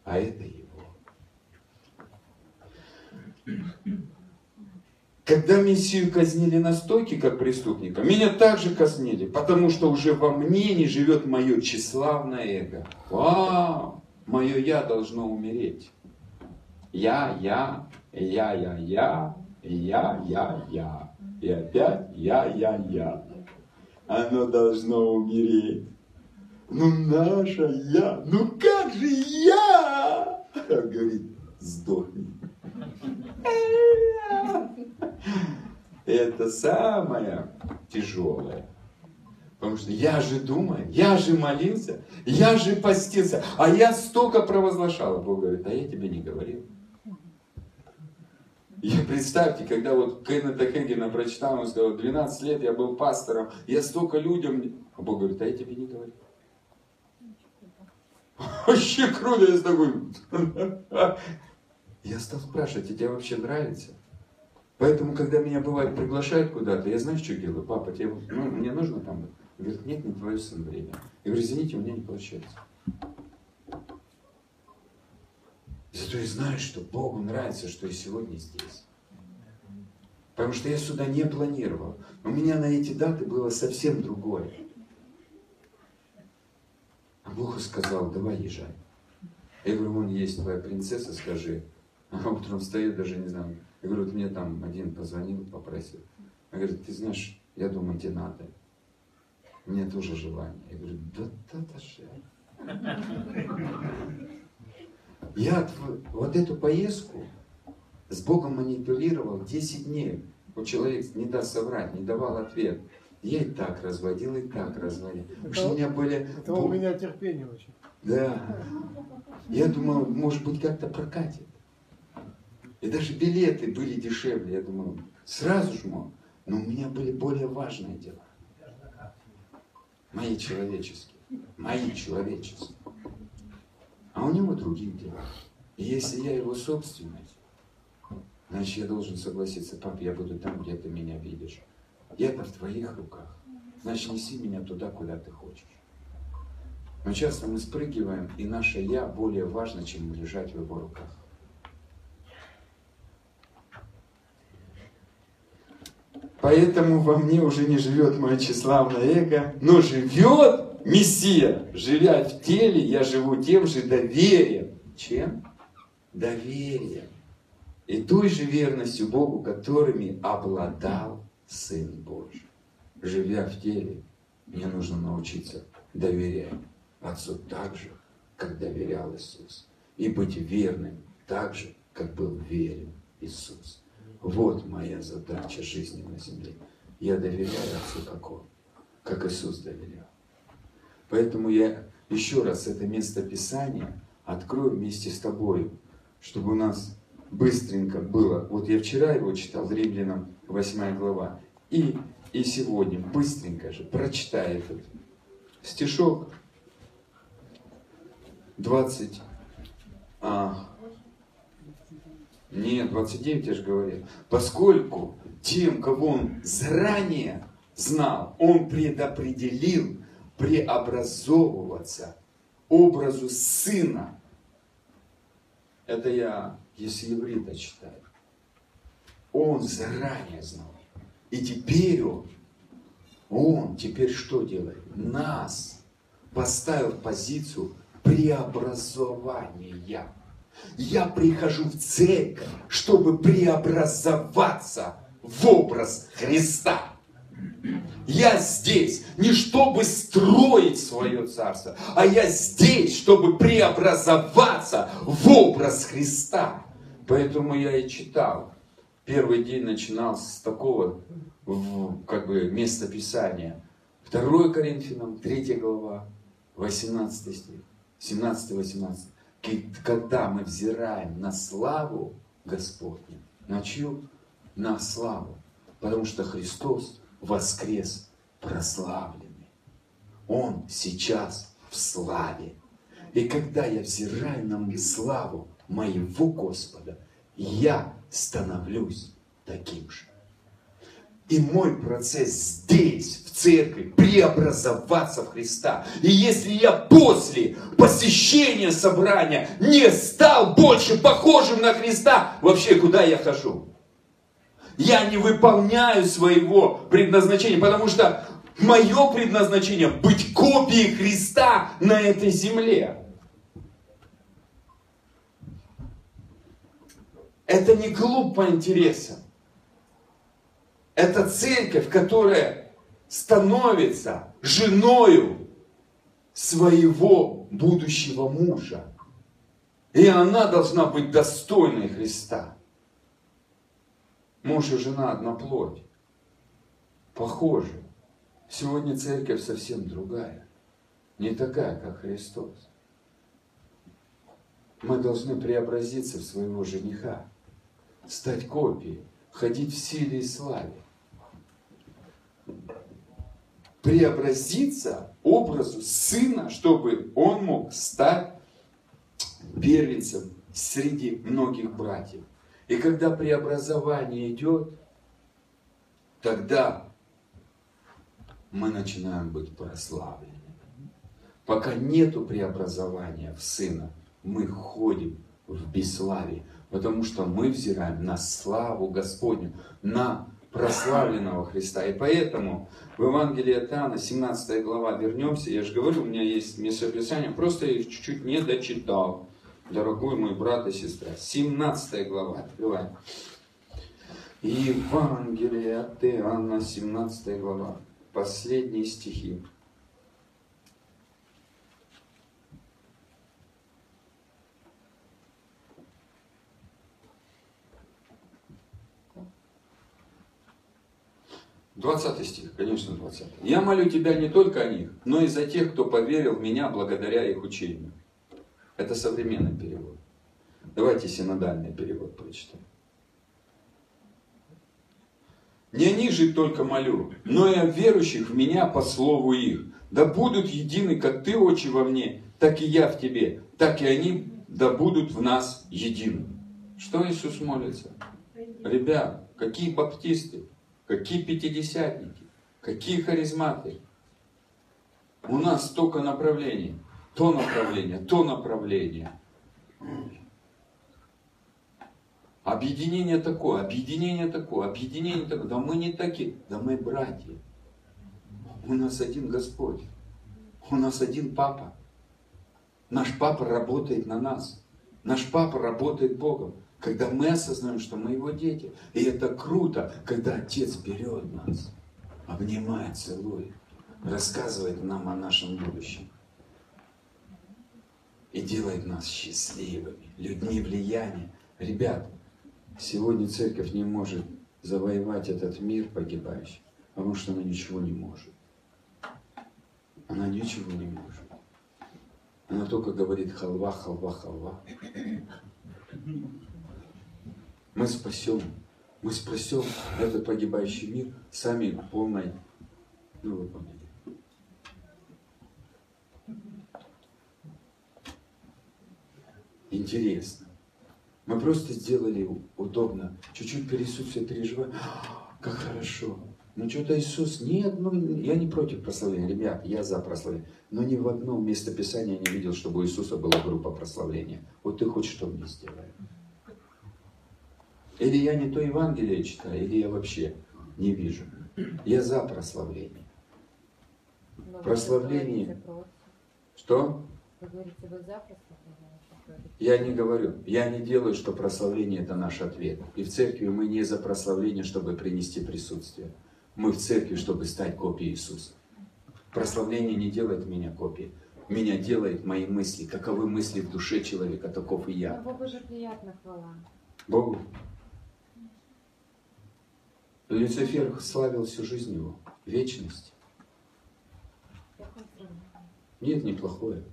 а это его. Когда Мессию казнили на стойке, как преступника, меня также казнили, потому что уже во мне не живет мое тщеславное эго. Вау! Мое я должно умереть. Я, я, я, я, я, я, я, я. И опять я, я, я. Оно должно умереть. Ну, наша я. Ну, как же я? [laughs] Говорит, сдохни. [laughs] Это самое тяжелое. Потому что я же думаю, я же молился, я же постился, а я столько провозглашал. Бог говорит, а я тебе не говорил. И представьте, когда вот Кеннета Хегена прочитал, он сказал, 12 лет я был пастором, я столько людям... А Бог говорит, а я тебе не говорил. Вообще круто, я такой... [laughs] Я стал спрашивать, а тебе вообще нравится? Поэтому, когда меня бывает приглашают куда-то, я знаю, что делаю? Папа, тебе, ну, мне нужно там? Говорит, нет, не твое сын время. Я говорю, извините, у меня не получается. Зато я знаю, что Богу нравится, что я сегодня здесь. Потому что я сюда не планировал. У меня на эти даты было совсем другое. А Бог сказал, давай езжай. Я говорю, вон есть твоя принцесса, скажи. А утром встает, даже не знаю. Я говорю, вот мне там один позвонил, попросил. Он говорит, ты знаешь, я думаю, тебе надо. Мне тоже желание. Я говорю, да, да, да, я вот эту поездку с Богом манипулировал 10 дней. Вот человек не даст соврать, не давал ответ. Я и так разводил, и так разводил. Это, что у меня были... это у меня терпение очень. Да. Я думал, может быть, как-то прокатит. И даже билеты были дешевле. Я думал, сразу же мог. Но у меня были более важные дела. Мои человеческие. Мои человеческие а у него другие дела. И если я его собственность, значит я должен согласиться, пап, я буду там, где ты меня видишь. Я-то в твоих руках. Значит, неси меня туда, куда ты хочешь. Но часто мы спрыгиваем, и наше «я» более важно, чем лежать в его руках. Поэтому во мне уже не живет мое тщеславное эго, но живет Мессия, живя в теле, я живу тем же доверием. Чем? Доверием. И той же верностью Богу, которыми обладал Сын Божий. Живя в теле, мне нужно научиться доверять Отцу так же, как доверял Иисус. И быть верным так же, как был верен Иисус. Вот моя задача жизни на земле. Я доверяю Отцу как Он, как Иисус доверял. Поэтому я еще раз это место Писания открою вместе с тобой, чтобы у нас быстренько было. Вот я вчера его читал, Римлянам 8 глава, и, и сегодня быстренько же прочитай этот стишок 20, а, нет, 29 я же говорил. Поскольку тем, кого он заранее знал, он предопределил преобразовываться образу Сына. Это я, если еврита читаю. Он заранее знал. И теперь он, он теперь что делает? Нас поставил в позицию преобразования. Я прихожу в церковь, чтобы преобразоваться в образ Христа. Я здесь не чтобы строить свое царство, а я здесь, чтобы преобразоваться в образ Христа. Поэтому я и читал. Первый день начинал с такого как бы места Писания. 2 Коринфянам, 3 глава, 18 стих, 17-18. Когда мы взираем на славу Господню, на чью? На славу. Потому что Христос воскрес прославленный. Он сейчас в славе. И когда я взираю на славу моего Господа, я становлюсь таким же. И мой процесс здесь, в церкви, преобразоваться в Христа. И если я после посещения собрания не стал больше похожим на Христа, вообще куда я хожу? Я не выполняю своего предназначения, потому что мое предназначение быть копией Христа на этой земле. Это не клуб по интересам. Это церковь, которая становится женою своего будущего мужа. И она должна быть достойной Христа. Муж и жена одна плоть. Похожи. Сегодня церковь совсем другая. Не такая, как Христос. Мы должны преобразиться в своего жениха. Стать копией. Ходить в силе и славе преобразиться образу сына, чтобы он мог стать первенцем среди многих братьев. И когда преобразование идет, тогда мы начинаем быть прославлены. Пока нету преобразования в сына, мы ходим в бесславие, потому что мы взираем на славу Господню, на прославленного Христа. И поэтому в Евангелии от Иоанна, 17 глава, вернемся, я же говорю, у меня есть местописание, просто их чуть-чуть не дочитал. Дорогой мой брат и сестра. 17 глава, открываем. Евангелие от Иоанна, 17 глава, последние стихи. 20 стих, конечно, 20. «Я молю тебя не только о них, но и за тех, кто поверил в меня благодаря их учению». Это современный перевод. Давайте синодальный перевод прочитаем. Не о них же только молю, но и о верующих в меня по слову их. Да будут едины, как ты, очи, во мне, так и я в тебе, так и они да будут в нас едины. Что Иисус молится? Ребят, какие баптисты? Какие пятидесятники? Какие харизматы? У нас столько направлений. То направление, то направление. Объединение такое, объединение такое, объединение такое. Да мы не такие, да мы братья. У нас один Господь. У нас один Папа. Наш Папа работает на нас. Наш Папа работает Богом. Когда мы осознаем, что мы его дети. И это круто, когда Отец берет нас, обнимает, целует, рассказывает нам о нашем будущем. И делает нас счастливыми, людьми влияния. Ребят, сегодня церковь не может завоевать этот мир погибающий, потому что она ничего не может. Она ничего не может. Она только говорит халва, халва, халва. Мы спасем, мы спасем этот погибающий мир сами полной, ну вы. Интересно. Мы просто сделали удобно, чуть-чуть присутствие переживаем. [gasps] Как хорошо. Ну что-то Иисус, нет, ну я не против прославления, ребят, я за прославление. Но ни в одном местописании я не видел, чтобы у Иисуса была группа прославления. Вот ты хоть что мне сделай. Или я не то Евангелие читаю, или я вообще не вижу. Я за прославление. Но Прославление. Вы Что? говорите, вы за прославление? Я не говорю, я не делаю, что прославление это наш ответ. И в церкви мы не за прославление, чтобы принести присутствие. Мы в церкви, чтобы стать копией Иисуса. Прославление не делает меня копией. Меня делает мои мысли. Каковы мысли в душе человека, таков и я. Но Богу же приятна хвала. Богу. Люцифер славил всю жизнь его, вечность. Нет, неплохое.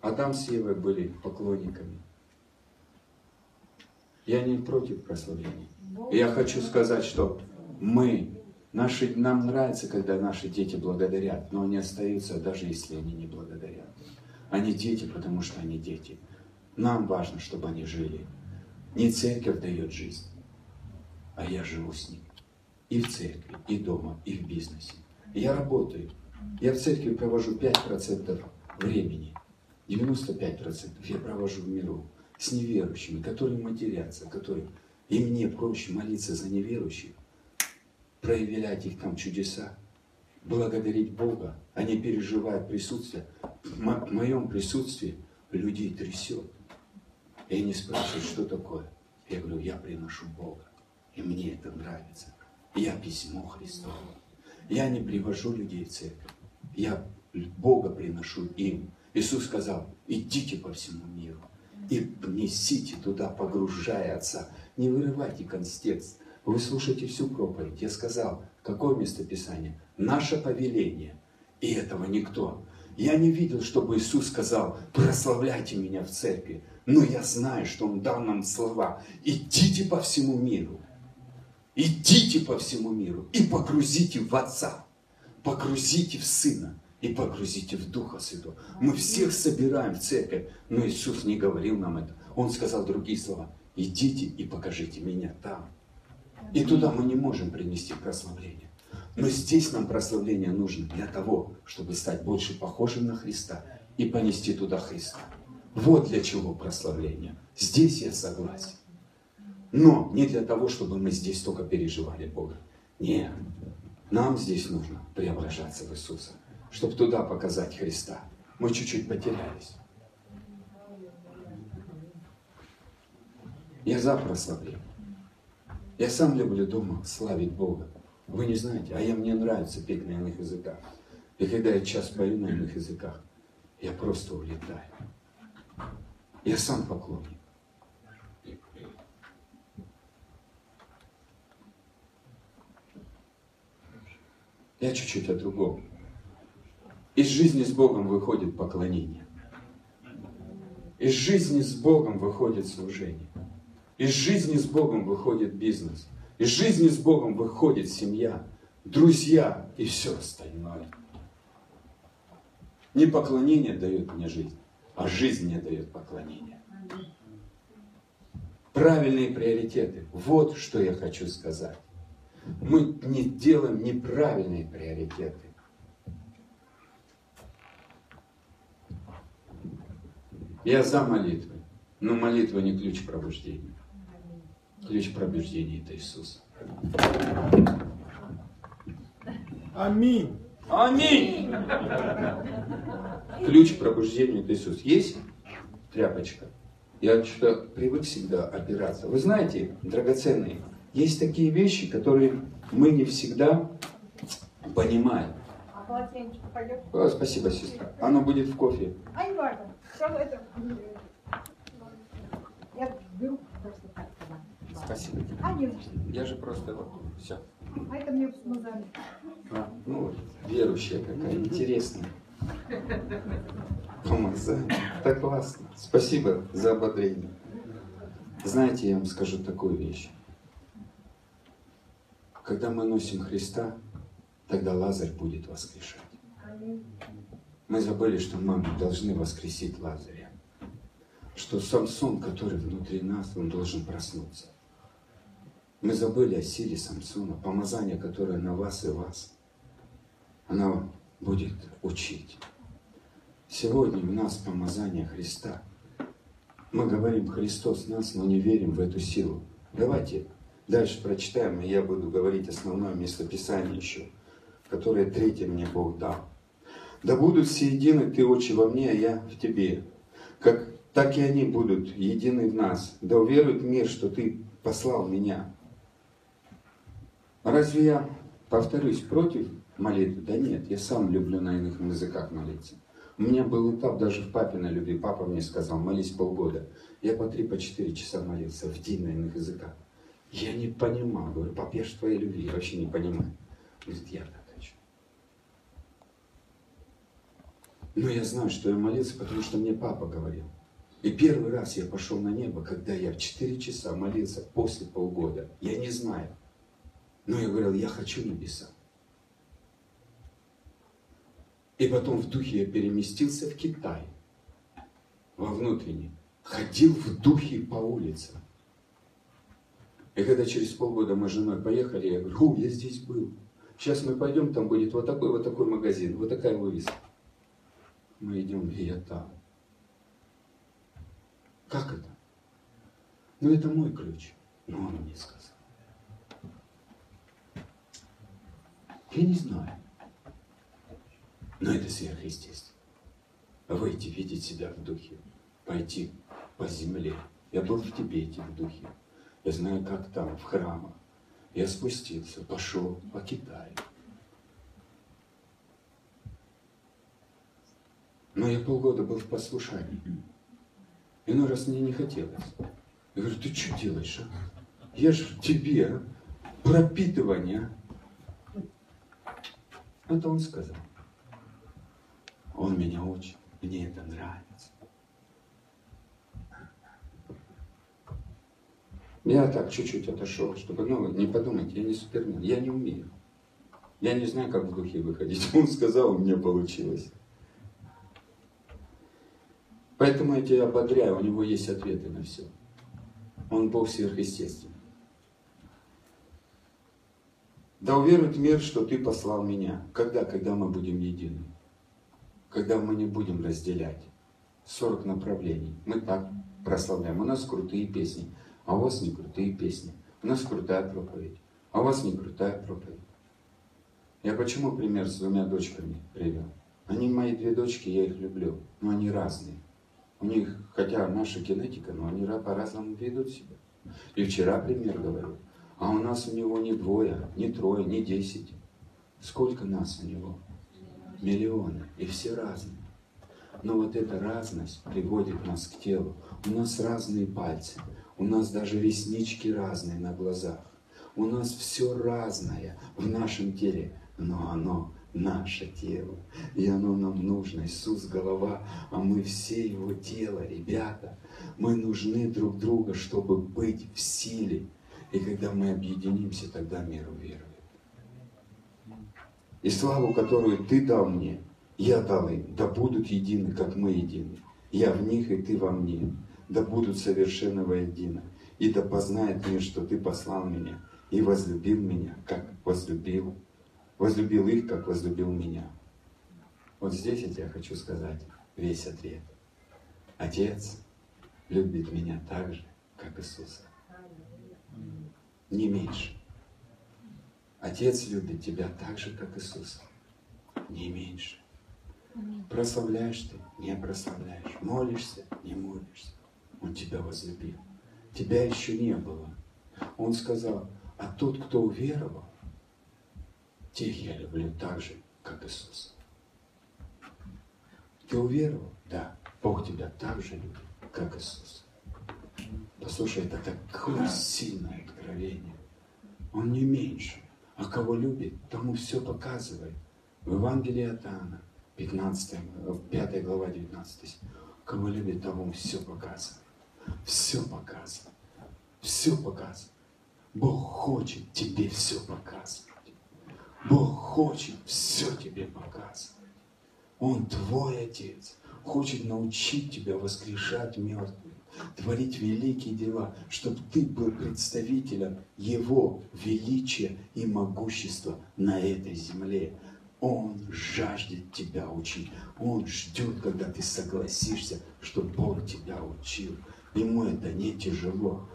Адам с Евой были поклонниками. Я не против прославления. Я хочу сказать, что мы, наши, нам нравится, когда наши дети благодарят, но они остаются, даже если они не благодарят. Они дети, потому что они дети. Нам важно, чтобы они жили. Не церковь дает жизнь, а я живу с ним. И в церкви, и дома, и в бизнесе. Я работаю. Я в церкви провожу 5% времени. 95% я провожу в миру с неверующими, которые матерятся, которые... И мне проще молиться за неверующих, проявлять их там чудеса, благодарить Бога. Они переживают присутствие. В моем присутствии людей трясет. И они спрашивают, что такое. Я говорю, я приношу Бога. И мне это нравится. Я письмо Христово. Я не привожу людей в церковь. Я Бога приношу им. Иисус сказал, идите по всему миру и несите туда, погружая Отца. Не вырывайте констекст. Вы слушаете всю проповедь. Я сказал, какое местописание? Наше повеление. И этого никто. Я не видел, чтобы Иисус сказал, прославляйте меня в церкви. Но я знаю, что Он дал нам слова. Идите по всему миру. Идите по всему миру и погрузите в Отца. Погрузите в Сына и погрузите в Духа Святого. Мы всех собираем в церковь, но Иисус не говорил нам это. Он сказал другие слова. Идите и покажите меня там. И туда мы не можем принести прославление. Но здесь нам прославление нужно для того, чтобы стать больше похожим на Христа и понести туда Христа. Вот для чего прославление. Здесь я согласен. Но не для того, чтобы мы здесь только переживали Бога. Нет. Нам здесь нужно преображаться в Иисуса чтобы туда показать Христа. Мы чуть-чуть потерялись. Я за прославление. Я сам люблю дома славить Бога. Вы не знаете, а я мне нравится петь на иных языках. И когда я час пою на иных языках, я просто улетаю. Я сам поклонник. Я чуть-чуть о другом. Из жизни с Богом выходит поклонение. Из жизни с Богом выходит служение. Из жизни с Богом выходит бизнес. Из жизни с Богом выходит семья, друзья и все остальное. Не поклонение дает мне жизнь, а жизнь мне дает поклонение. Правильные приоритеты. Вот что я хочу сказать. Мы не делаем неправильные приоритеты. Я за молитвы, но молитва не ключ пробуждения. Ключ пробуждения – это Иисус. Аминь. Аминь. Ключ пробуждения – это Иисус. Есть тряпочка? Я что-то привык всегда опираться. Вы знаете, драгоценные, есть такие вещи, которые мы не всегда понимаем. А полотенечко пойдет? О, спасибо, сестра. Оно будет в кофе. А не важно. Все это... Я беру просто так. Спасибо. А. Я же просто вот, все. А это мне смазали. А, ну, верующая какая, интересная. Помазание. Так классно. Спасибо за ободрение. Знаете, я вам скажу такую вещь. Когда мы носим Христа, тогда Лазарь будет воскрешать. Мы забыли, что мы должны воскресить Лазаря. Что Самсон, который внутри нас, он должен проснуться. Мы забыли о силе Самсона, помазание, которое на вас и вас. Она будет учить. Сегодня у нас помазание Христа. Мы говорим Христос нас, но не верим в эту силу. Давайте дальше прочитаем, и я буду говорить основное местописание еще, которое третье мне Бог дал. Да будут все едины, Ты, Отче, во мне, а я в Тебе. Как, так и они будут едины в нас. Да уверует мир, что Ты послал меня. Разве я, повторюсь, против молитвы? Да нет, я сам люблю на иных языках молиться. У меня был этап даже в папиной любви. Папа мне сказал, молись полгода. Я по три, по четыре часа молился в день на иных языках. Я не понимал. Говорю, пап, я же твоей любви. Я вообще не понимаю. Говорит, я так. Но я знаю, что я молился, потому что мне папа говорил. И первый раз я пошел на небо, когда я в 4 часа молился после полгода. Я не знаю. Но я говорил, я хочу небеса. И потом в духе я переместился в Китай, во внутренний. Ходил в духе по улицам. И когда через полгода мы с женой поехали, я говорю, о, я здесь был. Сейчас мы пойдем, там будет вот такой, вот такой магазин, вот такая вывеска. Мы идем, и я там. Как это? Ну, это мой ключ. Но он мне сказал. Я не знаю. Но это сверхъестественно. Выйти, видеть себя в духе. Пойти по земле. Я был в Тибете в духе. Я знаю, как там, в храмах. Я спустился, пошел по Китаю. Но я полгода был в послушании. Иной раз мне не хотелось. Я говорю, ты что делаешь, а? Я же в тебе, а? пропитывание. Это он сказал. Он меня учит, мне это нравится. Я так чуть-чуть отошел, чтобы, ну, не подумайте, я не супермен, я не умею. Я не знаю, как в духе выходить. [laughs] Он сказал, меня получилось. Поэтому я тебя ободряю, у него есть ответы на все. Он Бог сверхъестественный. Да уверует мир, что ты послал меня. Когда? Когда мы будем едины. Когда мы не будем разделять. 40 направлений. Мы так прославляем. У нас крутые песни, а у вас не крутые песни. У нас крутая проповедь, а у вас не крутая проповедь. Я почему пример с двумя дочками привел? Они мои две дочки, я их люблю, но они разные. У них, хотя наша генетика, но они по-разному ведут себя. И вчера пример говорил. А у нас у него не двое, не трое, не десять. Сколько нас у него? Миллионы. И все разные. Но вот эта разность приводит нас к телу. У нас разные пальцы. У нас даже реснички разные на глазах. У нас все разное в нашем теле. Но оно наше тело. И оно нам нужно. Иисус голова, а мы все его тело. Ребята, мы нужны друг другу, чтобы быть в силе. И когда мы объединимся, тогда мир уверует. И славу, которую ты дал мне, я дал им, да будут едины, как мы едины. Я в них, и ты во мне. Да будут совершенно воедино. И да познает мир, что ты послал меня и возлюбил меня, как возлюбил возлюбил их, как возлюбил меня. Вот здесь я тебе хочу сказать весь ответ. Отец любит меня так же, как Иисуса. Не меньше. Отец любит тебя так же, как Иисуса. Не меньше. Прославляешь ты, не прославляешь. Молишься, не молишься. Он тебя возлюбил. Тебя еще не было. Он сказал, а тот, кто уверовал, тех я люблю так же, как Иисус. Ты уверовал? Да. Бог тебя так же любит, как Иисус. Послушай, это такое сильное откровение. Он не меньше. А кого любит, тому все показывает. В Евангелии от Иоанна, 15, 5 глава, 19. Кого любит, тому все показывает. Все показывает. Все показывает. Бог хочет тебе все показывать. Бог хочет все тебе показывать. Он твой Отец. Хочет научить тебя воскрешать мертвых, творить великие дела, чтобы ты был представителем Его величия и могущества на этой земле. Он жаждет тебя учить. Он ждет, когда ты согласишься, что Бог тебя учил. Ему это не тяжело.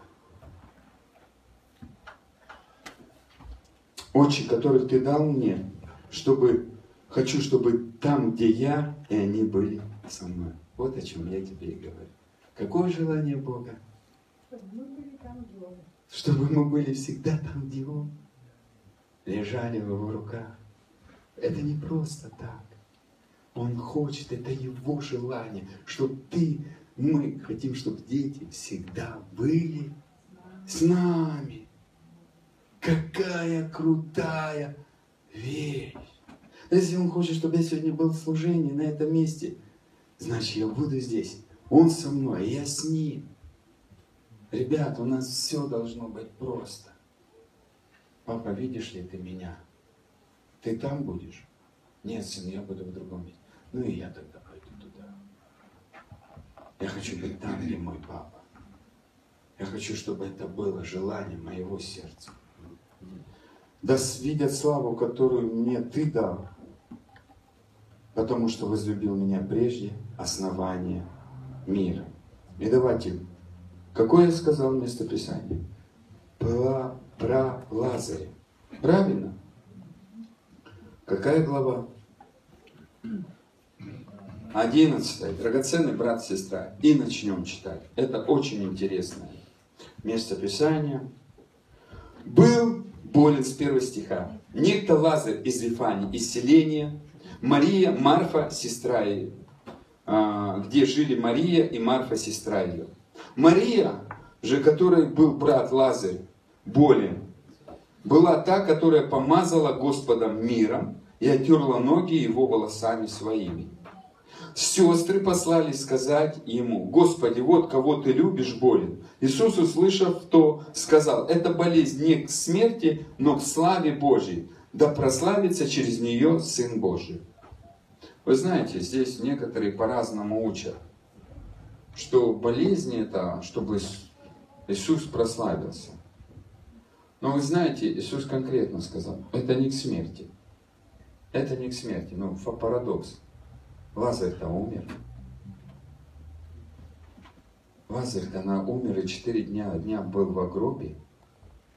очи, которых ты дал мне, чтобы, хочу, чтобы там, где я, и они были со мной. Вот о чем я тебе и говорю. Какое желание Бога? Чтобы мы были там, где Он. Чтобы мы были всегда там, где Он. Лежали в Его руках. Это не просто так. Он хочет, это Его желание, чтобы ты, мы хотим, чтобы дети всегда были с нами. Какая крутая вещь! Если Он хочет, чтобы я сегодня был в служении на этом месте, значит, я буду здесь. Он со мной, и я с Ним. Ребят, у нас все должно быть просто. Папа, видишь ли ты меня? Ты там будешь? Нет, сын, я буду в другом месте. Ну и я тогда. Я хочу быть там, где мой папа. Я хочу, чтобы это было желание моего сердца. Да видят славу, которую мне ты дал, потому что возлюбил меня прежде основания мира. И давайте, какое я сказал местописание? Про, про Лазаря. Правильно? Какая глава? Одиннадцатая. Драгоценный брат, сестра. И начнем читать. Это очень интересное местописание. Был болен с первого стиха. Некто Лазарь из Вифани, из селения. Мария, Марфа, сестра ее. А, где жили Мария и Марфа, сестра ее. Мария же, которой был брат Лазарь, болен, была та, которая помазала Господом миром и отерла ноги его волосами своими. Сестры послали сказать ему, Господи, вот кого ты любишь, болен. Иисус, услышав то, сказал, это болезнь не к смерти, но к славе Божьей, да прославится через нее Сын Божий. Вы знаете, здесь некоторые по-разному учат, что болезнь это, чтобы Иисус прославился. Но вы знаете, Иисус конкретно сказал, это не к смерти. Это не к смерти, ну, парадокс. Лазарь-то умер. Лазарь-то она умер и четыре дня, дня был в гробе.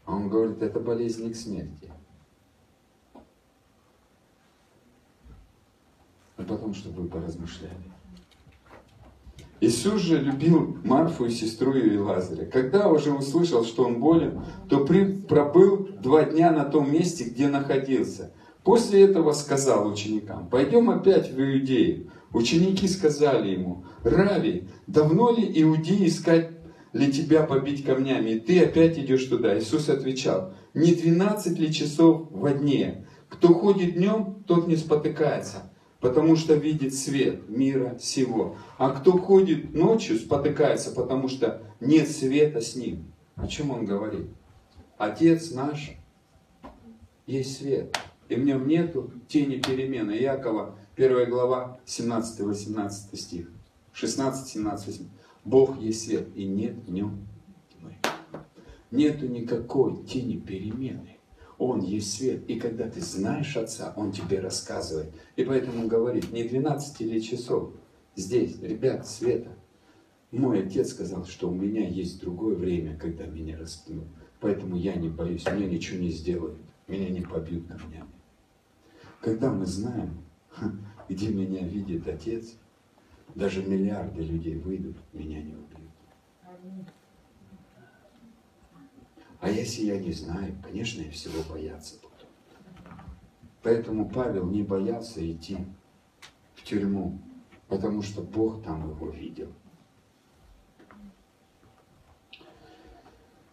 А он говорит, это болезнь не к смерти. А потом, чтобы вы поразмышляли. Иисус же любил Марфу и сестру ее и Лазаря. Когда уже услышал, что он болен, то пробыл два дня на том месте, где находился – После этого сказал ученикам, пойдем опять в Иудею. Ученики сказали ему, Рави, давно ли иудеи искать ли тебя побить камнями, и ты опять идешь туда? Иисус отвечал, не 12 ли часов во дне? Кто ходит днем, тот не спотыкается, потому что видит свет мира сего. А кто ходит ночью, спотыкается, потому что нет света с ним. О чем он говорит? Отец наш есть свет и в нем нету тени перемены. Якова, 1 глава, 17-18 стих. 16-17. Бог есть свет, и нет в нем тьмы. Нету никакой тени перемены. Он есть свет. И когда ты знаешь Отца, Он тебе рассказывает. И поэтому говорит, не 12 или часов здесь, ребят, света. Мой отец сказал, что у меня есть другое время, когда меня распнут. Поэтому я не боюсь, мне ничего не сделают, меня не побьют камнями. Когда мы знаем, [laughs] где меня видит Отец, даже миллиарды людей выйдут, меня не убьют. А если я не знаю, конечно, я всего бояться буду. Поэтому Павел не боялся идти в тюрьму, потому что Бог там его видел.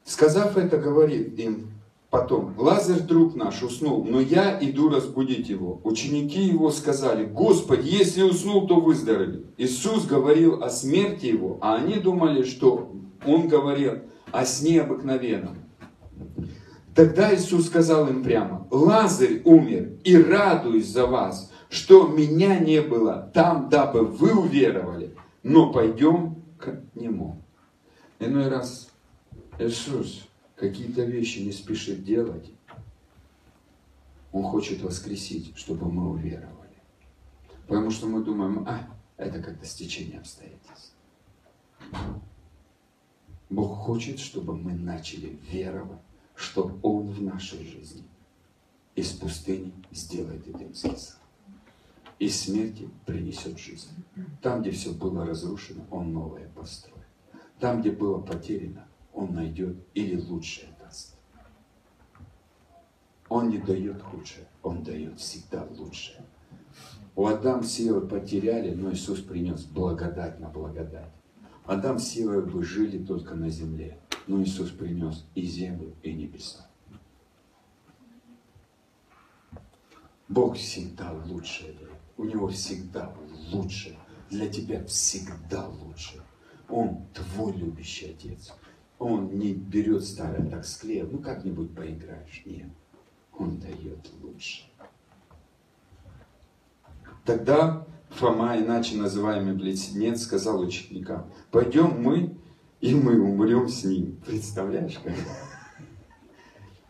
Сказав это, говорит им, Потом, Лазарь, друг наш, уснул, но я иду разбудить его. Ученики его сказали, Господи, если уснул, то выздоровеет. Иисус говорил о смерти его, а они думали, что он говорил о сне обыкновенном. Тогда Иисус сказал им прямо, Лазарь умер, и радуюсь за вас, что меня не было там, дабы вы уверовали, но пойдем к нему. Иной раз Иисус какие-то вещи не спешит делать, Он хочет воскресить, чтобы мы уверовали. Потому что мы думаем, а, это как-то стечение обстоятельств. Бог хочет, чтобы мы начали веровать, что Он в нашей жизни из пустыни сделает Эдемский сад. Из смерти принесет жизнь. Там, где все было разрушено, Он новое построит. Там, где было потеряно, он найдет или лучшее даст. Он не дает худшее, Он дает всегда лучшее. У Адам с Евой потеряли, но Иисус принес благодать на благодать. Адам с Евой бы жили только на земле, но Иисус принес и землю, и небеса. Бог всегда лучшее. У Него всегда лучше. Для тебя всегда лучше. Он твой любящий отец. Он не берет старое так склеил, ну как-нибудь поиграешь. Нет. Он дает лучше. Тогда Фома, иначе называемый близнец, сказал ученикам, пойдем мы, и мы умрем с ним. Представляешь, как?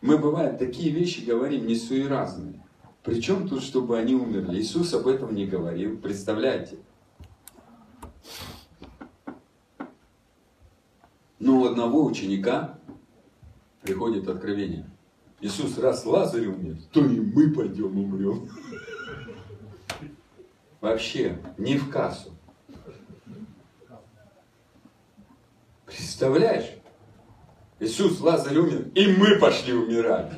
Мы, бывает, такие вещи говорим несуеразные. Причем тут, чтобы они умерли? Иисус об этом не говорил. Представляете? Но у одного ученика приходит откровение. Иисус, раз Лазарь умер, то и мы пойдем умрем. Вообще, не в кассу. Представляешь? Иисус, Лазарь умер, и мы пошли умирать.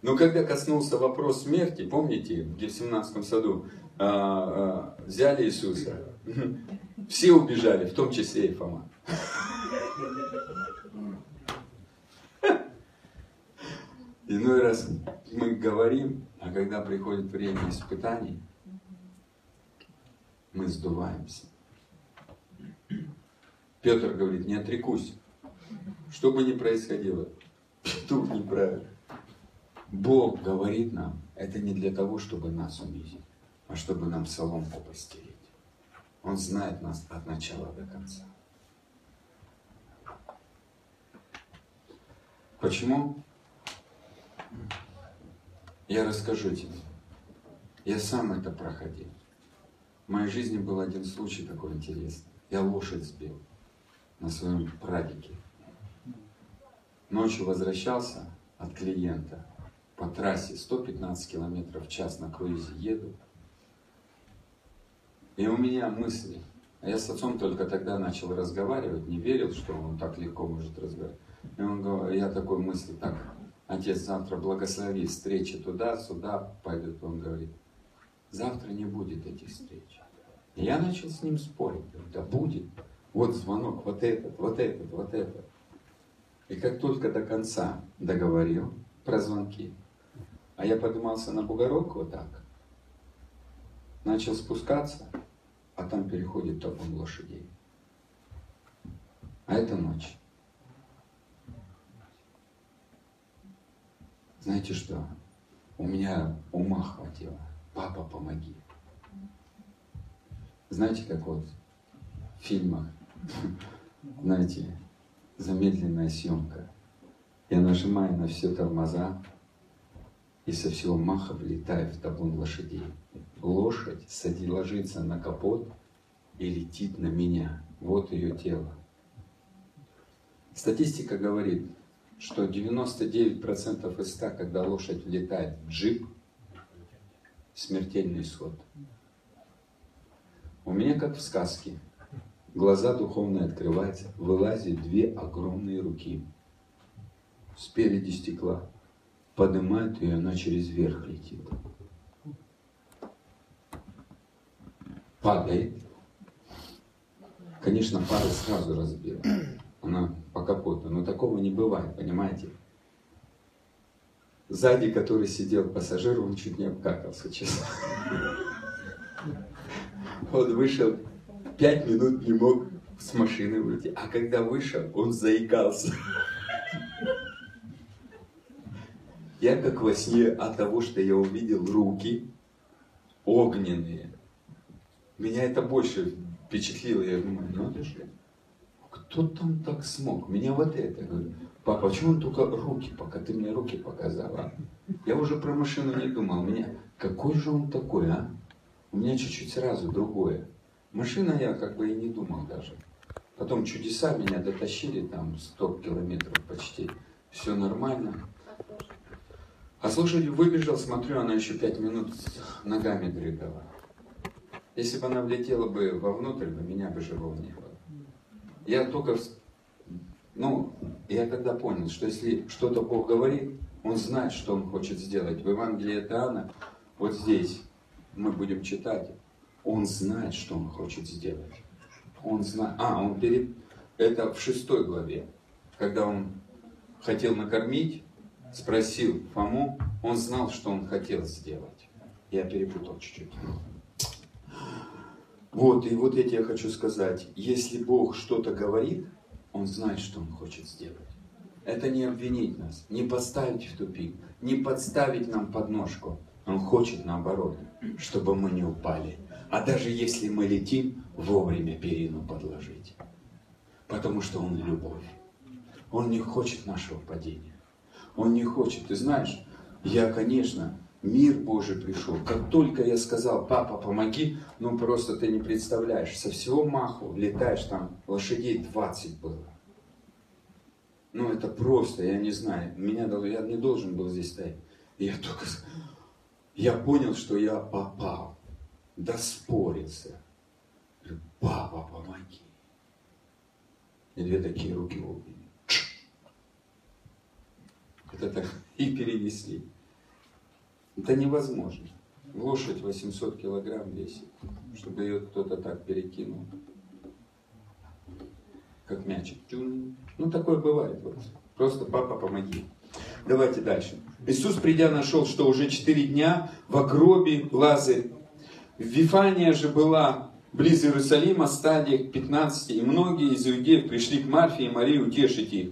Но когда коснулся вопрос смерти, помните, в Гефсиманском саду а, а, взяли Иисуса, все убежали, в том числе и Фома. Иной раз мы говорим, а когда приходит время испытаний, мы сдуваемся. Петр говорит, не отрекусь. Что бы ни происходило, петух неправильно. Бог говорит нам, это не для того, чтобы нас унизить, а чтобы нам соломку постелить. Он знает нас от начала до конца. Почему? Я расскажу тебе. Я сам это проходил. В моей жизни был один случай такой интересный. Я лошадь сбил на своем прадике. Ночью возвращался от клиента по трассе 115 километров в час на круизе еду. И у меня мысли. А я с отцом только тогда начал разговаривать, не верил, что он так легко может разговаривать. И он говорит, я такой мысли, так, отец, завтра благослови встречи туда, сюда пойдут. Он говорит, завтра не будет этих встреч. И я начал с ним спорить. Говорю, да будет. Вот звонок, вот этот, вот этот, вот этот. И как только до конца договорил про звонки, а я поднимался на бугорок вот так, начал спускаться, а там переходит табун лошадей. А это ночь. Знаете что? У меня ума хватило. Папа, помоги. Знаете, как вот в фильмах, [laughs] знаете, замедленная съемка. Я нажимаю на все тормоза и со всего маха влетаю в табун лошадей. Лошадь сади, ложится на капот и летит на меня. Вот ее тело. Статистика говорит, что 99% из 100, когда лошадь влетает в джип, смертельный исход. У меня как в сказке. Глаза духовные открываются, вылазят две огромные руки. Спереди стекла. Поднимают ее, она через верх летит. Падает. Конечно, пара сразу разбила она по капоту. Но такого не бывает, понимаете? Сзади, который сидел пассажир, он чуть не обкакался, честно. Он вышел, пять минут не мог с машины выйти. А когда вышел, он заикался. Я как во сне от того, что я увидел руки огненные. Меня это больше впечатлило. Я думаю, же кто там так смог? Меня вот это. Говорю, папа, почему он только руки, пока ты мне руки показал, а? Я уже про машину не думал. Меня, какой же он такой, а? У меня чуть-чуть сразу другое. Машина я как бы и не думал даже. Потом чудеса меня дотащили там 100 километров почти. Все нормально. А с лошадью выбежал, смотрю, она еще пять минут ногами двигала. Если бы она влетела бы вовнутрь, бы меня бы живого не было. Я только, ну, я тогда понял, что если что-то Бог говорит, Он знает, что Он хочет сделать. В Евангелии от Иоанна, вот здесь мы будем читать, Он знает, что Он хочет сделать. Он знает, а, Он перед, это в шестой главе, когда Он хотел накормить, спросил Фому, Он знал, что Он хотел сделать. Я перепутал чуть-чуть. Вот, и вот я хочу сказать. Если Бог что-то говорит, Он знает, что Он хочет сделать. Это не обвинить нас, не поставить в тупик, не подставить нам подножку. Он хочет наоборот, чтобы мы не упали. А даже если мы летим, вовремя перину подложить. Потому что Он любовь. Он не хочет нашего падения. Он не хочет. Ты знаешь, я, конечно, мир Божий пришел. Как только я сказал, папа, помоги, ну просто ты не представляешь, со всего маху летаешь, там лошадей 20 было. Ну это просто, я не знаю, меня, я не должен был здесь стоять. Я только, я понял, что я попал, доспорился. Говорю, папа, помоги. И две такие руки обняли. Это так и перенесли. Это невозможно. Лошадь 800 килограмм весит, чтобы ее кто-то так перекинул. Как мячик. Ну, такое бывает. Вот. Просто папа, помоги. Давайте дальше. Иисус, придя, нашел, что уже четыре дня в гробе Лазарь. Вифания же была близ Иерусалима, стадиях 15, и многие из иудеев пришли к Марфе и Марии утешить их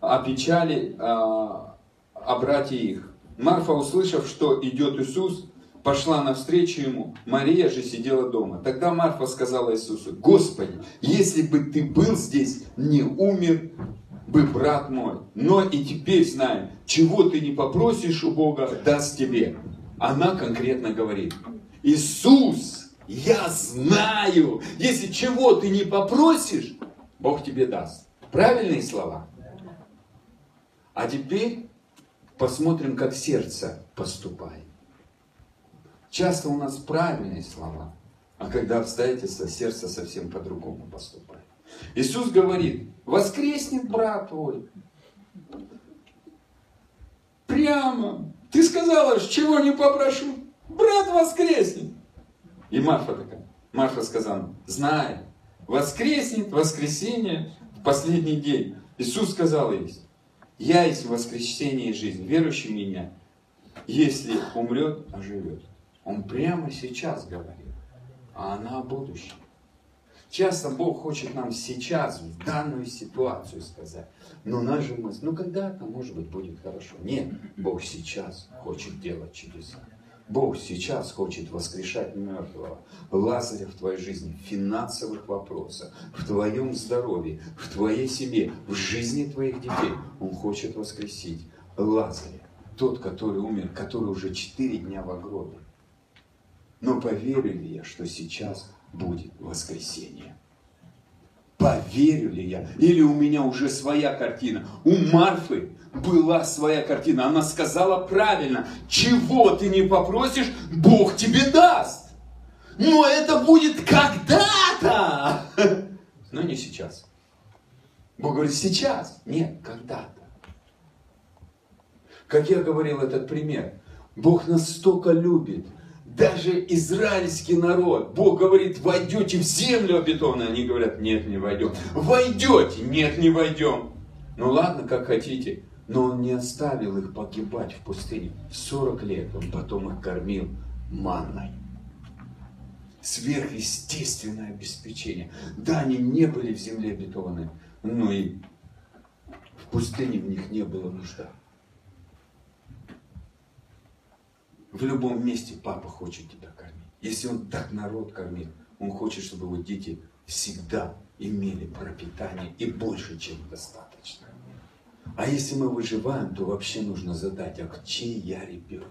о печали а, о брате их. Марфа, услышав, что идет Иисус, пошла навстречу ему. Мария же сидела дома. Тогда Марфа сказала Иисусу, Господи, если бы ты был здесь, не умер бы брат мой. Но и теперь знаем, чего ты не попросишь у Бога, даст тебе. Она конкретно говорит, Иисус, я знаю, если чего ты не попросишь, Бог тебе даст. Правильные слова? А теперь посмотрим, как сердце поступает. Часто у нас правильные слова, а когда обстоятельства, сердце совсем по-другому поступает. Иисус говорит, воскреснет брат твой. Прямо. Ты сказала, чего не попрошу. Брат воскреснет. И Марфа такая. Марфа сказала, знай, воскреснет воскресенье последний день. Иисус сказал ей, я есть воскресение и жизнь. Верующий меня, если умрет, оживет. Он прямо сейчас говорит, а она о будущем. Часто Бог хочет нам сейчас, в данную ситуацию сказать. Но же мысль, ну когда-то, может быть, будет хорошо. Нет, Бог сейчас хочет делать чудеса. Бог сейчас хочет воскрешать мертвого. Лазаря в твоей жизни, в финансовых вопросах, в твоем здоровье, в твоей семье, в жизни твоих детей. Он хочет воскресить Лазаря, тот, который умер, который уже четыре дня в гробе. Но поверю ли я, что сейчас будет воскресение? Поверю ли я? Или у меня уже своя картина? У Марфы была своя картина. Она сказала правильно. Чего ты не попросишь, Бог тебе даст. Но это будет когда-то. Но не сейчас. Бог говорит, сейчас. Нет, когда-то. Как я говорил этот пример. Бог настолько любит, даже израильский народ, Бог говорит, войдете в землю обетованную. Они говорят, нет, не войдем. Войдете, нет, не войдем. Ну ладно, как хотите. Но он не оставил их погибать в пустыне. 40 лет он потом их кормил манной. Сверхъестественное обеспечение. Да, они не были в земле обетованной, но и в пустыне в них не было нужда. В любом месте папа хочет тебя кормить. Если он так народ кормит, он хочет, чтобы его дети всегда имели пропитание и больше, чем достаточно. А если мы выживаем, то вообще нужно задать, а чей я ребенок?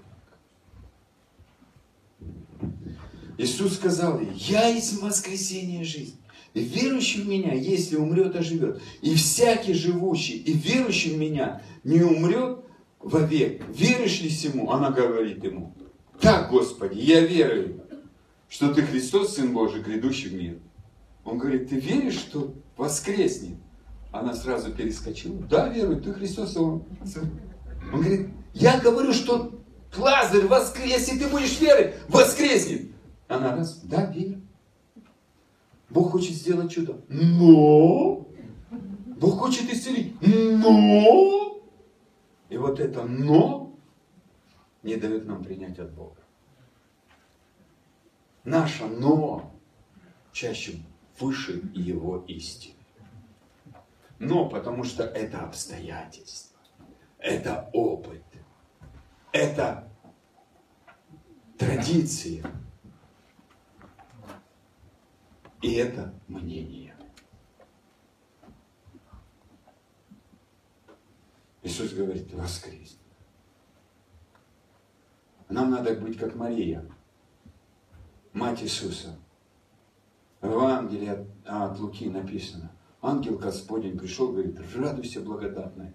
Иисус сказал ей, я есть воскресение жизни. Верующий в меня, если умрет, оживет. И всякий живущий и верующий в меня не умрет вовек. Веришь ли всему? Она говорит ему, так, Господи, я верую, что Ты Христос, Сын Божий, грядущий в мир. Он говорит, ты веришь, что воскреснет? Она сразу перескочила. Да, верую, ты Христос. Он, он говорит, я говорю, что Лазарь воскрес, ты будешь верить, воскреснет. Она раз, да, верю. Бог хочет сделать чудо. Но! Бог хочет исцелить. Но! И вот это но не дает нам принять от Бога. Наше «но» чаще выше его истины. Но потому что это обстоятельства, это опыт, это традиция, и это мнение. Иисус говорит, воскресни. Нам надо быть как Мария, мать Иисуса. В Евангелии от, от Луки написано, ангел Господень пришел, говорит, радуйся, благодатная.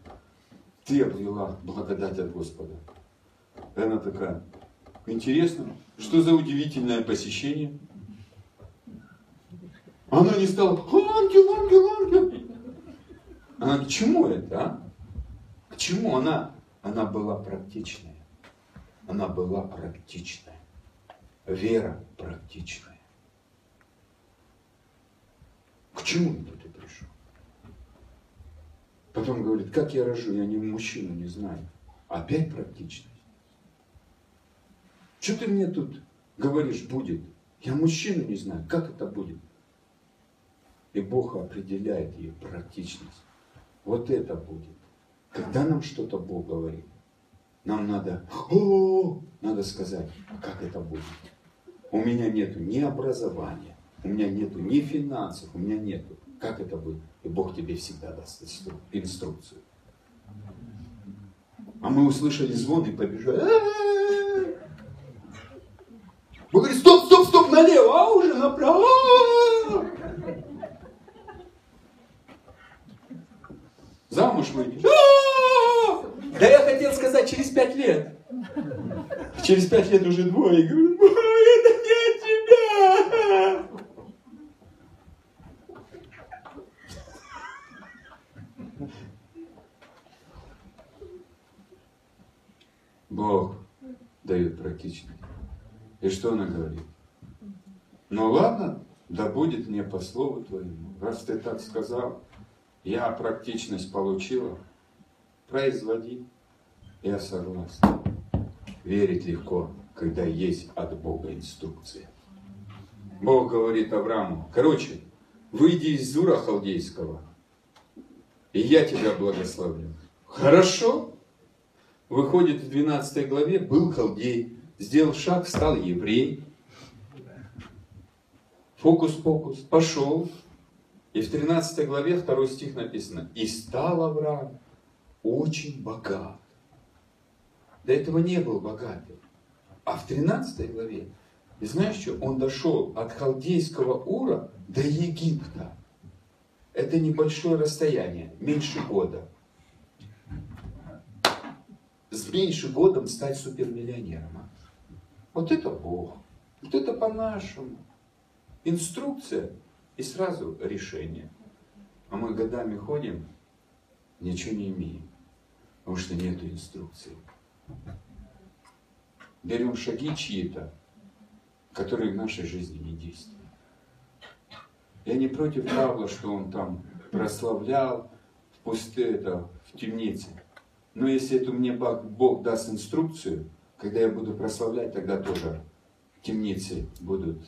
Ты обрела благодать от Господа. Она такая, интересно, что за удивительное посещение? Она не стала, ангел, ангел, ангел. Она к чему это, а? К чему она? Она была практичная. Она была практичная. Вера практичная. К чему это ты пришел? Потом говорит, как я рожу, я не мужчину не знаю. Опять практичность. Что ты мне тут говоришь, будет? Я мужчину не знаю, как это будет? И Бог определяет ее практичность. Вот это будет. Когда нам что-то Бог говорит, нам надо, о, надо сказать, как это будет. У меня нету ни образования, у меня нету ни финансов, у меня нету. Как это будет? И Бог тебе всегда даст инструкцию. А мы услышали звон и побежали. Бог говорит, стоп, стоп, стоп, налево, а уже направо. Замуж выйдешь. Да я хотел сказать через пять лет. Через пять лет уже двое. Говорю, это не от тебя. Бог дает практичность. И что она говорит? Ну ладно, да будет мне по слову твоему. Раз ты так сказал, я практичность получила, производи. Я согласен. Верить легко, когда есть от Бога инструкция. Бог говорит Аврааму, короче, выйди из Зура Халдейского, и я тебя благословлю. Хорошо. Выходит в 12 главе, был халдей, сделал шаг, стал еврей. Фокус-покус, пошел. И в 13 главе, второй стих написано, и стал Авраам очень богат. До этого не был богатым. А в 13 главе, и знаешь что, он дошел от халдейского Ура до Египта. Это небольшое расстояние, меньше года. С меньше годом стать супермиллионером. Вот это Бог. Вот это по-нашему. Инструкция и сразу решение. А мы годами ходим, ничего не имеем. Потому что нет инструкции. Берем шаги чьи-то, которые в нашей жизни не действуют. Я не против Павла, что он там прославлял в пусте, это, в темнице. Но если это мне Бог даст инструкцию, когда я буду прославлять, тогда тоже темницы будут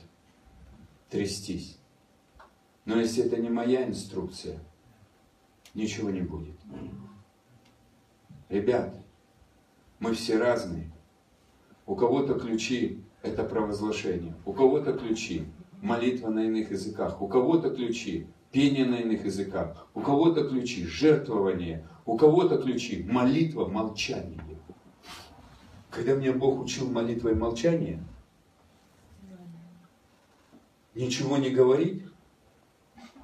трястись. Но если это не моя инструкция, ничего не будет. Ребят, мы все разные. У кого-то ключи – это провозглашение, у кого-то ключи – молитва на иных языках, у кого-то ключи – пение на иных языках, у кого-то ключи – жертвование, у кого-то ключи – молитва, молчание. Когда меня Бог учил молитвой молчания, ничего не говорить,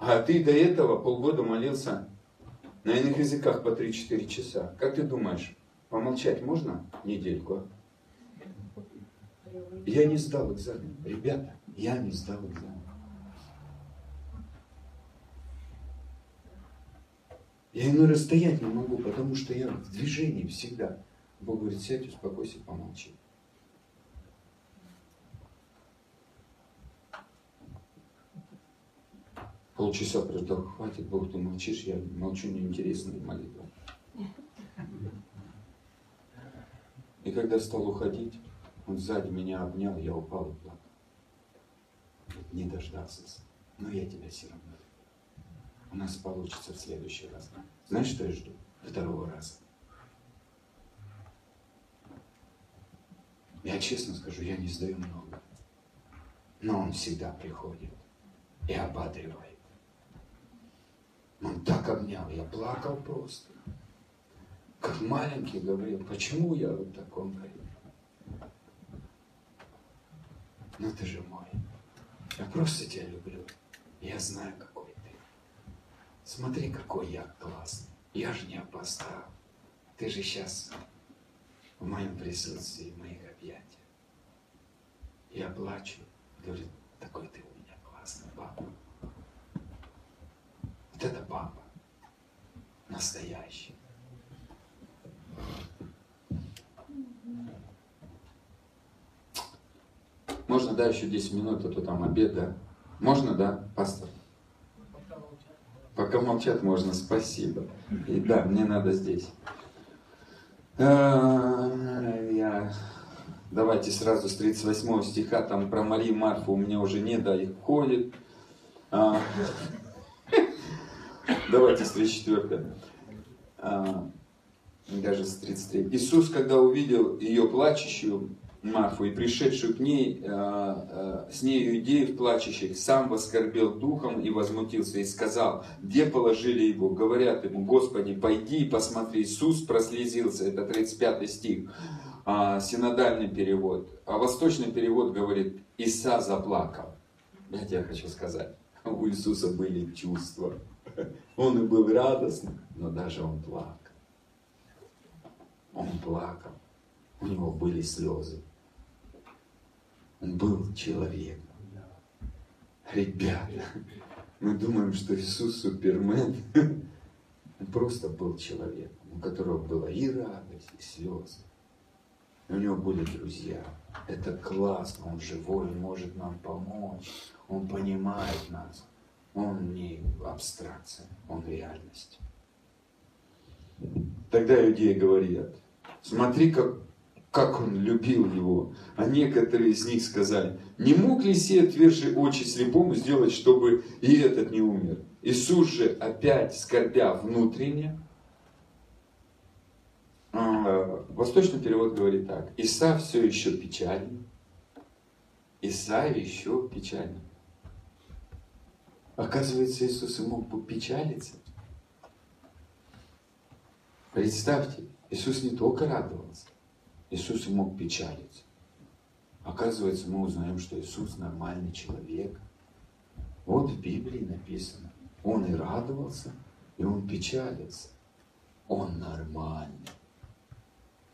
а ты до этого полгода молился на иных языках по 3-4 часа. Как ты думаешь, помолчать можно недельку? А? Я не сдал экзамен. Ребята, я не сдал экзамен. Я иной раз стоять не могу, потому что я в движении всегда. Бог говорит, сядь, успокойся, помолчи. Полчаса прождал, хватит, Бог, ты молчишь, я молчу, неинтересная молитва. И когда стал уходить, он сзади меня обнял, я упал и плакал. не дождался. Но я тебя все равно. У нас получится в следующий раз. Знаешь, что я жду? Второго раза. Я честно скажу, я не сдаю много. Но он всегда приходит и ободривает. Он так обнял, я плакал просто. Как маленький говорил, почему я вот таком говорю? Ну ты же мой. Я просто тебя люблю. Я знаю, какой ты. Смотри, какой я классный. Я же не опоздал. Ты же сейчас в моем присутствии, в моих объятиях. Я плачу. Говорит, такой ты у меня классный папа. Вот это папа. Настоящий. Можно, да, еще 10 минут, а то там обед, да? Можно, да, пастор? Пока молчат можно, спасибо. И да, мне надо здесь. А, я... Давайте сразу с 38 стиха, там про Марию Марфу у меня уже нет, да, их ходит. А... Давайте с 34. А... Даже с 33. Иисус, когда увидел ее плачущую, Марфу и пришедшую к ней, э, э, с нею иудеев плачущих, сам воскорбел духом и возмутился и сказал, где положили его? Говорят ему, Господи, пойди и посмотри. Иисус прослезился, это 35 стих, а, синодальный перевод. А восточный перевод говорит, Иса заплакал. Я тебе хочу сказать, у Иисуса были чувства. Он и был радостным, но даже он плакал. Он плакал. У него были слезы. Он был человеком. Ребята, мы думаем, что Иисус Супермен. Он просто был человеком, у которого была и радость, и слезы. У него были друзья. Это классно, он живой, он может нам помочь. Он понимает нас. Он не абстракция, он реальность. Тогда иудеи говорят, смотри, как как он любил его. А некоторые из них сказали, не мог ли сей отвержи очи слепому сделать, чтобы и этот не умер? Иисус же опять скорбя внутренне, а, восточный перевод говорит так, Иса все еще печален, Иса еще печален. Оказывается, Иисус и мог попечалиться. Представьте, Иисус не только радовался, Иисус мог печалиться. Оказывается, мы узнаем, что Иисус нормальный человек. Вот в Библии написано. Он и радовался, и он печалится. Он нормальный.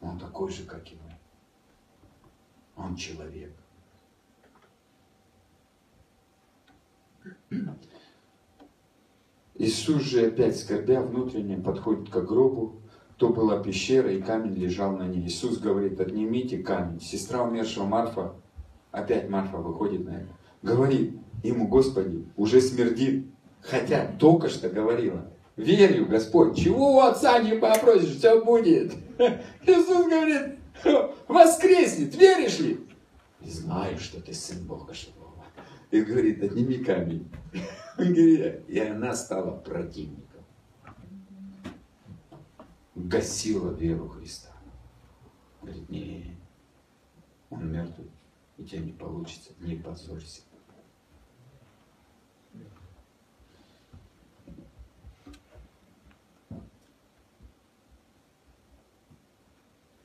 Он такой же, как и мы. Он человек. Иисус же опять скорбя внутренне подходит к гробу, то была пещера, и камень лежал на ней. Иисус говорит, отнимите камень. Сестра умершего Марфа, опять Марфа выходит на это, говорит ему, Господи, уже смердит, хотя только что говорила, верю, Господь, чего у отца не попросишь, все будет. [laughs] Иисус говорит, воскреснет, веришь ли? Знаю, что ты сын Бога живого. И говорит, отними камень. [laughs] И она стала противником гасила веру Христа. Говорит, не, он мертвый, у тебя не получится, не позорься.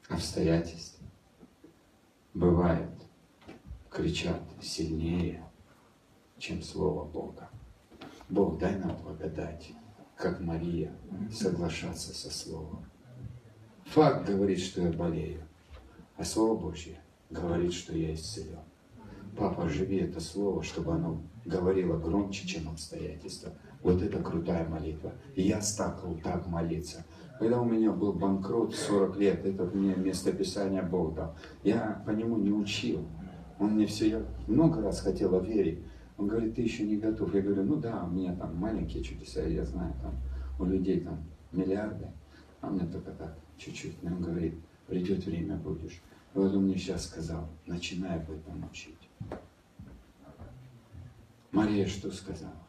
Обстоятельства бывает кричат сильнее, чем Слово Бога. Бог, дай нам благодать как Мария, соглашаться со Словом. Факт говорит, что я болею, а Слово Божье говорит, что я исцелен. Папа, живи это Слово, чтобы оно говорило громче, чем обстоятельства. Вот это крутая молитва. Я стал так молиться. Когда у меня был банкрот 40 лет, это мне местописание Бог дал. Я по нему не учил. Он мне все, я много раз хотела верить. Он говорит, ты еще не готов. Я говорю, ну да, у меня там маленькие чудеса, я знаю, там у людей там миллиарды, а меня только так, чуть-чуть. Но он говорит, придет время, будешь. И вот он мне сейчас сказал, начинай об этом учить. Мария что сказала?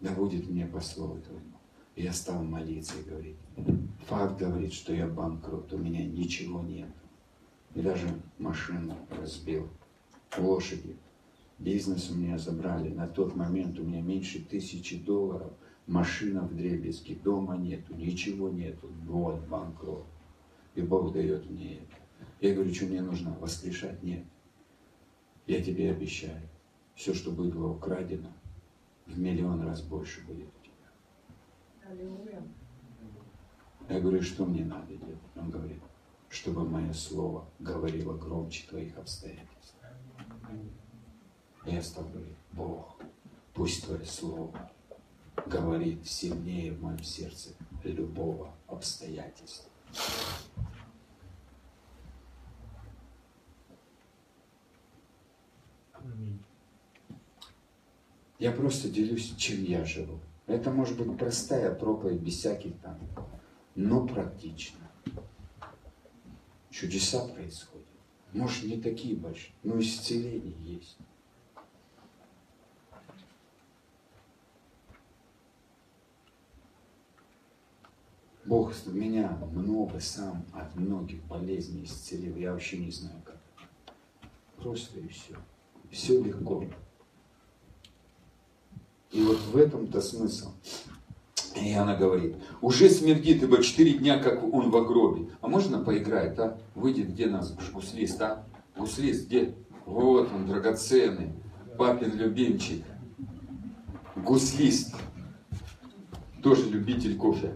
Да будет мне по слову твоему. Я стал молиться и говорить, факт говорит, что я банкрот, у меня ничего нет. И даже машину разбил, лошади. Бизнес у меня забрали. На тот момент у меня меньше тысячи долларов. Машина в дребезге, дома нету, ничего нету. Вот банкрот. И Бог дает мне это. Я говорю, что мне нужно воскрешать? Нет. Я тебе обещаю, все, что было украдено, в миллион раз больше будет у тебя. Я говорю, что мне надо делать? Он говорит, чтобы мое слово говорило громче твоих обстоятельств. Стал говорить, Бог, пусть твое слово говорит сильнее в моем сердце любого обстоятельства. Я просто делюсь, чем я живу. Это может быть простая проповедь, без всяких там, но практично. Чудеса происходят. Может, не такие большие, но исцеление есть. Бог меня много сам от многих болезней исцелил. Я вообще не знаю как. Просто и все. Все легко. И вот в этом-то смысл. И она говорит, уже смердит, ибо четыре дня, как он в гробе. А можно поиграть, а? Выйдет, где нас гуслист, а? Гуслист, где? Вот он, драгоценный, папин любимчик. Гуслист. Тоже любитель кофе.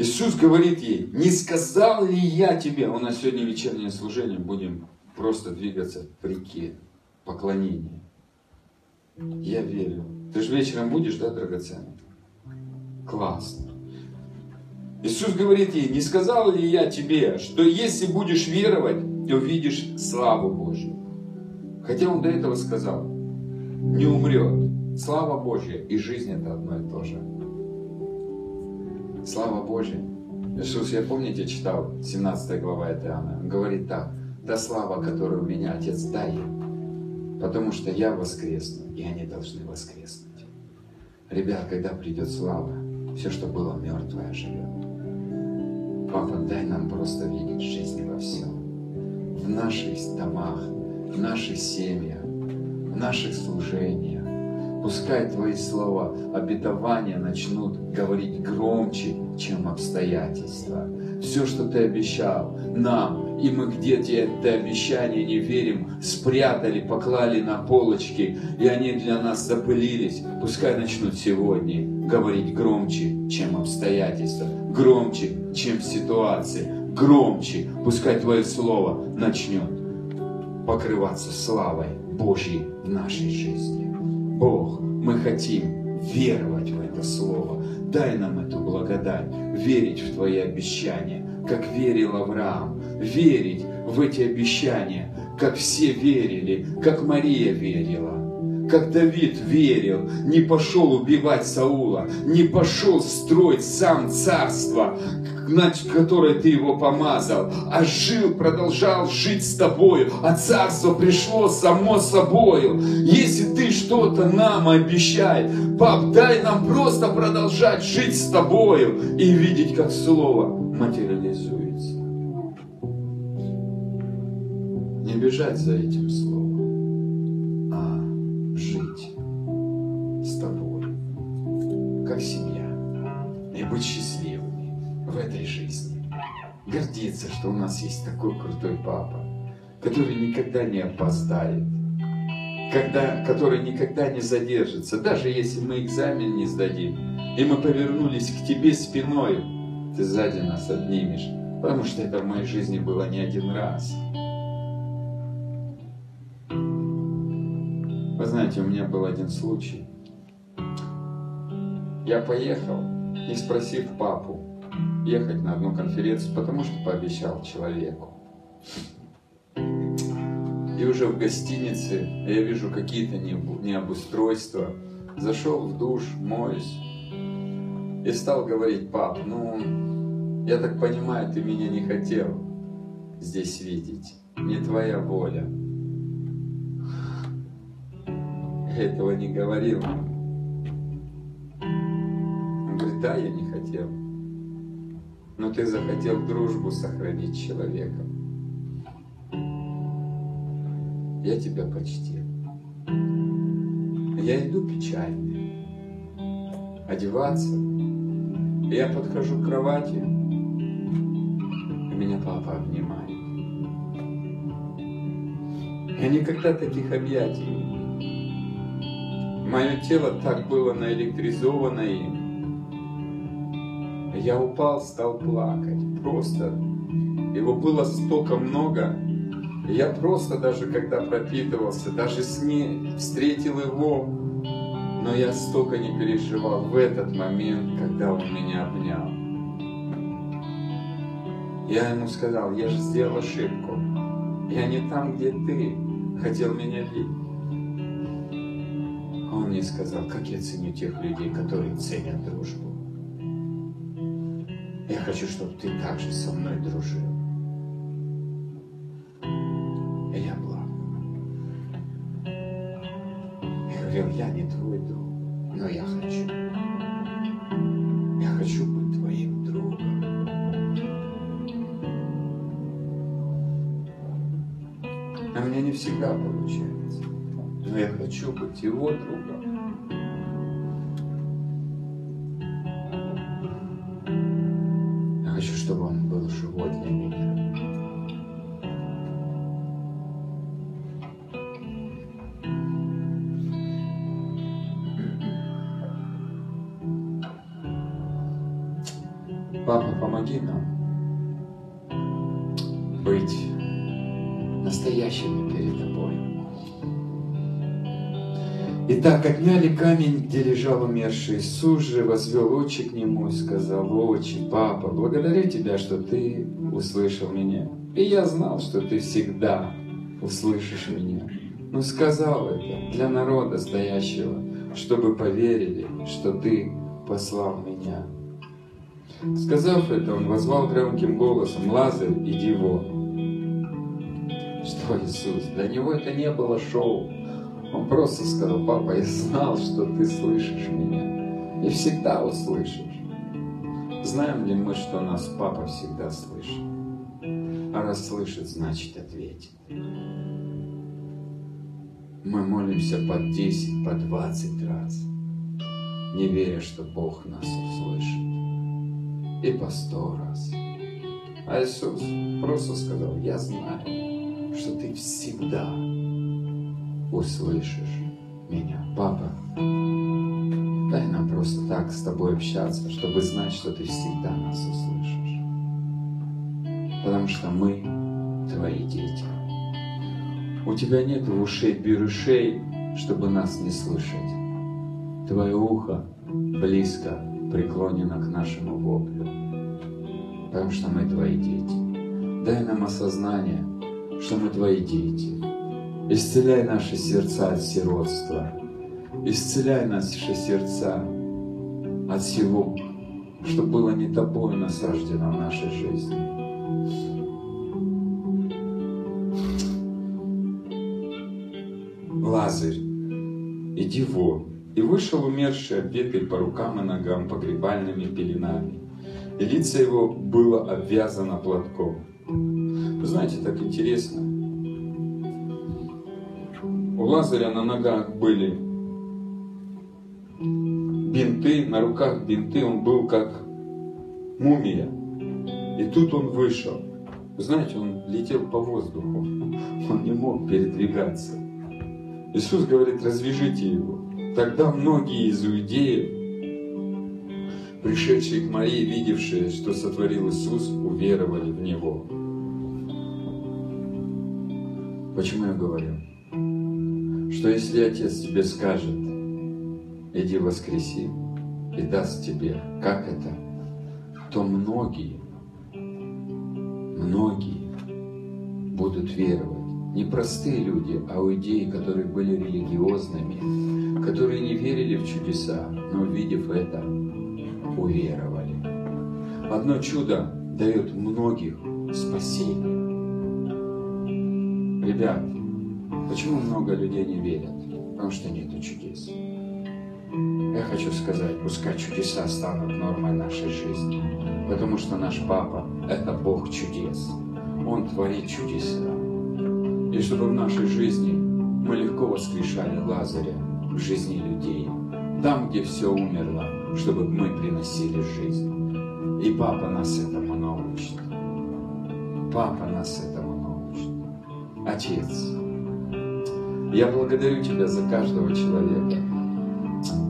Иисус говорит ей, не сказал ли я тебе, у нас сегодня вечернее служение, будем просто двигаться в реке поклонения. Я верю. Ты же вечером будешь, да, драгоценный? Классно. Иисус говорит ей, не сказал ли я тебе, что если будешь веровать, увидишь славу Божью. Хотя он до этого сказал, не умрет. Слава Божья и жизнь это одно и то же. Слава Божья. Иисус, я помните, читал 17 глава Иоанна. Он говорит так, та слава, которую у меня Отец дает, потому что я воскресну, и они должны воскреснуть. Ребят, когда придет слава, все, что было мертвое, живет. Папа, дай нам просто видеть жизнь во всем. В наших домах, в наших семьях, в наших служениях. Пускай Твои слова обетования начнут говорить громче, чем обстоятельства. Все, что Ты обещал нам, и мы где-то это обещание не верим, спрятали, поклали на полочки, и они для нас запылились. Пускай начнут сегодня говорить громче, чем обстоятельства, громче, чем ситуации, громче. Пускай Твое Слово начнет покрываться славой Божьей в нашей жизни. Бог, мы хотим веровать в это Слово. Дай нам эту благодать, верить в Твои обещания, как верил Авраам, верить в эти обещания, как все верили, как Мария верила. Как Давид верил, не пошел убивать Саула, не пошел строить сам царство, на которое ты его помазал, а жил, продолжал жить с тобою, а царство пришло само собою. Если ты что-то нам обещаешь, пап, дай нам просто продолжать жить с тобою и видеть, как слово материализуется. Не бежать за этим словом, Гордиться, что у нас есть такой крутой папа, который никогда не опоздает, когда, который никогда не задержится, даже если мы экзамен не сдадим, и мы повернулись к тебе спиной, ты сзади нас обнимешь, потому что это в моей жизни было не один раз. Вы знаете, у меня был один случай. Я поехал, не спросив папу, ехать на одну конференцию, потому что пообещал человеку. И уже в гостинице я вижу какие-то необустройства. Зашел в душ, моюсь. И стал говорить, пап, ну, я так понимаю, ты меня не хотел здесь видеть. Не твоя воля. Я этого не говорил. Он говорит, да, я не хотел. Но ты захотел дружбу сохранить человеком. Я тебя почтил. Я иду печальный. Одеваться. Я подхожу к кровати, и меня папа обнимает. Я никогда таких объятий. Мое тело так было наэлектризовано им. Я упал, стал плакать. Просто. Его было столько много. Я просто даже когда пропитывался, даже с ней встретил его, но я столько не переживал в этот момент, когда он меня обнял. Я ему сказал, я же сделал ошибку. Я не там, где ты хотел меня видеть. Он мне сказал, как я ценю тех людей, которые ценят дружбу. Я хочу, чтобы ты также со мной дружил. И я плакал. Я говорил, я не твой друг, но я хочу. Я хочу быть твоим другом. А меня не всегда получается. Но я хочу быть его другом. И так отняли камень, где лежал умерший Иисус же, возвел очи к нему и сказал, «Очи, папа, благодарю тебя, что ты услышал меня. И я знал, что ты всегда услышишь меня. Но сказал это для народа стоящего, чтобы поверили, что ты послал меня». Сказав это, он возвал громким голосом, «Лазарь, иди вон!» Что Иисус? Для него это не было шоу. Он просто сказал, папа, я знал, что ты слышишь меня. И всегда услышишь. Знаем ли мы, что нас папа всегда слышит? А раз слышит, значит ответит. Мы молимся по 10, по 20 раз, не веря, что Бог нас услышит. И по сто раз. А Иисус просто сказал, я знаю, что ты всегда услышишь меня. Папа, дай нам просто так с тобой общаться, чтобы знать, что ты всегда нас услышишь. Потому что мы твои дети. У тебя нет ушей бирюшей, чтобы нас не слышать. Твое ухо близко преклонено к нашему воплю. Потому что мы твои дети. Дай нам осознание, что мы твои дети. Исцеляй наши сердца от сиротства. Исцеляй наши сердца от всего, что было не тобой насаждено в нашей жизни. Лазарь, иди вон. И вышел умерший, обвитый по рукам и ногам погребальными пеленами. И лицо его было обвязано платком. Вы знаете, так интересно. Лазаря на ногах были бинты, на руках бинты, он был как мумия. И тут он вышел. Вы знаете, он летел по воздуху, он не мог передвигаться. Иисус говорит, развяжите его. Тогда многие из иудеев, пришедшие к Марии, видевшие, что сотворил Иисус, уверовали в Него. Почему я говорю? Что если Отец тебе скажет, иди воскреси и даст тебе, как это, то многие, многие будут веровать. Не простые люди, а иудеи, которые были религиозными, которые не верили в чудеса, но увидев это, уверовали. Одно чудо дает многих спасение. Ребят, почему много людей не верят? Потому что нету чудес. Я хочу сказать, пускай чудеса станут нормой нашей жизни. Потому что наш Папа – это Бог чудес. Он творит чудеса. И чтобы в нашей жизни мы легко воскрешали Лазаря в жизни людей. Там, где все умерло, чтобы мы приносили жизнь. И Папа нас этому научит. Папа нас этому научит. Отец, я благодарю Тебя за каждого человека,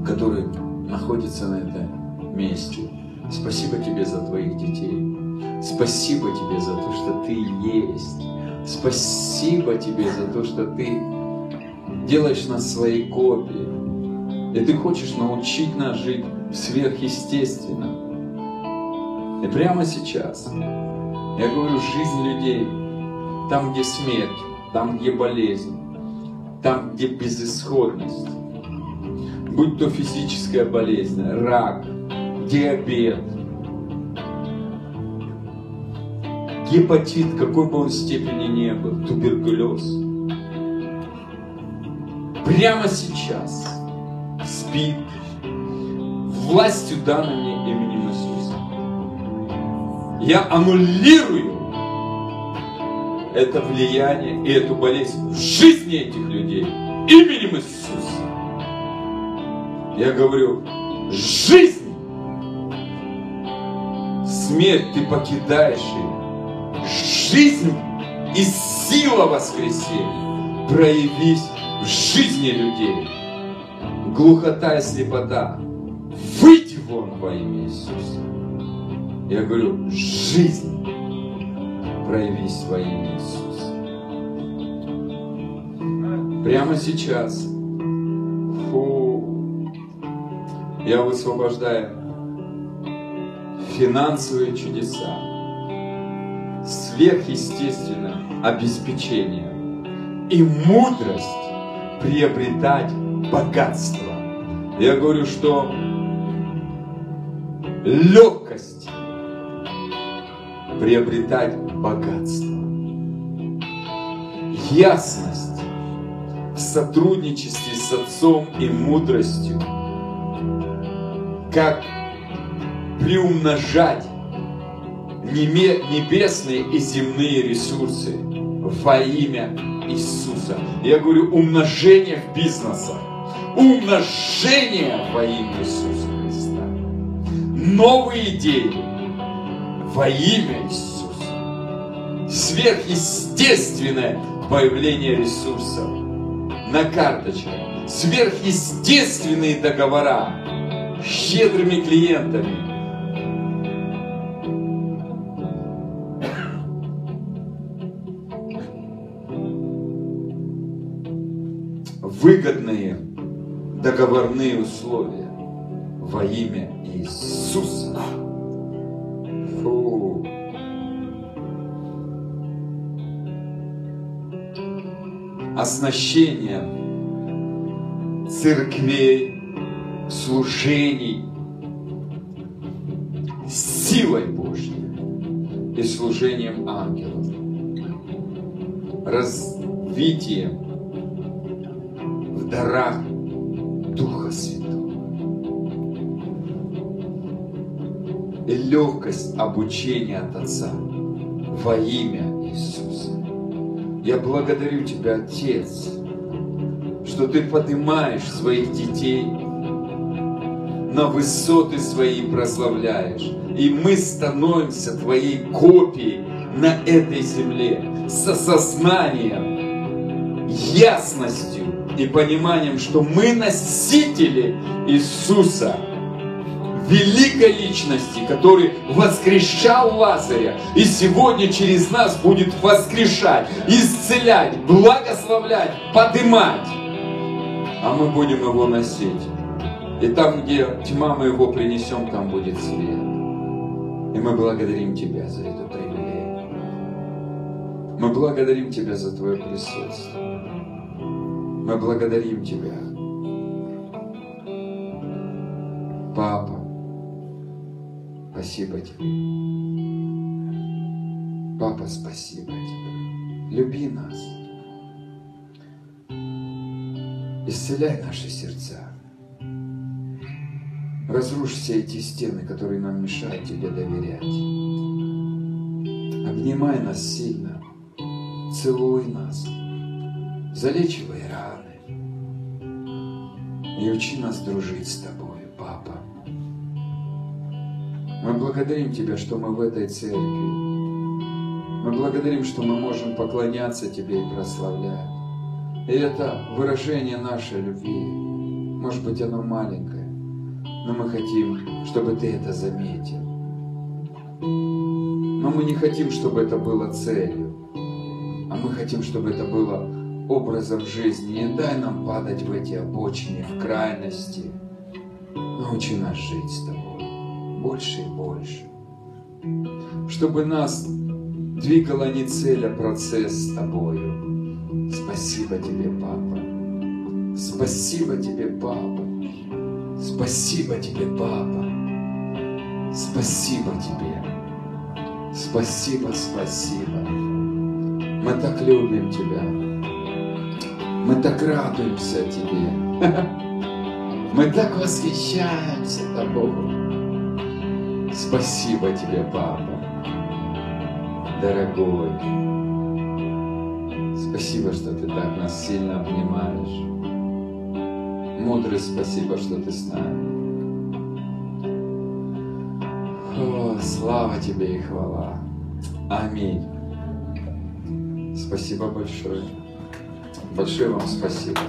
который находится на этом месте. Спасибо Тебе за Твоих детей. Спасибо Тебе за то, что Ты есть. Спасибо Тебе за то, что Ты делаешь нас своей копией. И Ты хочешь научить нас жить сверхъестественно. И прямо сейчас я говорю, жизнь людей, там, где смерть, там, где болезнь, там, где безысходность, будь то физическая болезнь, рак, диабет, гепатит, какой бы он степени не был, туберкулез. Прямо сейчас спит властью данными именем Иисуса. Я аннулирую это влияние и эту болезнь в жизни этих людей именем Иисуса. Я говорю, жизнь, смерть ты покидаешь ее, жизнь и сила воскресения проявись в жизни людей. Глухота и слепота, выйди вон во имя Иисуса. Я говорю, жизнь проявись во имя Иисуса. Прямо сейчас. Фу. Я высвобождаю финансовые чудеса, сверхъестественное обеспечение и мудрость приобретать богатство. Я говорю, что легкость приобретать богатство. Ясность в сотрудничестве с Отцом и мудростью, как приумножать небесные и земные ресурсы во имя Иисуса. Я говорю, умножение в бизнесах, умножение во имя Иисуса Христа. Новые идеи во имя Иисуса. Сверхъестественное появление ресурсов на карточках. Сверхъестественные договора с щедрыми клиентами. Выгодные договорные условия во имя Иисуса. Оснащение церквей, служений силой Божьей и служением ангелов. Развитие в дарах Духа Святого. И легкость обучения от Отца во имя. Я благодарю Тебя, Отец, что Ты поднимаешь своих детей на высоты свои прославляешь. И мы становимся Твоей копией на этой земле с осознанием, ясностью и пониманием, что мы носители Иисуса, великой личности, который воскрешал Лазаря и сегодня через нас будет воскрешать, исцелять, благословлять, поднимать. А мы будем его носить. И там, где тьма, мы его принесем, там будет свет. И мы благодарим Тебя за эту привилегию. Мы благодарим Тебя за Твое присутствие. Мы благодарим Тебя. Папа, спасибо Тебе. Папа, спасибо Тебе. Люби нас. Исцеляй наши сердца. Разрушь все эти стены, которые нам мешают Тебе доверять. Обнимай нас сильно, целуй нас, залечивай раны и учи нас дружить с Тобой. Мы благодарим Тебя, что мы в этой церкви. Мы благодарим, что мы можем поклоняться Тебе и прославлять. И это выражение нашей любви. Может быть, оно маленькое, но мы хотим, чтобы Ты это заметил. Но мы не хотим, чтобы это было целью, а мы хотим, чтобы это было образом жизни. Не дай нам падать в эти обочины, в крайности. Научи нас жить с Тобой больше и больше. Чтобы нас двигала не цель, а процесс с Тобою. Спасибо Тебе, Папа. Спасибо Тебе, Папа. Спасибо Тебе, Папа. Спасибо Тебе. Спасибо, спасибо. Мы так любим Тебя. Мы так радуемся Тебе. [laughs] Мы так восхищаемся Тобой. Спасибо Тебе, Папа. Дорогой. Спасибо, что Ты так нас сильно обнимаешь. Мудрый, спасибо, что Ты с нами. О, слава Тебе и хвала. Аминь. Спасибо большое. Большое вам спасибо.